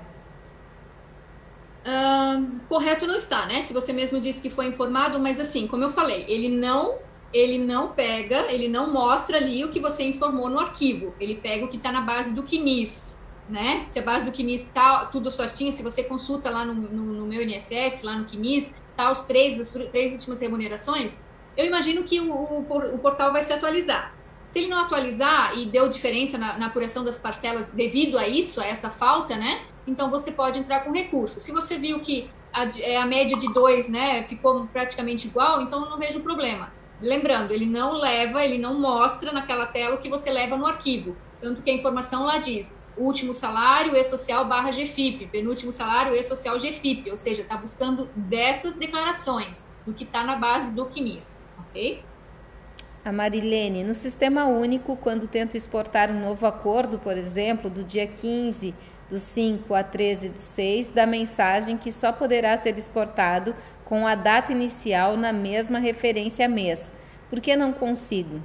Uh, correto não está, né? Se você mesmo disse que foi informado, mas assim, como eu falei, ele não ele não pega, ele não mostra ali o que você informou no arquivo. Ele pega o que está na base do QNIS, né? Se a base do QNIS está tudo certinho, se você consulta lá no, no, no meu INSS, lá no QNIS, tá os três, as três últimas remunerações, eu imagino que o, o, o, portal vai se atualizar. Se ele não atualizar e deu diferença na, na, apuração das parcelas devido a isso, a essa falta, né? Então você pode entrar com recurso. Se você viu que a, é, a média de dois, né, ficou praticamente igual, então eu não vejo problema. Lembrando, ele não leva, ele não mostra naquela tela o que você leva no arquivo. Tanto que a informação lá diz último salário e-social barra GFIP, penúltimo salário e-social GFIP, ou seja, está buscando dessas declarações, do que está na base do QMIS, ok? A Marilene, no Sistema Único, quando tento exportar um novo acordo, por exemplo, do dia 15 do 5 a 13 do 6, da mensagem que só poderá ser exportado com a data inicial na mesma referência mês. Por que não consigo?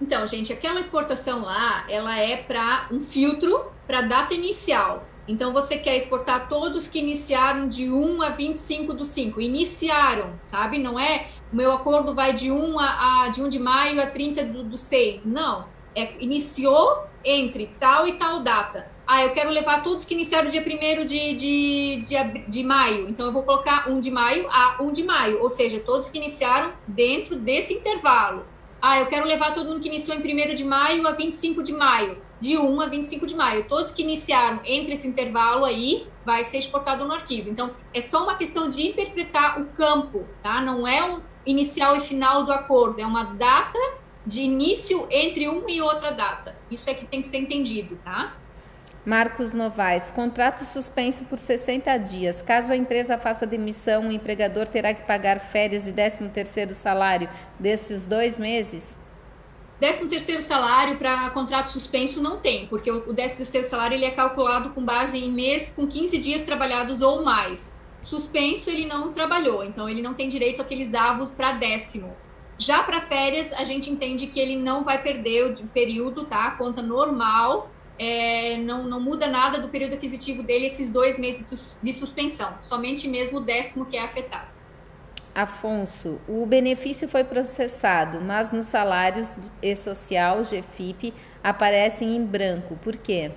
Então, gente, aquela exportação lá, ela é para um filtro para data inicial. Então, você quer exportar todos que iniciaram de 1 a 25 do 5. Iniciaram, sabe? Não é o meu acordo vai de 1, a, a de, 1 de maio a 30 do, do 6. Não. É, iniciou entre tal e tal data. Ah, eu quero levar todos que iniciaram dia 1 de, de, de, de maio. Então, eu vou colocar 1 de maio a 1 de maio. Ou seja, todos que iniciaram dentro desse intervalo. Ah, eu quero levar todo mundo que iniciou em 1 de maio a 25 de maio. De 1 a 25 de maio. Todos que iniciaram entre esse intervalo aí, vai ser exportado no arquivo. Então, é só uma questão de interpretar o campo, tá? Não é um inicial e final do acordo, é uma data de início entre uma e outra data. Isso é que tem que ser entendido, tá? Marcos Novaes, contrato suspenso por 60 dias. Caso a empresa faça demissão, o empregador terá que pagar férias e 13 terceiro salário desses dois meses? 13 terceiro salário para contrato suspenso não tem, porque o 13 terceiro salário ele é calculado com base em mês com 15 dias trabalhados ou mais. Suspenso ele não trabalhou, então ele não tem direito àqueles avos para décimo. Já para férias, a gente entende que ele não vai perder o período, tá? Conta normal, é, não, não muda nada do período aquisitivo dele esses dois meses de suspensão, somente mesmo o décimo que é afetado. Afonso, o benefício foi processado, mas nos salários e social, GFIP, aparecem em branco. Por quê?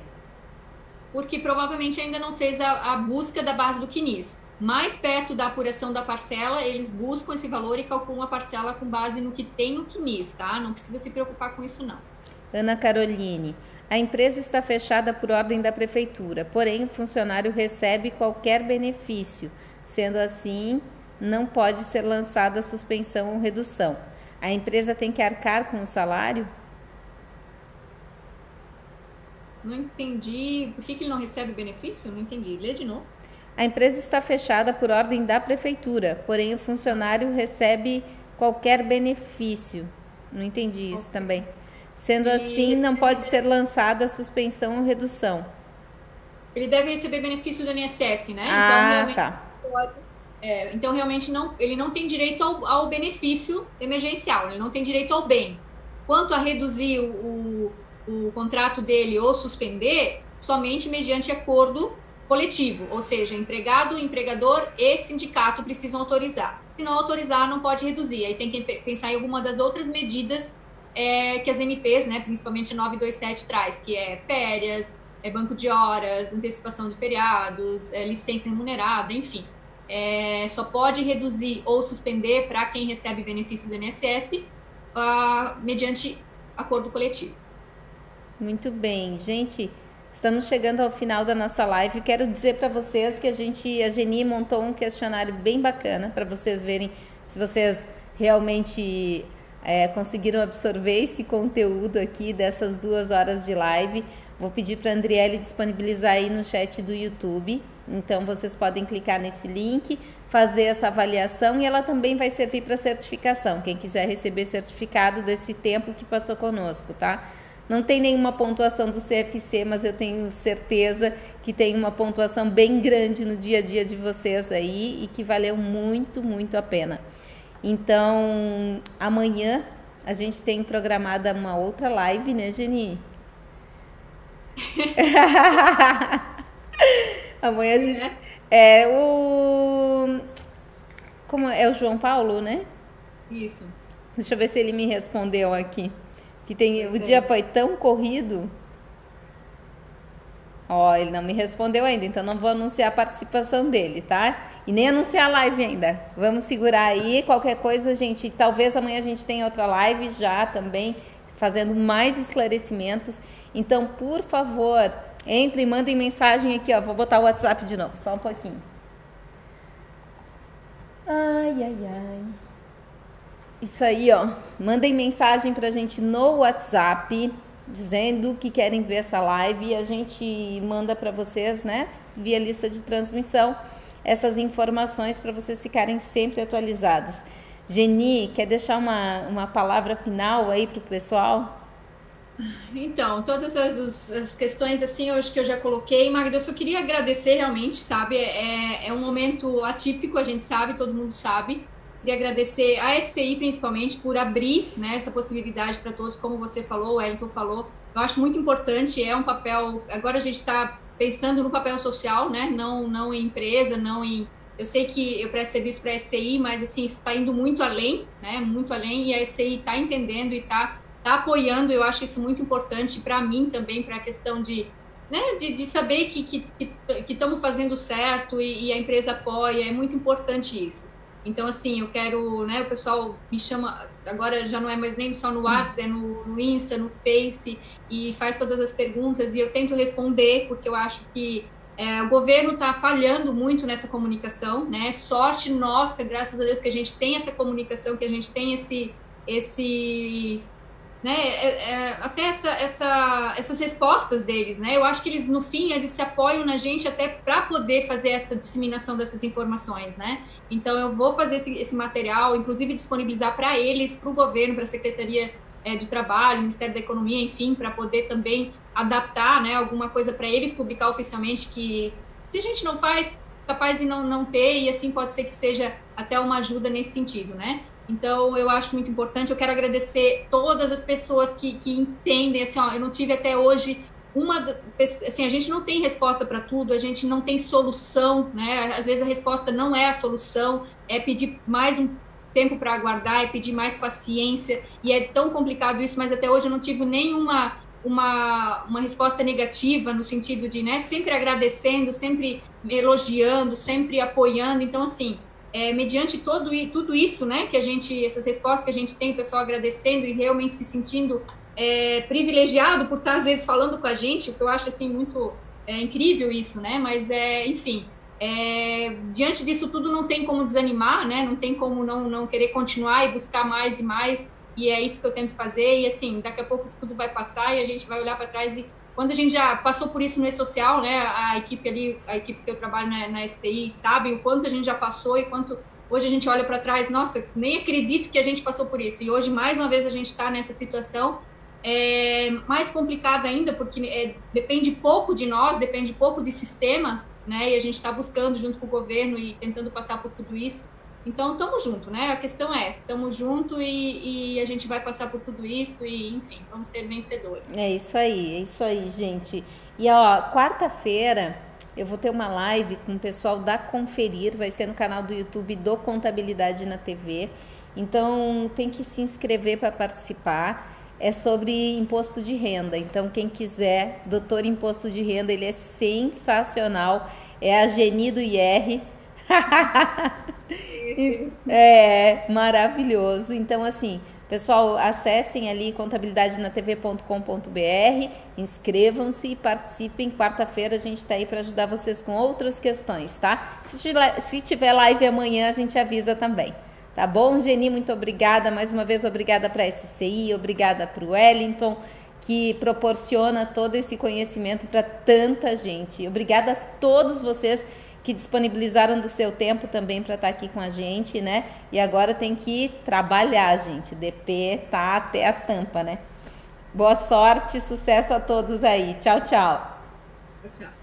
Porque provavelmente ainda não fez a, a busca da base do CNIS. Mais perto da apuração da parcela, eles buscam esse valor e calculam a parcela com base no que tem no CNIS, tá? Não precisa se preocupar com isso, não. Ana Caroline, a empresa está fechada por ordem da prefeitura, porém o funcionário recebe qualquer benefício. Sendo assim, não pode ser lançada suspensão ou redução. A empresa tem que arcar com o salário? Não entendi. Por que, que ele não recebe benefício? Não entendi. Lê de novo. A empresa está fechada por ordem da prefeitura, porém o funcionário recebe qualquer benefício. Não entendi isso okay. também. Sendo e assim, não pode ser lançada a suspensão ou redução. Ele deve receber benefício do INSS, né? Ah, então, realmente tá. Pode, é, então, realmente, não, ele não tem direito ao, ao, benefício emergencial, ele não tem direito ao bem. Quanto a reduzir o, o, o contrato dele ou suspender, somente mediante acordo coletivo, ou seja, empregado, empregador e sindicato precisam autorizar. Se não autorizar, não pode reduzir. Aí tem que pensar em alguma das outras medidas é, que as MPs, né, principalmente 927, traz, que é férias, é banco de horas, antecipação de feriados, é, licença remunerada, enfim. É, só pode reduzir ou suspender para quem recebe benefício do INSS uh, ah, mediante acordo coletivo. Muito bem, gente. Estamos chegando ao final da nossa live. Quero dizer para vocês que a gente, a Geni montou um questionário bem bacana para vocês verem se vocês realmente é, conseguiram absorver esse conteúdo aqui dessas duas horas de live. Vou pedir para a Andriele disponibilizar aí no chat do YouTube. Então vocês podem clicar nesse link, fazer essa avaliação e ela também vai servir para certificação. Quem quiser receber certificado desse tempo que passou conosco, tá? Não tem nenhuma pontuação do CFC, mas eu tenho certeza que tem uma pontuação bem grande no dia a dia de vocês aí e que valeu muito, muito a pena. Então, amanhã a gente tem programada uma outra live, né, Geni? amanhã a gente. É o. Como é o João Paulo, né? Isso. Deixa eu ver se ele me respondeu aqui. Que tem, o dia foi tão corrido. Ó, ele não me respondeu ainda, então não vou anunciar a participação dele, tá? E nem anunciar a live ainda. Vamos segurar aí. Qualquer coisa, gente, talvez amanhã a gente tenha outra live já também, fazendo mais esclarecimentos. Então, por favor, entre e mandem mensagem aqui, ó. Vou botar o WhatsApp de novo, só um pouquinho. Ai, ai, ai. Isso aí, ó. Mandem mensagem pra gente no WhatsApp dizendo que querem ver essa live e a gente manda para vocês, né, via lista de transmissão, essas informações para vocês ficarem sempre atualizados. Geni, quer deixar uma, uma palavra final aí para o pessoal? Então, todas as, as, questões assim, hoje que eu já coloquei, Magda, eu só queria agradecer realmente, sabe? É, é um momento atípico, a gente sabe, todo mundo sabe, Queria agradecer a SCI, principalmente, por abrir né, essa possibilidade para todos, como você falou, o Elton falou. Eu acho muito importante, é um papel. Agora a gente está pensando no papel social, né? Não, não em empresa, não em. Eu sei que eu presto serviço para a SCI, mas assim, isso está indo muito além, né? Muito além, e a SCI está entendendo e está tá apoiando. Eu acho isso muito importante para mim também, para a questão de né, de, de saber que estamos que, que, fazendo certo e, e, a empresa apoia, é muito importante isso. Então, assim, eu quero, né, o pessoal me chama, agora já não é mais nem só no WhatsApp, é no, no Insta, no Face, e faz todas as perguntas, e eu tento responder, porque eu acho que é, o governo está falhando muito nessa comunicação, né? Sorte nossa, graças a Deus, que a gente tem essa comunicação, que a gente tem esse, esse né, é, é, até essa, essa, essas respostas deles, né? Eu acho que eles no fim eles se apoiam na gente até para poder fazer essa disseminação dessas informações, né? Então eu vou fazer esse, esse material, inclusive disponibilizar para eles, para o governo, para a secretaria é, do Trabalho, Ministério da Economia, enfim, para poder também adaptar, né, alguma coisa para eles publicar oficialmente que se a gente não faz capaz de não, não ter e assim pode ser que seja até uma ajuda nesse sentido, né? Então, eu acho muito importante. Eu quero agradecer todas as pessoas que, que entendem. Assim, ó, eu não tive até hoje uma. Assim, a gente não tem resposta para tudo, a gente não tem solução, né? Às vezes a resposta não é a solução, é pedir mais um tempo para aguardar, é pedir mais paciência. E é tão complicado isso, mas até hoje eu não tive nenhuma. Uma, uma resposta negativa no sentido de, né, sempre agradecendo, sempre elogiando, sempre apoiando. Então, assim, é, mediante todo, tudo isso, né, que a gente, essas respostas que a gente tem, o pessoal agradecendo e realmente se sentindo é, privilegiado por estar, às vezes, falando com a gente, o que eu acho, assim, muito é, incrível isso, né, mas, é, enfim, é, diante disso tudo não tem como desanimar, né, não tem como não, não querer continuar e buscar mais e mais, e é isso que eu tento fazer, e, assim, daqui a pouco isso tudo vai passar e a gente vai olhar para trás e quando a gente já passou por isso no E-Social, né, a equipe ali, a equipe que eu trabalho na, na SCI, sabe o quanto a gente já passou e quanto hoje a gente olha para trás, nossa, nem acredito que a gente passou por isso. E hoje, mais uma vez, a gente está nessa situação é, mais complicada ainda, porque é, depende pouco de nós, depende pouco de sistema, né, e a gente está buscando junto com o governo e tentando passar por tudo isso. Então, estamos junto, né? A questão é essa, estamos junto e, e, a gente vai passar por tudo isso e, enfim, vamos ser vencedores. É isso aí, é isso aí, gente. E, ó, quarta-feira eu vou ter uma live com o pessoal da Conferir, vai ser no canal do YouTube do Contabilidade na TV. Então, tem que se inscrever para participar. É sobre imposto de renda. Então, quem quiser, doutor imposto de renda, ele é sensacional. É a Geni do IR. é maravilhoso. Então, assim, pessoal, acessem ali contabilidadenatv.com.br, inscrevam-se e participem. Quarta-feira a gente está aí para ajudar vocês com outras questões, tá? Se tiver, se tiver live amanhã, a gente avisa também. Tá bom, Geni? Muito obrigada. Mais uma vez, obrigada para a SCI, obrigada para o Wellington, que proporciona todo esse conhecimento para tanta gente. Obrigada a todos vocês que disponibilizaram do seu tempo também para estar tá aqui com a gente, né? E agora tem que trabalhar, gente. DP tá até a tampa, né? Boa sorte, sucesso a todos aí. Tchau, tchau. Tchau.